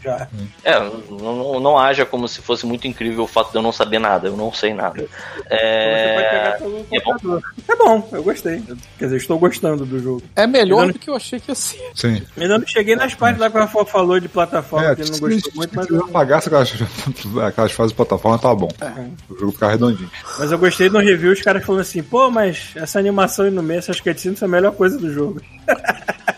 Já. É, não, não, não haja como se fosse muito incrível o fato de eu não saber nada. Eu não sei nada. Então você pode pegar É. pelo é bom. computador. É bom, eu gostei. Quer dizer, estou gostando do jogo. É melhor Ainda do que eu achei que ia ser. Sim. Ainda não cheguei nas partes lá que o Rafael falou de plataforma, É, que ele não gostou muito, mas se eu apagasse aquelas, aquelas fases de plataforma, tá bom. O jogo ficar redondinho. Mas eu gostei no review, os caras falando assim, pô, mas essa animação aí no meio, essas cutscenes são a melhor coisa do jogo.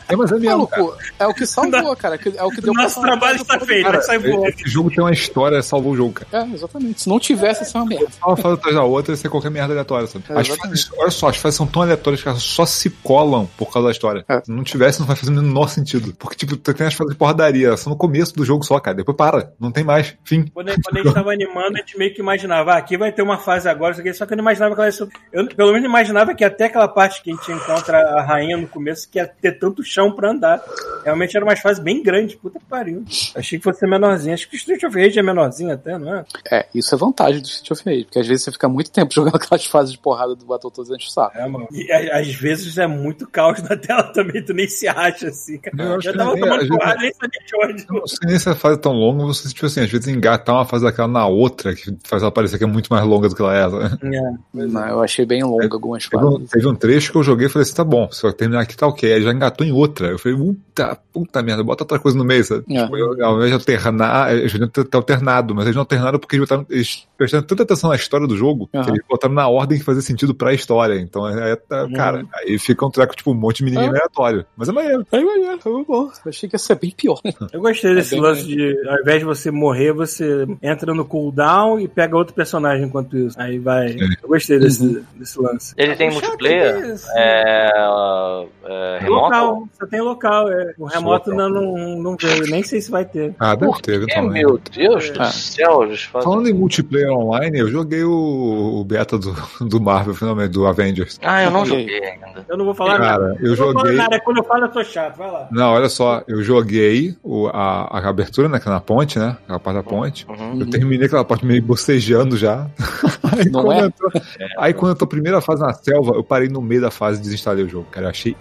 É, mas é mesmo. Maluco, é o que salvou, cara. É o que deu Nosso trabalho está feito, Cara, vai sair voando. esse jogo tem uma história, salvou o jogo, cara. É, exatamente. Se não tivesse, isso é uma merda. Uma fase atrás da outra, ia ser qualquer merda aleatória, sabe? É, As fases, olha só, as fases são tão aleatórias que elas só se colam por causa da história. É. Se não tivesse, não vai fazer o menor sentido. Porque, tipo, tem as fases de porradaria, elas são no começo do jogo só, cara. Depois para, não tem mais. Fim. Quando, quando a gente tava animando, a gente meio que imaginava, ah, aqui vai ter uma fase agora, só que eu não imaginava que ela ia ser... Eu, pelo menos imaginava que até aquela parte que a gente encontra a rainha no começo, que ia ter tanto chão pra andar. Realmente era umas fases bem grandes, puta que pariu. Achei que fosse menorzinha. Acho que o Street of Rage é menorzinho até, não é? É, isso é vantagem do Street of Rage, porque às vezes você fica muito tempo jogando aquelas fases de porrada do Battletoads antes do saco. É, mano. E a- às vezes é muito caos na tela também, tu nem se acha assim, cara. Eu acho Já tava nem- tomando porrada, nem sabia de onde. Não sei nem se a fase é tão longa, você, tipo assim, às vezes engatar uma fase daquela na outra, que faz ela parecer que é muito mais longa do que ela é. né? É. Não, eu achei bem longa algumas Teve um, fases. teve um trecho que eu joguei e falei assim: tá bom, se eu terminar aqui tá ok. Aí já engatou em outra. Eu falei, puta, puta merda, bota outra coisa no meio, sabe? É. Tipo, eu, ao invés de alternar, eles deviam ter, ter alternado, mas eles não alternaram porque eles, botaram, eles prestaram tanta atenção na história do jogo Aham. que eles botaram na ordem que fazia sentido pra história. Então, é, é, tá- cara, aí fica um treco, tipo, um monte de menininho Ah. aleatório. Mas é maneiro. Aí, aí, foi bom. Eu achei que ia ser bem pior. Eu gostei desse bem lance de, ao invés de você morrer, você entra no cooldown e pega outro personagem enquanto isso. Aí vai. Eu gostei desse, Uhum. desse lance. Ele tem O chato multiplayer? é. É, é, remoto? Local, só tem local. É. O remoto ainda não, não veio, nem sei se vai ter. Ah, deve Por ter, que, meu Deus do Ah. céu, Falando em multiplayer online, eu joguei o, o beta do, do Marvel, finalmente, do Avengers. Ah, eu não joguei ainda. Eu não vou falar Cara, nada. eu não vou falar joguei- nada. Quando eu falo, eu sou chato. Vai lá. Não, olha só, eu joguei o, a, a abertura, né, que é na ponte, né? Aquela parte da ponte. Uhum. Eu terminei aquela parte meio bocejando já. Aí, Não quando é? eu tô- aí quando eu tô primeira fase na selva, eu parei no meio da fase e desinstalei o jogo, cara. Eu achei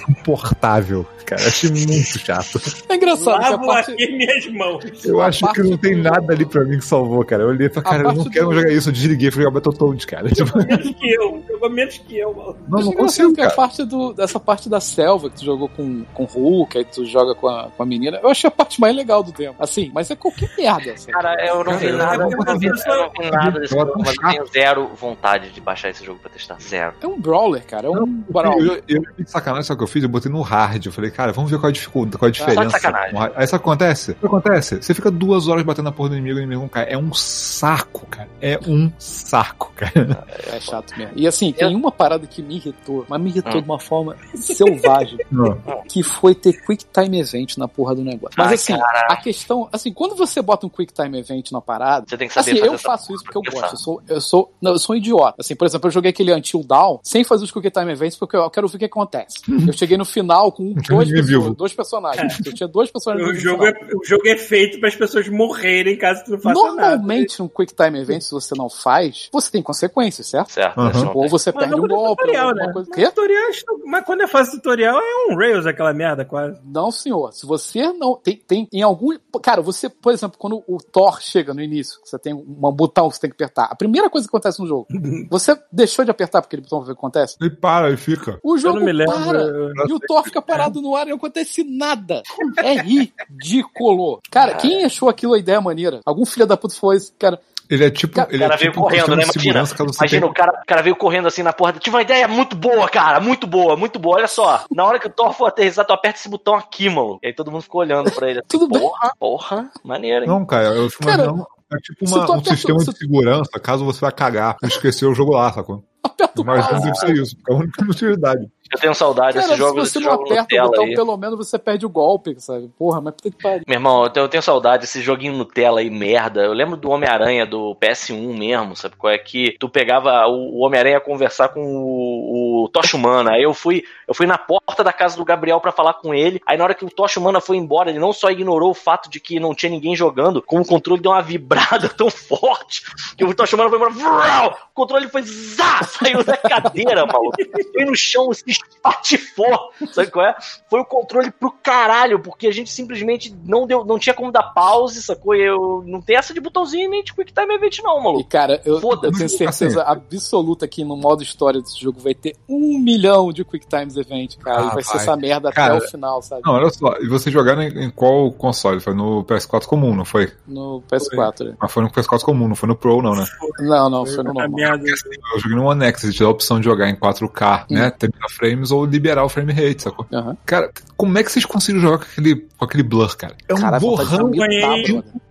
insuportável, cara. Eu achei muito chato. É engraçado Lavo parte. aqui minhas mãos. Eu A acho que não tem do- nada ali pra mim que salvou, cara. Eu olhei e falei, cara, eu não quero do- jogar isso. Eu desliguei e falei, ah, Battletoads, cara. Tipo, Menos que eu. Jogou menos que eu, mano. não, não Acho consigo, que a cara. parte do, dessa parte da selva que tu jogou com, com o Hulk, aí tu joga com a, com a menina, eu achei a parte mais legal do tempo. Assim, mas é qualquer merda. Assim. Cara, eu não vi Cara, nada, eu eu não vi, eu nada desse eu jogo, mas eu tenho zero vontade de baixar esse jogo pra testar. Zero. É um brawler, cara. É um Eu, brawler. eu, eu, de sacanagem, sabe o que eu fiz? Eu botei no hard. Eu falei, cara, vamos ver qual é a dificuldade, qual é a diferença. de sacanagem. Aí sabe o que acontece? O que acontece? Você fica duas horas batendo na porra do inimigo e o inimigo não cai. É um saco, cara. É um saco, cara. É chato mesmo. E assim, tem uma parada que me irritou, mas me irritou Hum. de uma forma selvagem, que foi ter Quick Time Event na porra do negócio. Mas Ai, assim, a questão, assim, quando você bota um Quick Time Event na parada, Você tem que saber Assim, fazer eu faço isso porque eu gosto. Eu sou, eu sou, não, eu sou um idiota. Assim, por exemplo, eu joguei aquele Until Down sem fazer os Quick Time Events porque eu quero ver o que acontece. Eu cheguei no final com dois, pessoas, dois personagens. Eu tinha dois personagens. O no jogo, final. é, o jogo é feito para as pessoas morrerem caso tu não faça nada. Normalmente, um Quick Time Event, se você não faz, você tem consequências, certo? Certo, esse não Ou você Mas perde não um é golpe, tutorial, né? coisa. Mas tutorial, mas quando é fase tutorial, é um Rails naquela merda, quase. Não, senhor. Se você não. Tem, tem em algum. Cara, você, por exemplo, quando o Thor chega no início, você tem um botão que você tem que apertar. A primeira coisa que acontece no jogo. você deixou de apertar porque aquele botão ver o que acontece? Ele para, ele fica. O jogo não me lembro, para. E o Thor fica parado no ar e não acontece nada. É ridículo. Cara, quem achou aquilo a ideia maneira? Algum filho da puta falou isso, cara. Ele é tipo. Cara, ele O cara é veio tipo correndo, né? Imagina, imagina o, cara, o cara veio correndo assim na porra. Tive uma ideia muito boa, cara. Muito boa, muito boa. Olha só. Na hora que o Thor for aterrissar, tu aperta esse botão aqui, mano. E aí todo mundo ficou olhando pra ele. Assim, Tudo bem. porra, porra. Maneiro, hein? Não, cara, eu fico Cara, imaginando. É tipo uma- um aperta- sistema se- de segurança, caso você vai cagar e esquecer o jogo lá, sacou? Aperta o Mas não deve ser isso, porque é a única utilidade. Eu tenho saudade Cara, desse jogo, se você não jogo aperta o Nutella botão, aí. pelo menos você perde o golpe, sabe? Porra, mas puta que pariu. Meu irmão, eu tenho, eu tenho saudade desse joguinho Nutella aí, merda. Eu lembro do Homem-Aranha do PS1 mesmo, sabe qual é? Que tu pegava o, o Homem-Aranha conversar com o, o Tocha Humana. Aí eu fui, eu fui na porta da casa do Gabriel pra falar com ele. Aí na hora que o Tocha Humana foi embora, ele não só ignorou o fato de que não tinha ninguém jogando, como o controle deu uma vibrada tão forte que o Tocha Humana foi embora. vrau! O controle foi zá! Saiu da cadeira, maluco. Foi no chão, se espatifou. Sabe qual é? Foi o controle pro caralho, porque a gente simplesmente não deu, não tinha como dar pause, sacou? E eu não tem essa de botãozinho nem de Quick Time Event, não, E, maluco. cara, eu, eu tenho certeza absoluta que no modo história desse jogo vai ter um milhão de Quick Times Event, cara. Ah, e vai, ser essa merda Cara, até o final, sabe? Não, olha só, e você jogaram em, em qual console? Foi no PS4 comum, não foi? No PS4. Mas foi no PS4 comum, não foi no Pro, não, né? Não, não, foi no A normal. merda. Eu joguei no One X, ele te dá a opção de jogar em 4K, né? 30 frames ou liberar o frame rate, sacou? Aham. Cara, como é que vocês conseguem jogar com aquele, com aquele blur, cara? É um vontade de borrão.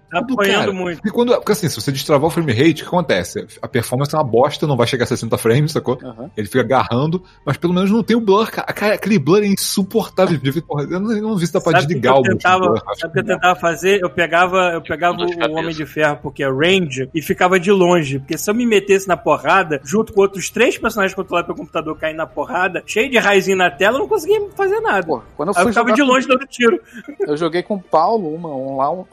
Tá apanhando cara. muito. Porque, quando, porque assim, se você destravar o frame rate, o que acontece? A performance é uma bosta, não vai chegar a 60 frames, sacou? Ele fica agarrando, mas pelo menos não tem o blur, cara. Cara, aquele blur é insuportável. Eu não, eu não vi se dá pra Sabe o que desligar eu o blur. tentava, sabe o que eu tentava fazer? Eu pegava, eu pegava Dor de o. Homem de Ferro, porque é range, e ficava de longe. Porque se eu me metesse na porrada, junto com outros três personagens controlados pelo computador caindo na porrada, cheio de raizinho na tela, eu não conseguia fazer nada. Pô, quando eu Aí eu fui ficava de com- longe dando tiro. Eu joguei com o Paulo, uma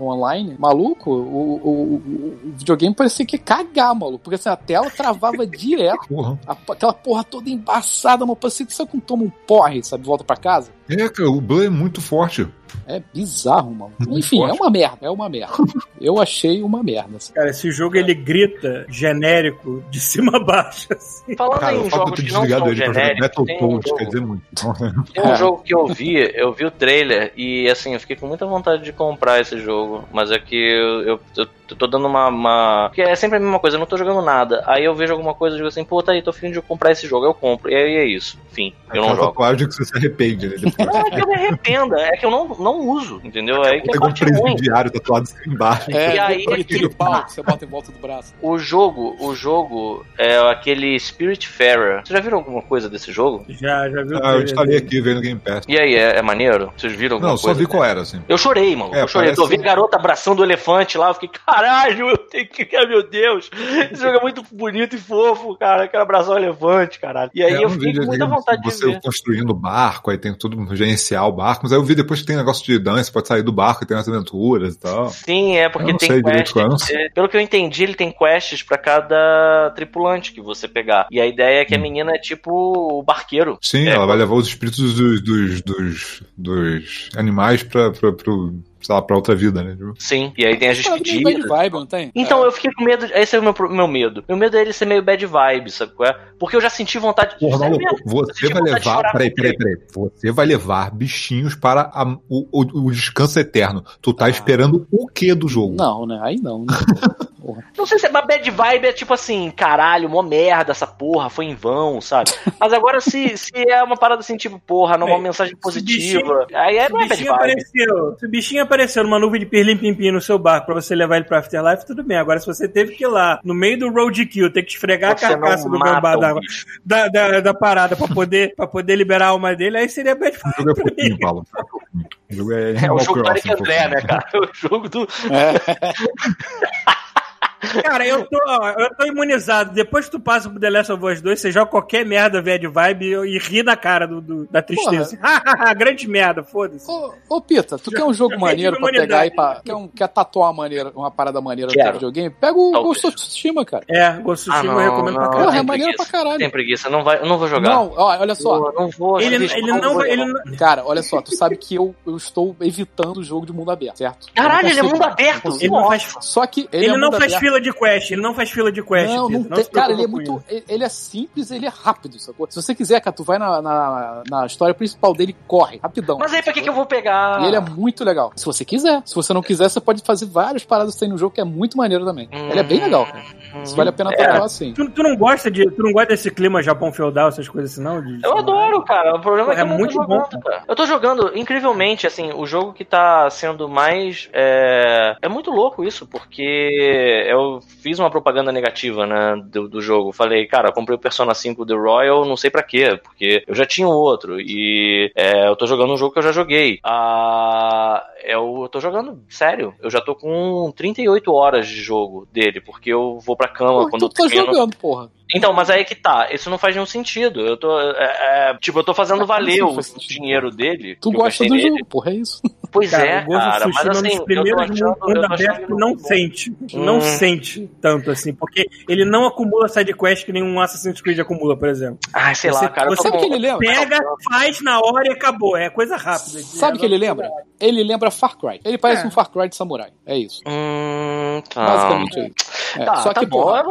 online, maluco, o, o, o- o videogame parecia que ia cagar, maluco, porque assim, a tela travava direto, Porra. a- aquela porra toda embaçada, mas parecia que você não toma um porre, sabe, volta pra casa. É, cara, o blur é muito forte. É bizarro, mano. Muito Enfim, forte. é uma merda, é uma merda. Eu achei uma merda. assim. Cara, esse jogo ele grita genérico de cima a baixo. Assim. Falando Cara, em jogos que não são genéricos, Metal tem um Toad jogo- quer dizer muito. Tem um É. jogo que eu vi, eu vi o trailer e assim, eu fiquei com muita vontade de comprar esse jogo. Mas é que eu, eu, eu tô dando uma, uma. Porque é sempre a mesma coisa, eu não tô jogando nada. Aí eu vejo alguma coisa e digo assim, pô, tá aí, tô afim de comprar esse jogo, eu compro. E aí é isso. Enfim, eu não jogo. tatuagem que você se arrepende, né? Não é que eu me arrependa, é que eu não, não uso, entendeu? É aí que é um presidiário tatuado embaixo. É, E aí- tripal que você bota em volta do braço. O jogo, o jogo é aquele Spiritfarer. Vocês já viram alguma coisa desse jogo? Já, já viu? Ah, eu instalei aqui vendo Game Pass. E aí, é, é maneiro? Vocês viram alguma Não, só coisa? vi qual era, assim. Eu chorei, mano. É, eu chorei. parece- Eu vi a garota abraçando o elefante lá. Eu fiquei, caralho, eu tenho que. Ai, meu Deus. Esse jogo é muito bonito e fofo, cara. Eu quero abraçar o elefante, caralho. E aí É, eu fiquei com muita vontade de Você ver. construindo o barco, aí tem tudo gerenciar o barco, mas aí eu vi depois que tem negócio de dança, pode sair do barco e tem as aventuras e tal. Sim, é porque tem qual é, quests. é, pelo que eu entendi, ele tem quests pra cada tripulante que você pegar. E a ideia é que a menina é tipo o barqueiro. Sim, É, ela vai levar os espíritos dos, dos, dos, dos animais pra, pro, sei lá, pra outra vida, né? Tipo, Sim, e aí tem as despedidas. bad vibe, não tem? Então É. eu fiquei com medo. Esse é o meu, meu medo. Meu medo é ele ser meio bad vibe, sabe qual é? Porque eu já senti vontade Porra, maluco, mesmo? você vai de levar. Peraí, peraí, peraí. Você vai levar bichinhos para a- o, o, o descanso eterno. Tu tá Ah. esperando o que do jogo? Não, né? Aí não. Né? Porra. Não sei se é uma bad vibe, é tipo assim, caralho, mó merda essa porra, foi em vão, sabe? Mas agora se, se é uma parada assim, tipo, porra, não é uma É, mensagem positiva, aí é, não é bad bichinho vibe. apareceu, se o bichinho apareceu numa nuvem de pirlim-pim-pim no seu barco pra você levar ele pra Afterlife, tudo bem. Agora, se você teve que ir lá, no meio do roadkill, ter que esfregar Você a carcaça do gambá da, da, da, da parada pra poder, pra poder liberar a alma dele, aí seria bad O vibe jogo é pra pouquinho, mim. Paulo. O jogo é, É o jogo do Eric Crossing, André, né, cara? É o jogo do. É. Cara, eu tô, eu tô imunizado. Depois que tu passa pro The Last of Us 2, você joga qualquer merda bad vibe e, e ri da cara do, do- da tristeza. Grande merda, foda-se. Ô, ô Pita, tu quer um jogo maneiro pra pegar aí pra. Quer, um, quer tatuar uma, maneira, uma parada maneira no Quero. teu videogame? Pega o Talvez. Ghost of Tsushima, cara. É, Ghost of Ah, Tsushima eu recomendo pra Porra, caralho. é tem maneiro preguiça. pra caralho. Tem preguiça, não, vai, eu não vou jogar. Não, ó, olha só. Eu não vou. Ele, ele eu não vou vai. Ele não... Cara, olha só, tu sabe que eu, eu estou evitando o jogo de mundo aberto, certo? Caralho, não ele é mundo aberto. Ele não faz, Só que ele, ele é não faz aberto. Fila de quest, ele não faz fila de quest. Não, não Pedro, tem. Cara, ele é muito. ele- Ele é simples, ele é rápido, sacou? Se você quiser, cara, tu vai na, na, na história principal dele, corre, rapidão. Mas aí, pra que, que eu vou pegar? E ele é muito legal. Se você quiser. Se você não quiser, você pode fazer várias paradas que tem no jogo que é muito maneiro também. Ele é bem legal, cara. Isso vale a pena É. assim. Tu, tu não gosta de. Tu não gosta desse clima Japão feudal, essas coisas assim, não? De- Eu adoro, cara. O problema é que É eu não muito tô bom, jogando, cara. Eu tô jogando, incrivelmente, assim, o jogo que tá sendo mais. É, é muito louco isso, porque eu fiz uma propaganda negativa, né, do, do jogo. Falei, cara, comprei o Persona 5 The Royal, não sei pra quê, porque eu já tinha um outro. E é, eu tô jogando um jogo que eu já joguei. Ah, eu, eu tô jogando, sério. Eu já tô com 38 horas de jogo dele, porque eu vou pra cama Pô, quando então tu tá eu termino. jogando, porra. Então, mas aí que tá, isso não faz nenhum sentido. Eu tô. é, é, tipo, eu tô fazendo valer o dinheiro dele. Tu eu gosta do nele. jogo, porra, é isso. Pois Cara, é, cara. Mas é assim, eu tô achando. mundo Eu tô aberto achando que não bom. sente. Não Hum. sente tanto assim, porque ele não acumula sidequest que nenhum Assassin's Creed acumula, por exemplo. Ai, sei Você- lá, cara. eu tô você Sabe o que ele lembra? Pega, faz na hora e acabou. É coisa rápida. Sabe o que ele lembra? Ele lembra Far Cry. Ele parece É. um Far Cry de samurai. É isso. Hum, tá. Basicamente é isso. É, Tá, Só tá que, bom, porra.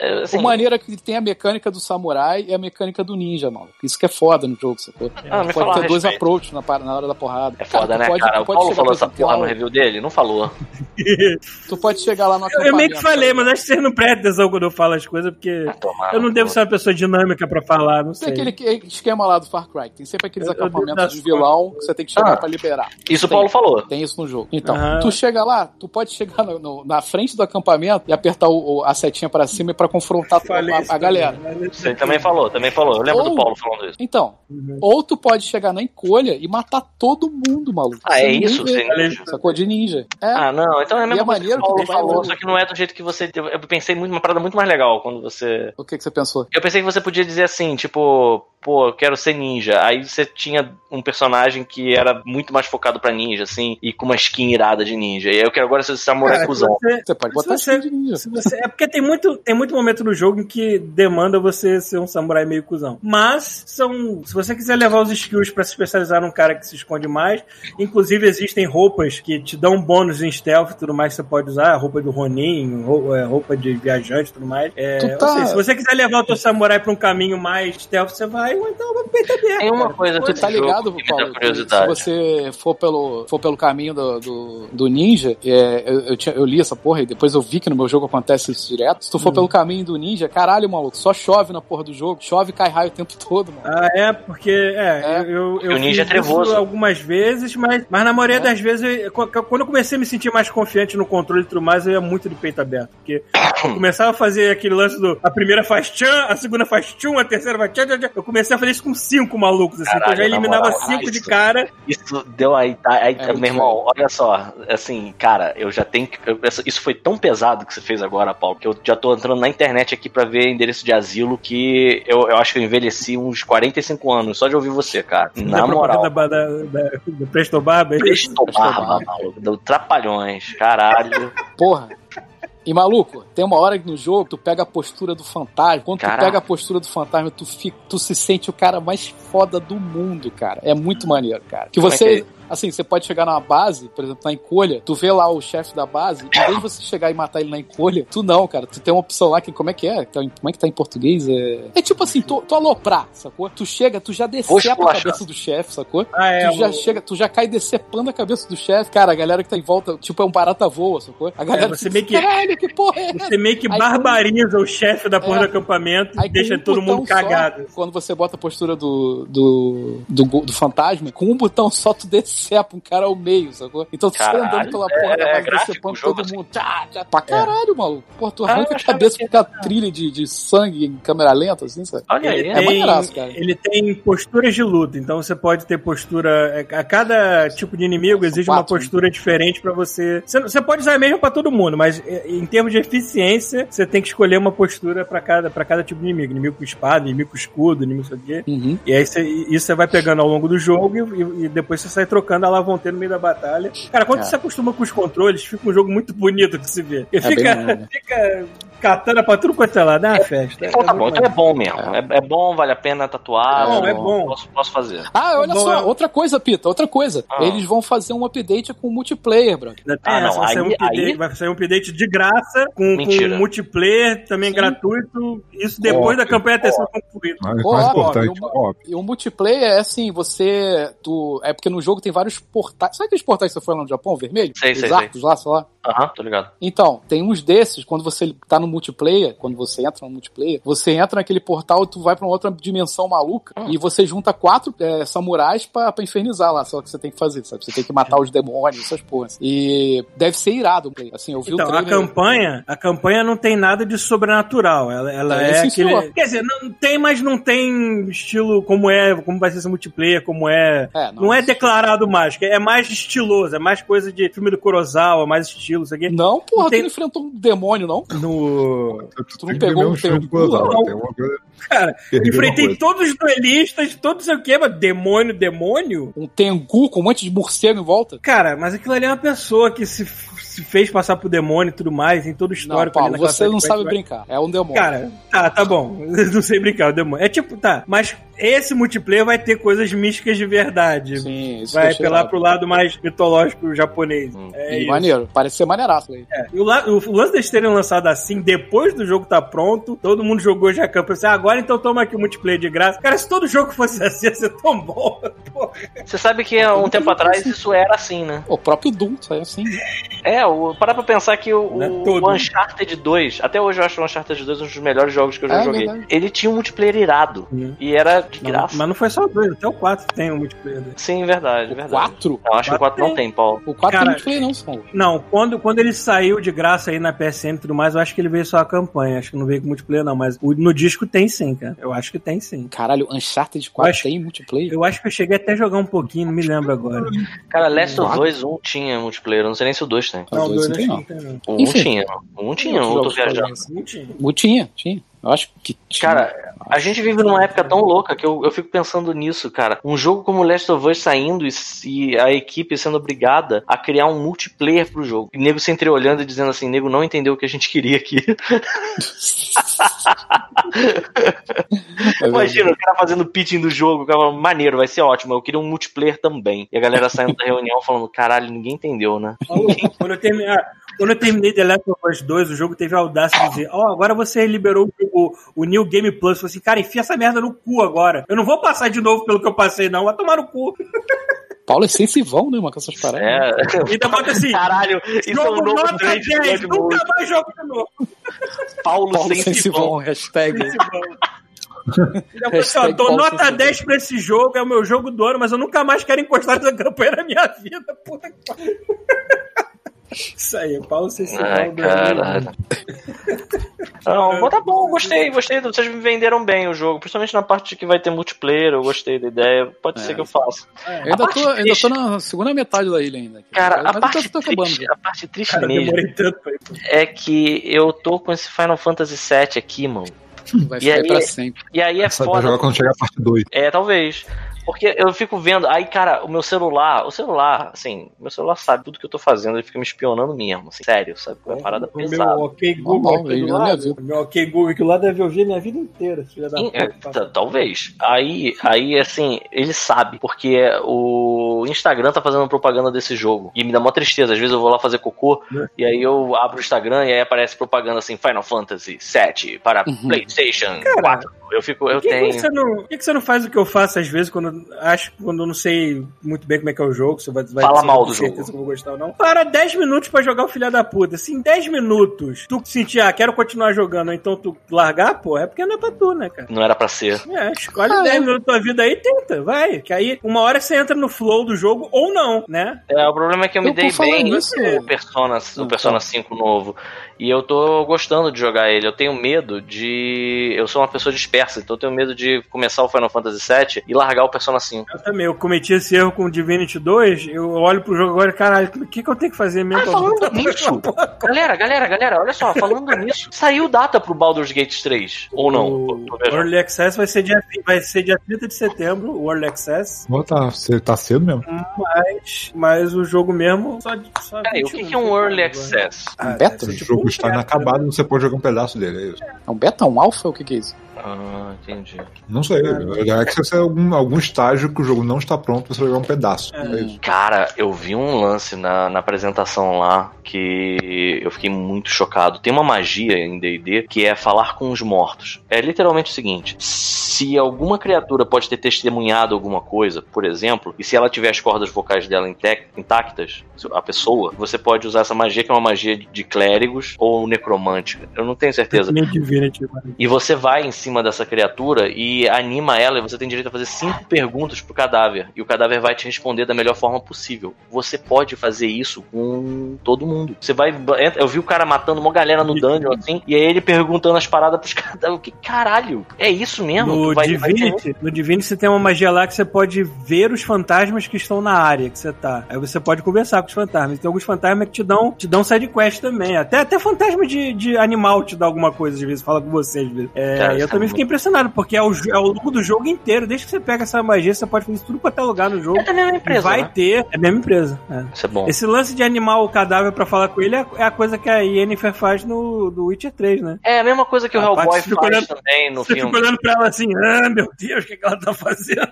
É, assim, o maneiro é que tem a mecânica do samurai e a mecânica do ninja, mano. Isso que é foda no jogo, sacou? Ah, pode a ter dois approaches na, na hora da porrada. É foda, tu né, pode- cara? tu O pode Paulo falou essa porra no review dele? Não falou. Tu pode chegar lá no Eu, eu meio que acampamento, falei, mas acho que vocês não prestam atenção quando eu falo as coisas, porque Ah, tomar eu não devo ser uma pessoa dinâmica pra falar, não Tem sei. aquele que- esquema lá do Far Cry. Tem sempre aqueles Eu- eu acampamentos dar de vilão que você tem que chegar Ah. pra liberar. Isso o Tem. Paulo falou. Tem isso no jogo. Então, tu chega lá, tu pode chegar no- no- na frente do acampamento e apertar o- o- a setinha pra cima pra confrontar a, isso a galera. também, Você também falou, também falou. Eu lembro Ou- do Paulo falando isso. Então, ou tu pode chegar na encolha e matar todo mundo, maluco. Ah, Você é isso? Você ninja? Sacou de ninja. É. Ah, não, então é a E mesma é coisa que maneiro o Paulo que tu vai falou, só que não é do jeito que você. Eu pensei muito uma parada muito mais legal quando você. O que, que você pensou? Eu pensei que você podia dizer assim, tipo, pô, eu quero ser ninja. Aí você tinha um personagem que era muito mais focado pra ninja, assim, e com uma skin irada de ninja. E aí eu quero agora ser samurai cuzão. você- Você pode Se botar você- skin de ninja. você- é porque tem muito, tem muito momento no jogo em que demanda você ser um samurai meio cuzão. Mas, são, se você quiser levar os skills pra se especializar num cara que se esconde mais, inclusive existem roupas que te dão bônus em stealth e tudo mais que você pode usar, roupa do Ronin, roupa de viajante e tudo mais. É, Tu tá- seja, se você quiser levar o teu samurai pra um caminho mais stealth, você vai, então vai pro peito aberto. Tem uma coisa Tu tá ligado, Paulo? Se você for pelo, for pelo caminho do, do, do ninja, é, eu, eu, tinha- eu li essa porra e depois eu vi que no meu jogo acontece isso direto. Se tu Hum. for pelo caminho do ninja, caralho, maluco, só chove na porra do jogo. Chove e cai raio o tempo todo, mano. Ah, é, porque é, É. eu, eu o ninja fiz é trevoso. isso algumas vezes, mas, mas na maioria É. das vezes, eu- qu- quando eu comecei a me sentir mais confiante no controle e tudo mais, eu ia muito de peito aberto. Porque eu começava a fazer aquele lance do. A primeira faz tchan, a segunda faz tchum, a terceira faz tchan, tchan, tchan. Eu comecei a fazer isso com cinco malucos, assim. então eu já Caralho, na eliminava moral, cinco de isso. cara. Isso deu aí, tá, aí É meu irmão, olha só, assim, cara, eu já tenho que. eu- isso foi tão pesado que você fez agora, Paulo, que eu já tô entrando na internet aqui pra ver endereço de asilo que eu, eu acho que eu envelheci uns 45 anos só de ouvir você, cara. Na da moral. Da, da, da, do Presto Barba. é? Presto barba, maluco. Do Trapalhões, caralho. Porra. E maluco, tem uma hora que no jogo tu pega a postura do fantasma. Quando Caraca. tu pega a postura do fantasma, tu, fica, tu se sente o cara mais foda do mundo, cara. É muito maneiro, cara. Que Como é você. que Assim, você pode chegar numa base, por exemplo, na encolha, tu vê lá o chefe da base, em vez de você chegar e matar ele na encolha, tu não, cara. Tu tem uma opção lá que, como é que é? Em- Como é que tá em português? É, é tipo assim, tu, tu aloprar, sacou? Tu chega, tu já decepa a cabeça do chefe, sacou? Ah, é. tu já o- chega, tu já cai decepando a cabeça do chefe. Cara, a galera que tá em volta, tipo, é um barata voa, sacou? A galera É, você meio que- caralho, que porra é essa? Você meio que Aí, barbariza o chefe da porra É. do acampamento e Aí, com deixa um todo mundo só, cagado. quando você bota a postura do, do, do, do fantasma, com um botão só tu decepa um cara ao meio, sacou? Então tu sai Caralho, andando pela porra é- da é decepando todo assim? mundo. Tchá, tchá, pra caralho, maluco. Pô, tu Ah, arranca eu a cabeça com aquela trilha de, de sangue em câmera lenta, assim, sabe? Olha aí, Ele É tem, maneiraço, cara. ele tem posturas de luta, então você pode ter postura. A cada tipo de inimigo exige uma quatro, né? postura diferente pra você. você. Você pode usar a mesma pra todo mundo, mas em termos de eficiência, você tem que escolher uma postura pra cada, pra cada tipo de inimigo. Inimigo com espada, inimigo com escudo, inimigo com sei o quê. Uhum. E aí você, isso você vai pegando ao longo do jogo e, e depois você sai trocando a lavonteira no meio da batalha. Cara, quando É. você acostuma com os controles, fica um jogo muito bonito de se ver. E É fica, fica katana pra tudo quanto é lado. É uma festa. Então tá muito bom, então é bom mesmo. É, é bom, vale a pena tatuar. É bom, é bom. Posso, posso fazer. Ah, olha só, é- outra coisa, Pita, outra coisa. Ah. Eles vão fazer um update com multiplayer, tem Ah, não, essa, vai, sair um aí- update, aí- vai sair um update de graça, com, com multiplayer também Sim. gratuito. Isso depois da campanha ter sido concluída. Mais importante. E o multiplayer é assim, você. Tu, é porque no jogo tem vários portais. Sabe aqueles portais que você foi lá no Japão, vermelho? Sei, Os sei, arcos lá, sei lá. Aham, tô ligado. Então, tem uns desses, quando você tá no multiplayer, quando você entra no multiplayer, você entra naquele portal e tu vai pra uma outra dimensão maluca Hum. e você junta quatro é, samurais pra, pra infernizar lá, só que você tem que fazer, sabe? Você tem que matar os demônios, essas porras. E deve ser irado, assim, eu vi Então, o a trailer. campanha, a campanha não tem nada de sobrenatural. Ela, ela É, é, sim, aquele. senhor. Quer dizer, não tem, mas não tem estilo como é, como vai ser esse multiplayer, como é. É, Não, é declarado mágica, é mais estiloso, é mais coisa de filme do Kurosawa, mais estilo, isso aqui. Não, porra, Não tem- tu não enfrentou um demônio, não? No. Tu não Tem que ver pegou mesmo o filme do teu Kurosawa, cu? tem uma coisa- Cara, perdeu uma enfrentei coisa. todos os duelistas, todos sei o que, mas demônio, demônio? Um tengu com um monte de morcego em volta? Cara, mas aquilo ali é uma pessoa que se, se fez passar por demônio e tudo mais, tem todo o Não, histórico Paulo, ali naquela você não sabe vai- brincar. É um demônio. Cara, tá, tá bom. não sei brincar, o demônio. É tipo, tá, mas esse multiplayer vai ter coisas místicas de verdade. Sim, isso vai apelar pro lado mais mitológico japonês. Hum. É isso. maneiro, parece ser maneiraço aí. É. E o, la- o lance deles terem lançado assim, depois do jogo tá pronto, todo mundo jogou já campo. Assim, ah, agora então toma aqui o multiplayer de graça. Cara, se todo jogo fosse assim, ia ser tão bom. Porra. Você sabe que há um tempo atrás isso era assim, né? O próprio Doom, isso aí é assim. É, o, parar pra pensar que o, é o. Uncharted 2, até hoje eu acho o Uncharted 2 um dos melhores jogos que eu já É joguei. verdade. Ele tinha um multiplayer irado. Uhum. E era de Não, graça. mas não foi só o dois, até o 4 tem um multiplayer. dele. Sim, verdade, O verdade. 4? Não, acho que o 4 não tem, Paulo. O 4 Cara, tem multiplayer não, Paulo. Não, quando, quando ele saiu de graça aí na PSN e tudo mais, eu acho que ele veio só a campanha. Acho que não veio com multiplayer, não. Mas o- no disco tem sim, cara. Eu acho que tem sim. Caralho, Uncharted 4 acho- tem multiplayer? Eu acho que eu cheguei até a jogar um pouquinho, não me lembro agora. Cara, Last of? Us 1 tinha multiplayer, eu não sei nem se o 2 tem. Não, dois não tem, acho não. que não tem, não. O 1 Enfim. tinha, 1 tinha, jogos viajando. fazem isso. Não tinha. Tinha, tinha. Eu acho que tinha. Cara, a gente vive numa época tão louca que eu, eu fico pensando nisso, cara. Um jogo como Last of Us saindo e, e a equipe sendo obrigada a criar um multiplayer pro jogo. E nego se entreolhando e dizendo assim, nego não entendeu o que a gente queria aqui. É Imagina o cara fazendo pitching do jogo, o cara falando, maneiro, vai ser ótimo, eu queria um multiplayer também. E a galera saindo da reunião falando, caralho, ninguém entendeu, né? Quando, eu terminei, ah, quando eu terminei The Last of Us 2, o jogo teve a audácia de dizer: Ó, agora você liberou o, o New Game Plus. Eu falei assim, cara, enfia essa merda no cu agora. Eu não vou passar de novo pelo que eu passei, não. Vai tomar no cu. Paulo é sensivão, né, mano, com essas paradas. É. E ainda bota assim. Caralho, isso é um Jogo novo nota trend do 10, God Mode. nunca mais jogo de novo. Paulo, Paulo sensivão. sensivão, hashtag. Ainda bota assim, Hashtag dou Paulo nota Sensível. 10 pra esse jogo, é o meu jogo do ano, mas eu nunca mais quero encostar nessa campanha na minha vida. Puta que pariu. Isso aí, Paulo. Ai, caralho. Não, mas tá bom, gostei, gostei. Vocês me venderam bem o jogo, principalmente na parte que vai ter multiplayer, eu gostei da ideia. Pode É. ser que eu faça. Eu ainda tô, ainda tô na segunda metade da ilha ainda. Cara, Mas a eu parte, tô, acabando. triste, já. a parte triste Cara, mesmo é que eu tô com esse Final Fantasy VII aqui, mano. Vai E ficar aí pra sempre. E aí é Só vai foda. jogar quando chegar a parte 2. É, talvez. Porque eu fico vendo, aí, cara, o meu celular, o celular, assim, meu celular sabe tudo que eu tô fazendo, ele fica me espionando mesmo, assim, sério, sabe? É uma parada O meu pesada. ok Google Normal, aqui ele do não lado. meu ok Google aqui do lado deve ouvir minha vida inteira, filha da é, puta. t- talvez. Aí, aí, assim, ele sabe, porque o Instagram tá fazendo propaganda desse jogo. E me dá uma tristeza. Às vezes eu vou lá fazer cocô, Né? e aí eu abro o Instagram e aí aparece propaganda assim, Final Fantasy VII para Uhum. Playstation Cara, 4. Eu fico, eu Por que, que tenho. não, por que, que você não faz o que eu faço às vezes quando acho quando eu não sei muito bem como é que é o jogo, se vai, vai Fala se eu mal do certeza jogo. que eu vou gostar ou não. Para 10 minutos pra jogar o filho da puta. Se em 10 minutos tu sentir, ah, quero continuar jogando, então tu largar, pô, é porque não é pra tu, né, cara? Não era pra ser. É, escolhe Ah, 10 é. minutos da tua vida aí e tenta, vai. Que aí, uma hora você entra no flow do jogo ou não, né? É, o problema é que eu me Eu, dei bem nisso- no Persona, o Persona 5 novo. E eu tô gostando de jogar ele. Eu tenho medo de. Eu sou uma pessoa dispersa, então eu tenho medo de começar o Final Fantasy VII e largar o Persona 5. Eu também, eu cometi esse erro com o Divinity 2, eu olho pro jogo agora e, caralho, o que, que eu tenho que fazer mesmo? Ah, falando nisso, galera, galera, galera, olha só, falando nisso, saiu data pro Baldur's Gate 3. Ou não? O. Early Access vai ser, dia, vai ser dia 30 de setembro, o Early Access, Pô, tá, tá cedo mesmo. mas, mas o jogo mesmo só... só Peraí, o que, que é um 21 Early agora. Access? Ah, Beta? ser O tipo jogo um está inacabado, né? você pode jogar um pedaço dele, é isso. É um beta, um alpha? O que que é isso? Ah, entendi. Não sei. É que se você é algum, algum estágio que o jogo não está pronto, você vai jogar um pedaço. É, isso. Cara, eu vi um lance na, na apresentação lá que eu fiquei muito chocado. Tem uma magia em D&D que é falar com os mortos. É literalmente o seguinte: se alguma criatura pode ter testemunhado alguma coisa, por exemplo, e se ela tiver as cordas vocais dela intactas, a pessoa, você pode usar essa magia que é uma magia de clérigos ou necromântica. Eu não tenho certeza. Mano. E você vai em cima dessa criatura e anima ela, e você tem direito a fazer cinco perguntas pro cadáver. E o cadáver vai te responder da melhor forma possível. Você pode fazer isso com todo mundo. Você vai. Eu vi o cara matando uma galera no dungeon, assim, e aí ele perguntando as paradas pros cadáveres. Que caralho? É isso mesmo? No vai- vai Divinity, no Divinity você tem uma magia lá que você pode ver os fantasmas que estão na área que você tá. Aí você pode conversar com os fantasmas. Tem alguns fantasmas que te dão, te dão side quest também. Até, até fantasma de, de animal te dá alguma coisa às vezes, fala com você às vezes. É, Cara, eu é também fiquei impressionado, porque é, o, é ao longo do jogo inteiro. Desde que você pega essa magia, você pode fazer isso tudo pra até lugar no jogo. É da mesma empresa, vai né? ter. É a mesma empresa. é. Isso é bom. Esse lance de animar o cadáver pra falar com ele é, é a coisa que a Yennefer faz no do Witcher 3, né? É a mesma coisa que o A Hellboy faz olhando- também no Você filme. fica olhando pra ela assim, ah, meu Deus, o que, que ela tá fazendo?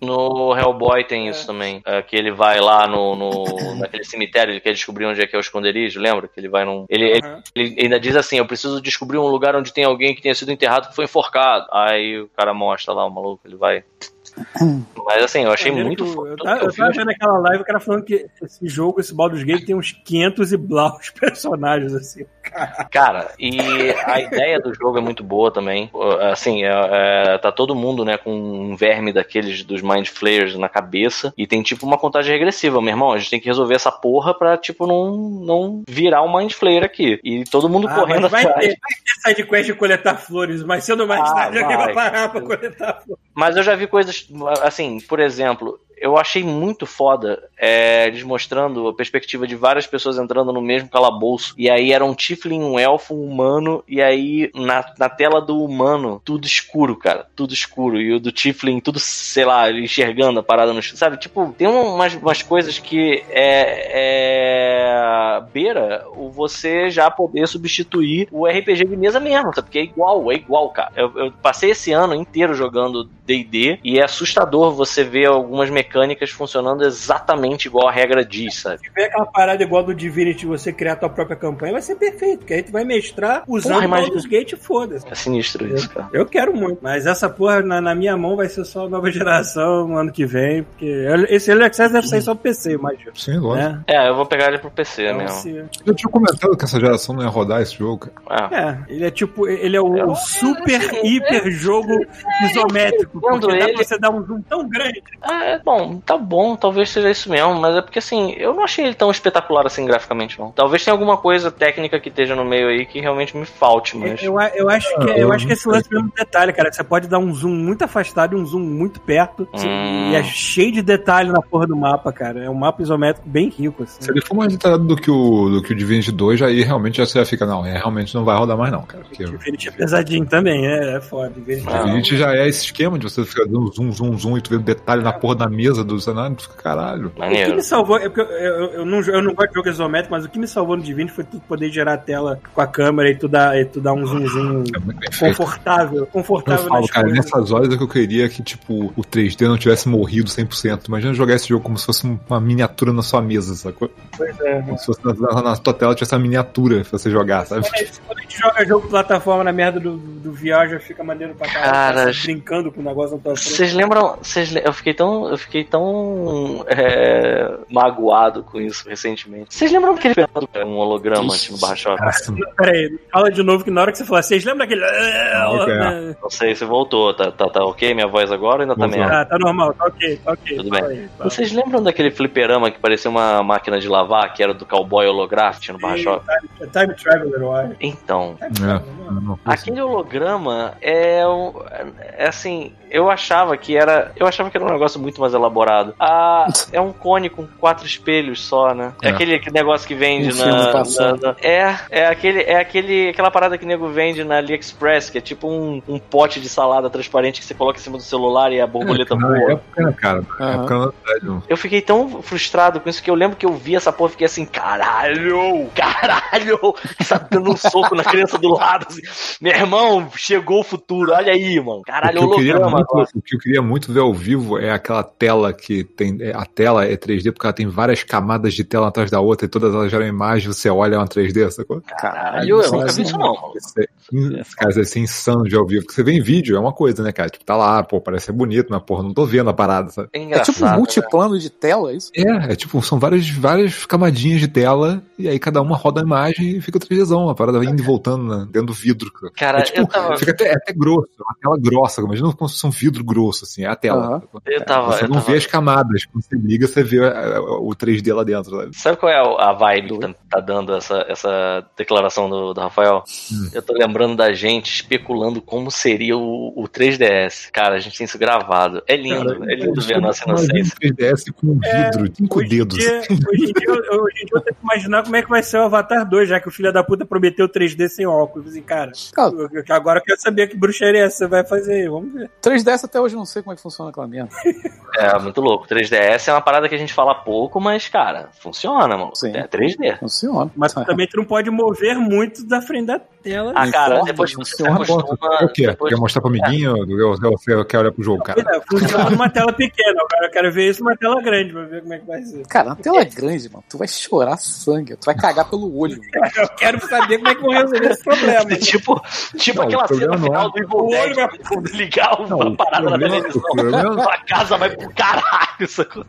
No Hellboy tem isso também. é, que ele vai lá no, no- naquele cemitério, ele quer descobrir onde é que é o esconderijo, lembra? Que ele vai num. Ele, ele- Aham. ele ainda diz assim: Eu preciso descobrir um lugar onde tem alguém que tenha sido enterrado que foi enforcado. Aí o cara mostra lá o maluco, ele vai. Mas assim, eu achei muito que eu- foda. Eu tava, eu tava vendo aquela live, o cara falando que esse jogo, esse Baldur's Gate, tem uns 500 e blaus personagens, assim. Cara, e a ideia do jogo é muito boa também. Assim, é- é, tá todo mundo, né, com um verme daqueles dos Mind Flayers na cabeça. E tem tipo uma contagem regressiva, meu irmão. A gente tem que resolver essa porra pra, tipo, não, não virar um Mind Flayer aqui. E todo mundo Ah, correndo vai atrás. ter, vai ter sidequest de coletar flores, mas ou mais Ah, tarde alguém vai. parar pra coletar flores. Mas eu já vi coisas, assim, por exemplo, eu achei muito foda é, eles mostrando a perspectiva de várias pessoas entrando no mesmo calabouço. E aí era um Tiflin, um elfo, um humano, e aí na, na tela do humano, tudo escuro, cara. Tudo escuro. E o do Tiflin, tudo, sei lá, enxergando a parada no. Sabe? Tipo, tem umas, umas coisas que é, é. beira o você já poder substituir o RPG de mesa mesmo, sabe? Porque é igual, é igual, cara. Eu, eu passei esse ano inteiro jogando DD e é assustador você ver algumas mecânicas funcionando exatamente igual a regra diz, sabe? Se tiver aquela parada igual do Divinity, você criar a tua própria campanha, vai ser perfeito, porque aí tu vai mestrar usando Porra, o imagina. Baldur's Gate, foda-se. É sinistro isso, cara. Eu quero muito, mas essa porra na, na minha mão vai ser só nova geração ano que vem, porque esse Early Access deve sair só pro PC, imagino. Sim, lógico. Né? É, eu vou pegar ele pro PC Então, mesmo. se- Eu tinha comentado que essa geração não ia rodar esse jogo, cara. É. É, ele é tipo, ele é o, Eu- o super, hiper jogo isométrico, Vendo porque dá ele- pra você dar um zoom tão grande. Ah, é bom, tá bom, talvez seja isso mesmo, mas é porque assim, eu não achei ele tão espetacular assim graficamente, não. Talvez tenha alguma coisa técnica que esteja no meio aí que realmente me falte, mas. Eu, eu acho que, eu acho que esse lance é mesmo detalhe, cara. que Você pode dar um zoom muito afastado e um zoom muito perto. Hum. E é cheio de detalhe na porra do mapa, cara. É um mapa isométrico bem rico, assim. Se ele for mais detalhado do que o, do que o Divinity 2, aí realmente já você já fica, não, é, realmente não vai rodar mais não, cara. Porque o Divinity é pesadinho também, é, é foda. Divinity Ah. Divinity já é esse esquema de você ficar dando zoom, zoom, zoom e tu vê detalhe na porra da mesa mesa do cenário, caralho. O que Maneiro. me salvou, é porque eu, eu, eu não, eu não gosto de jogo isométrico, mas o que me salvou no Divinity foi tu poder gerar a tela com a câmera e tu dar, e tu dar um zoomzinho É muito bem feito. confortável. Eu Confortável falo, cara, coisas. nessas horas é que eu queria que, tipo, o 3D não tivesse morrido 100%. Imagina jogar esse jogo como se fosse uma miniatura na sua mesa, sacou? Pois é. Como se fosse na, na, na tua tela tivesse uma miniatura pra você jogar, sabe? Quando a gente- joga jogo de plataforma na merda do, do VR, já fica maneiro pra caralho. Cara, brincando com o negócio na tua frente. Vocês lembram? Le- eu fiquei tão, eu fiquei tão é, magoado com isso recentemente. Vocês lembram que ele pegou um holograma aqui no Barra Shopping? Nossa, Pera aí, fala de novo que na hora que você falar, vocês lembram daquele. ok. Não sei se voltou. Tá, tá, tá ok minha voz agora ou ainda tá merda? Ah, tá normal, tá ok, tá ok. Tudo bem. aí. Vocês lembram daquele fliperama que parecia uma máquina de lavar, que era do cowboy holográfico no Barra Shopping? Time, time Traveler, acho. Então, É. Não, Aquele holograma é, um, é assim, eu achava que era, eu achava que era um negócio muito mais elaborado. Ah, é um cone com quatro espelhos só, né? É, É. aquele negócio que vende Um na, na- na- é, é aquele, é aquele, aquela parada que o nego vende na AliExpress, que é tipo um, um pote de salada transparente que você coloca em cima do celular e a borboleta Na voa. época, né, cara? Na verdade, não. Eu fiquei tão frustrado com isso que eu lembro que eu vi essa porra e fiquei assim, caralho, caralho, tá dando um soco na criança do lado. Assim. Meu irmão, chegou o futuro, olha aí, mano. O Caralho, que, eu holograma muito, o que eu queria muito ver ao vivo é aquela tela que tem. é, A tela é 3D porque ela tem várias camadas de tela atrás da outra e todas elas geram imagem, você olha é uma 3D, sacou? Caralho, eu nunca vi isso não. Isso é, isso é insano de ao vivo. Porque você vê em vídeo, é uma coisa, né, cara? Tipo, tá lá, pô, parece ser bonito, mas, porra, não tô vendo a parada, sabe? É É tipo um multiplano de tela, é isso? É, é tipo, são várias, várias camadinhas de tela, e aí cada uma roda a imagem e fica 3Dzão, a parada vai indo e voltando né, dentro do vidro. Cara, é, tipo, eu tava- fica até, é até grosso, é uma tela grossa, imagina como se fosse um vidro grosso, assim, é a tela. Aham. Eu tava. Você eu não vê as camadas, quando você liga, você vê é, o 3D lá dentro. Sabe? Sabe qual é a vibe que tá, tá dando essa, essa declaração do, do Rafael? Hum. Eu tô lembrando da gente especulando como seria o, o 3DS. Cara, a gente tem isso gravado. É lindo, é lindo ver a nossa inocência. um 3DS com um vidro, cinco Hoje dedos. dia, hoje, em dia, eu- eu tenho que imaginar como é que vai ser o Avatar 2, já que o filho da puta prometeu 3D sem óculos. Assim, cara, Cara, eu- eu- agora eu quero saber que bruxaria essa você vai fazer aí, vamos ver. 3DS até hoje eu não sei como é que funciona aquela merda. É, muito louco. 3DS é uma parada que a gente fala pouco, mas, cara, funciona, mano. Sim. É 3D. Funciona. Mas também tu não pode mover muito da frente da tela. Ah, Não cara, importa, depois não importa. acostuma. O quê? depois- Quer mostrar pro amiguinho? Ou você quer olhar pro jogo, cara? É, funciona numa tela pequena, agora eu quero ver isso numa tela grande pra ver como é que vai ser. Cara, na tela grande, mano, tu vai chorar sangue, tu vai cagar pelo olho. Eu quero saber como é que vão resolver esse problema. tipo, tipo Não, aquela cena não é- final do Evil O olho Dead, vai- quando ligar Não, uma o parada na problema- televisão. problema- A casa vai pro caralho, sacou?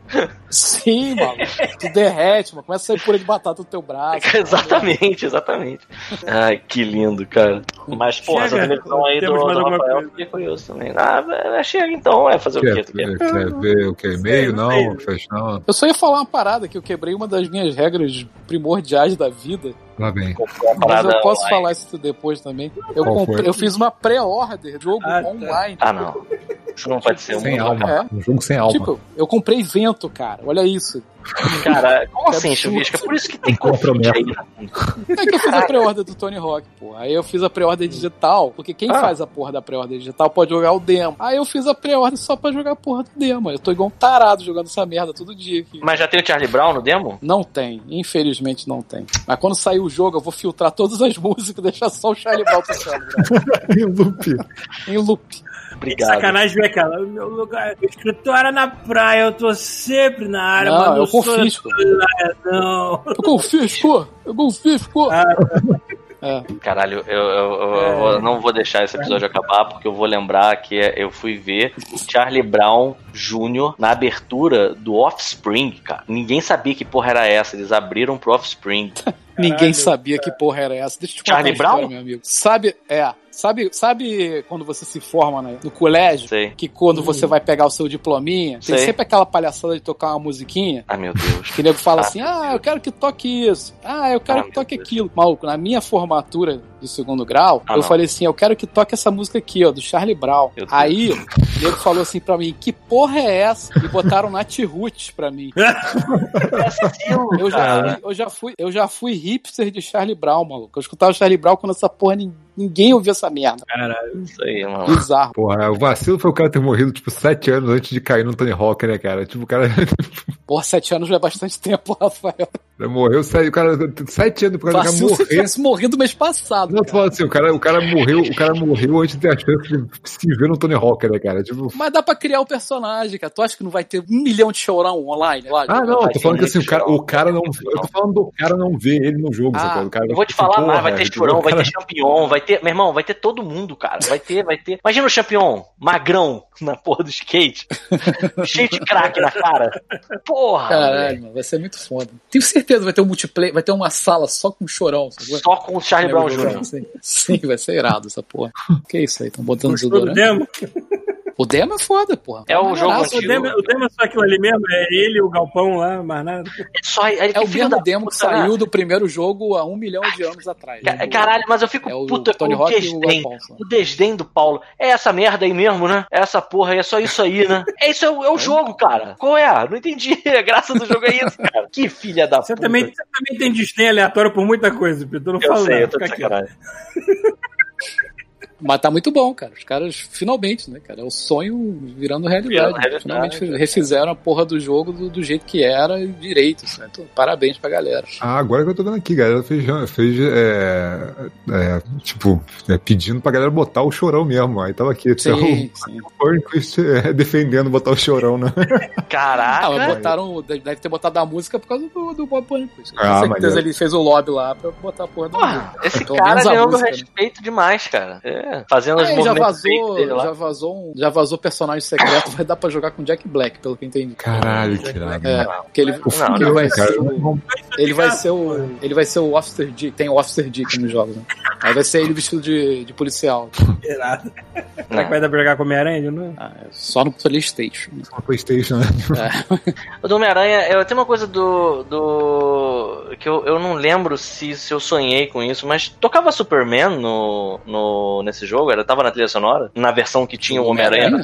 Sim, mano. Tu derrete, mano. Começa a sair purê de batata do teu braço. exatamente, exatamente. Ai, que lindo, cara. Mas, pô, essa televisão aí do, Temos mais do alguma Rafael, fiquei curioso também. Ah, é, chega então, é fazer o quê? Quer, Tu quer? quer ver o que? E-mail? Não não. Eu só ia falar uma parada que eu quebrei uma das minhas regras primordiais da vida. Lá vem. Mas eu posso online. falar isso depois também. Eu, comprei- eu fiz uma pré-order de jogo Ah, tá. online. Ah, não. Isso não pode ser um Sem alma. É. Um jogo sem alma. Tipo, eu comprei vento, cara. Olha isso. Cara, como assim. Chuvisca? Por isso que tem aí. É que eu fiz a pré-order do Tony Hawk, pô. Aí eu fiz a pré-order digital, porque quem Ah. faz a porra da pré-order digital pode jogar o demo. Aí eu fiz a pré-order só pra jogar a porra do demo. Eu tô igual um tarado jogando essa merda todo dia aqui. Mas já tem o Charlie Brown no demo? Não tem, infelizmente não tem. Mas quando sair o jogo, eu vou filtrar todas as músicas e deixar só o Charlie Brown tocando. Em loop. em loop. Obrigado. Sacanagem ver aquela. O meu lugar, o escritório é na praia, eu tô sempre na área, Não, mas eu confisco. não. Eu confisco, eu confisco. É. Caralho, eu, eu- eu- eu vou- não vou deixar esse episódio acabar, porque eu vou lembrar que eu fui ver Charlie Brown Jr. na abertura do Offspring, cara. Ninguém sabia que porra era essa. Eles abriram pro Offspring. Ninguém sabia que porra era essa. Deixa eu te contar Charlie história, Brown? meu amigo. Sabe, é. Sabe, sabe quando você se forma né, no colégio? Sei. Que quando você vai pegar o seu diplominha, tem Sei. sempre aquela palhaçada de tocar uma musiquinha. Ah, meu Deus. Que o nego fala Ah, assim: ah, eu quero que toque isso. Ah, eu quero Ah, que toque Deus. aquilo. Maluco, na minha formatura de segundo grau, Ah, eu não. falei assim: eu quero que toque essa música aqui, ó, do Charlie Brown. Aí, o nego falou assim pra mim: que porra é essa? E botaram Nat Roots pra mim. Eu já, fui, eu, já fui, eu já fui hipster de Charlie Brown, maluco. Eu escutava Charlie Brown quando essa porra Ninguém ouviu essa merda. Caralho. Isso aí, mano. Bizarro. Porra, o vacilo foi o cara ter morrido, tipo, sete anos antes de cair no Tony Hawk, né, cara? Tipo, o cara Porra, sete anos já é bastante tempo, Rafael. Morreu, sete, o cara, sete anos pro cara se morrer. tivesse morrido mês passado. Não, tô cara. falando assim, o cara, o cara morreu, o cara morreu antes de ter a chance de se ver no Tony Hawk, né, cara? Tipo. Mas dá pra criar o personagem, cara. Tu acha que não vai ter um milhão de chorão online? Lá, Ah, não, tô falando que assim, o cara, o cara não. Eu tô falando do cara não ver ele no jogo, Ah, sacou? O cara Eu vou te assim, falar mais, porra, vai ter chorão, vai ter champignon, vai ter. Meu irmão, vai ter todo mundo, cara. Vai ter, vai ter. Imagina o champignon, magrão, na porra do skate. cheio de crack na cara. Porra! Caralho, mano, vai ser muito foda. Tenho certeza que vai ter um multiplayer, vai ter uma sala só com chorão. sacou? Só com o Charlie Brown Jr. Sim, sim, vai ser irado essa porra. Que isso aí? Estão botando Gostou do desodorante? O demo é foda, porra. É o jogo O antigo. demo, o demo é só aquilo ali mesmo? É ele, o galpão lá, mais nada? É só. Ele, É o filho mesmo da demo que puta, né? saiu do primeiro jogo há um milhão de anos atrás. Ca- né? Caralho, mas eu fico É o puta com Tony o Hawk e o desdém. Alfonso. O desdém do Paulo. É essa merda aí mesmo, né? É essa porra aí, é só isso aí, né? É isso, é o, é o jogo, cara. Qual é? Não entendi. A graça do jogo é isso, cara. Que filha da Você puta. também, você também tem desdém aleatório por muita coisa, Pedro. Não Eu fala sei, nada, eu tô de sacanagem. Mas tá muito bom, cara. Os caras, finalmente, né, cara? É o sonho virando realidade. Virando realidade, Finalmente é. refizeram a porra do jogo do, do jeito que era e direito. Né? Então, parabéns pra galera. Ah, agora que eu tô vendo aqui, galera fez, fez é, é, tipo, é, pedindo pra galera botar o chorão mesmo. Aí tava aqui, então, Sim, sim. o Furquist é, defendendo botar o chorão, né? Caraca. Ah, botaram, deve ter botado a música por causa do, do Bob Pânico. Com Ah, certeza maneiro. ele fez o lobby lá pra botar a porra música. Porra, esse cara ganhando música, né? respeito demais, cara. É, fazendo os Ah, já vazou, dele lá. já vazou, um, já vazou personagem secreto, vai dar pra jogar com Jack Black, pelo que eu entendi. Caralho, que irado. É, que ele, Não, que ele vai cara, ser o, ele vai ser o ele vai ser o Officer Dick, tem o Officer Dick nos jogos, né? Aí vai ser ele vestido de, de policial. Irado. Será Não. que vai dar pra jogar com Homem-Aranha novo? Ah, é só no Playstation. Uma Playstation, né? O do Homem-Aranha, eu tenho uma coisa do. do que eu, eu não lembro se, se eu sonhei com isso, mas tocava Superman no, no, nesse jogo? Era, tava na trilha sonora? Na versão que tinha o Homem-Aranha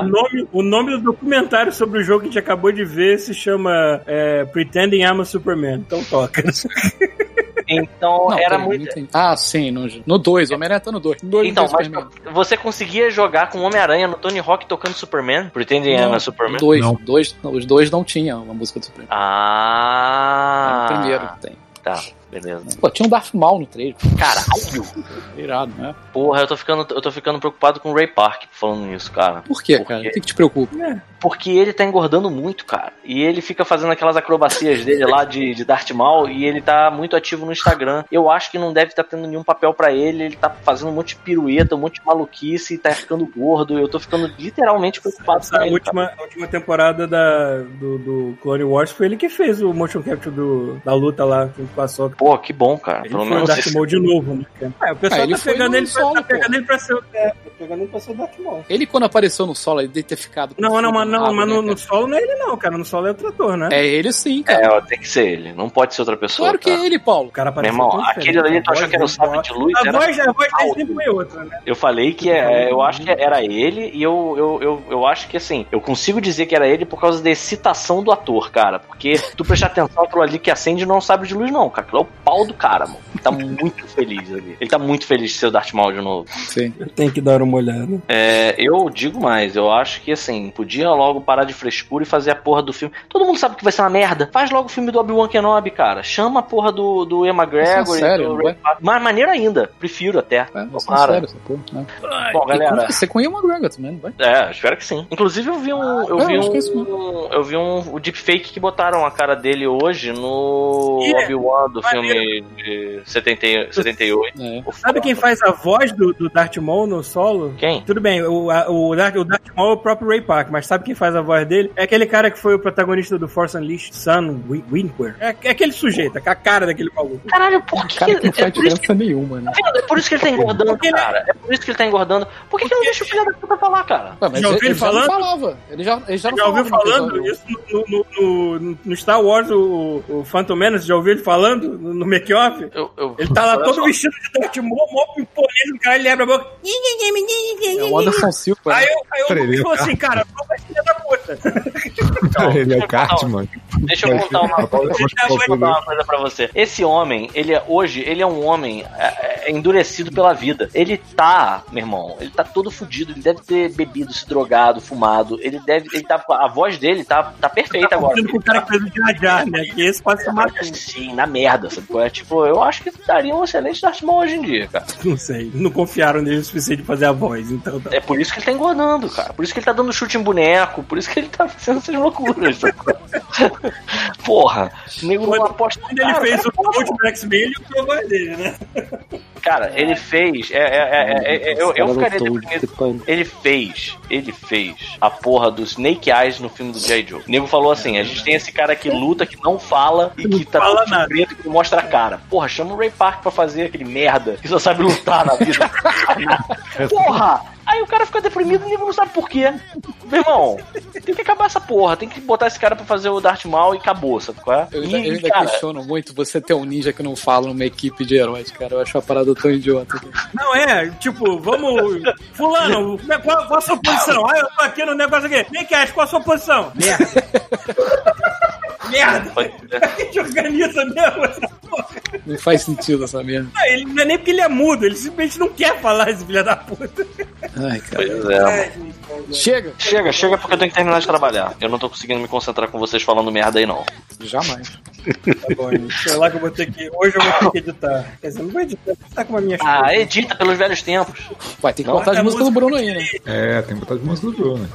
O nome, o nome do documentário sobre o jogo que a gente acabou de ver se chama é, Pretending I'm a Superman. Então toca. Então Não, era muito. não. Ah, sim, no 2, o Homem-Aranha tá no 2. No 2 Então, não mas Superman. você conseguia jogar com o Homem-Aranha no Tony Hawk tocando Superman? Pretending I'm a Superman? Dois, Não. dois, não, os dois não tinham a música do Superman. Ah. É o primeiro que tem. Tá, beleza. Pô, tinha um Darth Maul no trailer. Caralho! Irado, né? Porra, eu tô ficando, eu tô ficando preocupado com o Ray Park falando nisso, cara. Por quê, Por cara? O que, que te preocupa? Porque ele tá engordando muito, cara. E ele fica fazendo aquelas acrobacias dele lá de, de Darth Maul e ele tá muito ativo no Instagram. Eu acho que não deve estar tendo nenhum papel pra ele. Ele tá fazendo um monte de pirueta, um monte de maluquice e tá ficando gordo. Eu tô ficando literalmente preocupado com A ele. cara. última, a última temporada da, do, do Clone Wars foi ele que fez o motion capture do, da luta lá junto com a Soca. Pô, que bom, cara. Ele Pelo foi o menos isso. Maul de novo, né? É, o pessoal Ah, ele tá foi pegando ele, pra, solo, tá pegando ele pra ser, o- é, tá pegando ele pra ser o Darth Maul. Ele, quando apareceu no solo, ele deve ter ficado. Não, não, mas, no não, rabo, mas né, no, no solo não é ele não, cara. No solo é o trator, né? É ele sim, cara. É, ó, tem que ser ele. Não pode ser outra pessoa. claro que cara. é ele, Paulo. O cara Meu parecia irmão, aquele ali a tu achou que era o sábio de luz? A voz, a voz dele sempre foi outra, né? Eu falei que é, eu acho que era ele e eu, eu, eu, eu acho que assim, eu consigo dizer que era ele por causa da excitação do ator, cara. Porque tu prestar atenção aquilo ali que acende não sabe de luz, não, cara. Aquilo é o pau do cara, mano. Ele tá muito feliz ali. Ele tá muito feliz de ser o Darth Maul de novo. Sim. Tem que dar uma olhada. É, eu digo mais, eu acho que assim, podia logo parar de frescura e fazer a porra do filme. Todo mundo sabe que vai ser uma merda. Faz logo o filme do Obi-Wan Kenobi, cara. Chama a porra do, do Ian McGregor Isso é sério, e do Park. Mais maneiro ainda. Prefiro até. É, Tomara. sério essa porra. Né? Bom, galera. Você com o Ian McGregor também, não vai? É, espero que sim. Inclusive eu vi um. Eu Ah, vi acho que é isso um. Eu vi um o deepfake que botaram a cara dele hoje no Yeah. Obi-Wan do Maneiro. Filme de 70, 78. É. Sabe quem faz a voz do, do Darth Maul no solo? Quem? Tudo bem, o, a- o, Darth, o Darth Maul é o próprio Ray Park, mas sabe quem faz a voz dele? É aquele cara que foi o protagonista do Force Unleashed, Sam Wi- Witwer. É, é aquele sujeito, é com a cara daquele maluco. Caralho, por que. Cara, que não é, faz diferença nenhuma, né? é por isso que ele tá engordando, cara. É por isso que ele tá engordando. Por que, que não deixa o filho da puta falar, cara? Mas Já ouviu ele, ele ele já não falando? falava. Ele já, ele já não Já ouviu falando isso no, no, no- no Star Wars, o, o Phantom Menace? Já ouviu ele falando no, no make-off? Eu, eu- Ele tá lá todo só. vestido de Darth Maul, mó imponente, o cara ele abre a boca. É o Anderson Silva. Aí né? eu, aí eu Peraí, ele- falou assim, cara, qual vai filha da puta? ele é o deixa eu kart, contar- mano. Deixa eu contar uma coisa. Deixa eu contar uma coisa pra você. Esse homem, ele é hoje, ele é um homem. é, é endurecido pela vida. Ele tá, meu irmão, ele tá todo fudido, ele deve ter bebido, se drogado, fumado. Ele deve. Ele tá, a voz dele tá, tá perfeita Tá agora. com o cara que fez o Jar Jar, né? Que esse pode se matar. Sim, na merda, sabe? é? Tipo, eu acho que daria um excelente Darth Maul hoje em dia, cara. Não sei. Não confiaram nele o suficiente de fazer a voz, então. tá. É por isso que ele tá engordando, cara. Por isso que ele tá dando chute em boneco. Por isso que ele tá fazendo essas loucuras. Porra, o nego não aposta. Quando ele Cara, fez o último X-Men, ele voz dele, né? Cara, ele fez. É, é, é, é, é, eu, eu Cara do ficaria deprimido. Ele fez, ele fez a porra do Snake Eyes no filme do J. Joe. O nego falou assim: a gente tem esse cara que luta, que não fala e que tá fala todo preto que mostra a cara. Porra, chama o Ray Park pra fazer aquele merda que só sabe lutar na vida. porra! Aí o cara fica deprimido e não sabe por quê. Meu irmão, tem que acabar essa porra. Tem que botar esse cara pra fazer o Darth Maul e acabou, sabe qual é? Eu ainda, E, eu ainda cara, questiono muito você ter um ninja que não fala numa equipe de heróis, cara. Eu acho uma parada tão idiota. Não, é, tipo, vamos. Fulano, qual, qual a sua posição? Ah, eu tô aqui no negócio aqui. Nem que qual a sua posição? Merda. Merda. A gente organiza mesmo essa porra. Não faz sentido essa merda. Não, ele, não é nem porque ele é mudo, ele simplesmente não quer falar esse filho da puta. Ai, cara. Pois é, mano. Chega! Chega, chega porque eu tenho que terminar de trabalhar. Eu não tô conseguindo me concentrar com vocês falando merda aí, não. Jamais. Tá bom, gente. sei lá que eu vou ter que. Hoje eu vou ter que editar. Quer dizer, não vou editar, tá com a minha Ah, edita pelos velhos tempos. Vai ter que Não, botar as a músicas do Bruno aí, né? É, tem que botar de música do Bruno.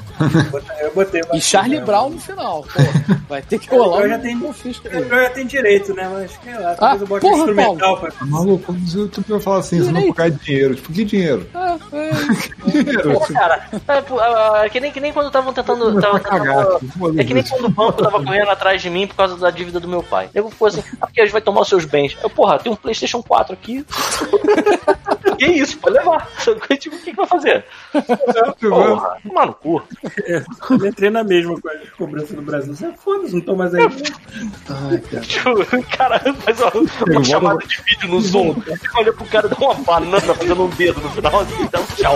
Eu botei. E Charlie Brown no final, pô. Vai ter que rolar Eu já aí. já tenho direito, né? Mas sei lá, talvez Ah, eu bote porra, instrumental pra. Tá maluco? Você tu vai falar assim, você não pagar dinheiro. Tipo, que dinheiro? Ah, é. dinheiro? Pô, cara, é, pô, é que, nem, que nem quando estavam tentando. Tava, Foda-se. é que nem quando o banco tava correndo atrás de mim por causa da dívida do meu pai. Eu ficou assim, ah, porque a gente vai tomar os seus bens. Eu, porra, tem um PlayStation 4 aqui. que isso, pode levar. Tipo, o que, que vai fazer? Porra, tomar no cu. Eu entrei na mesma com a cobrança do Brasil. Você foda-se, não tô mais aí. Ai, cara. Tipo, o cara faz uma, uma chamada de vídeo no Zoom. Você olha pro cara dar uma banana fazendo um dedo no final assim, e dá um tchau.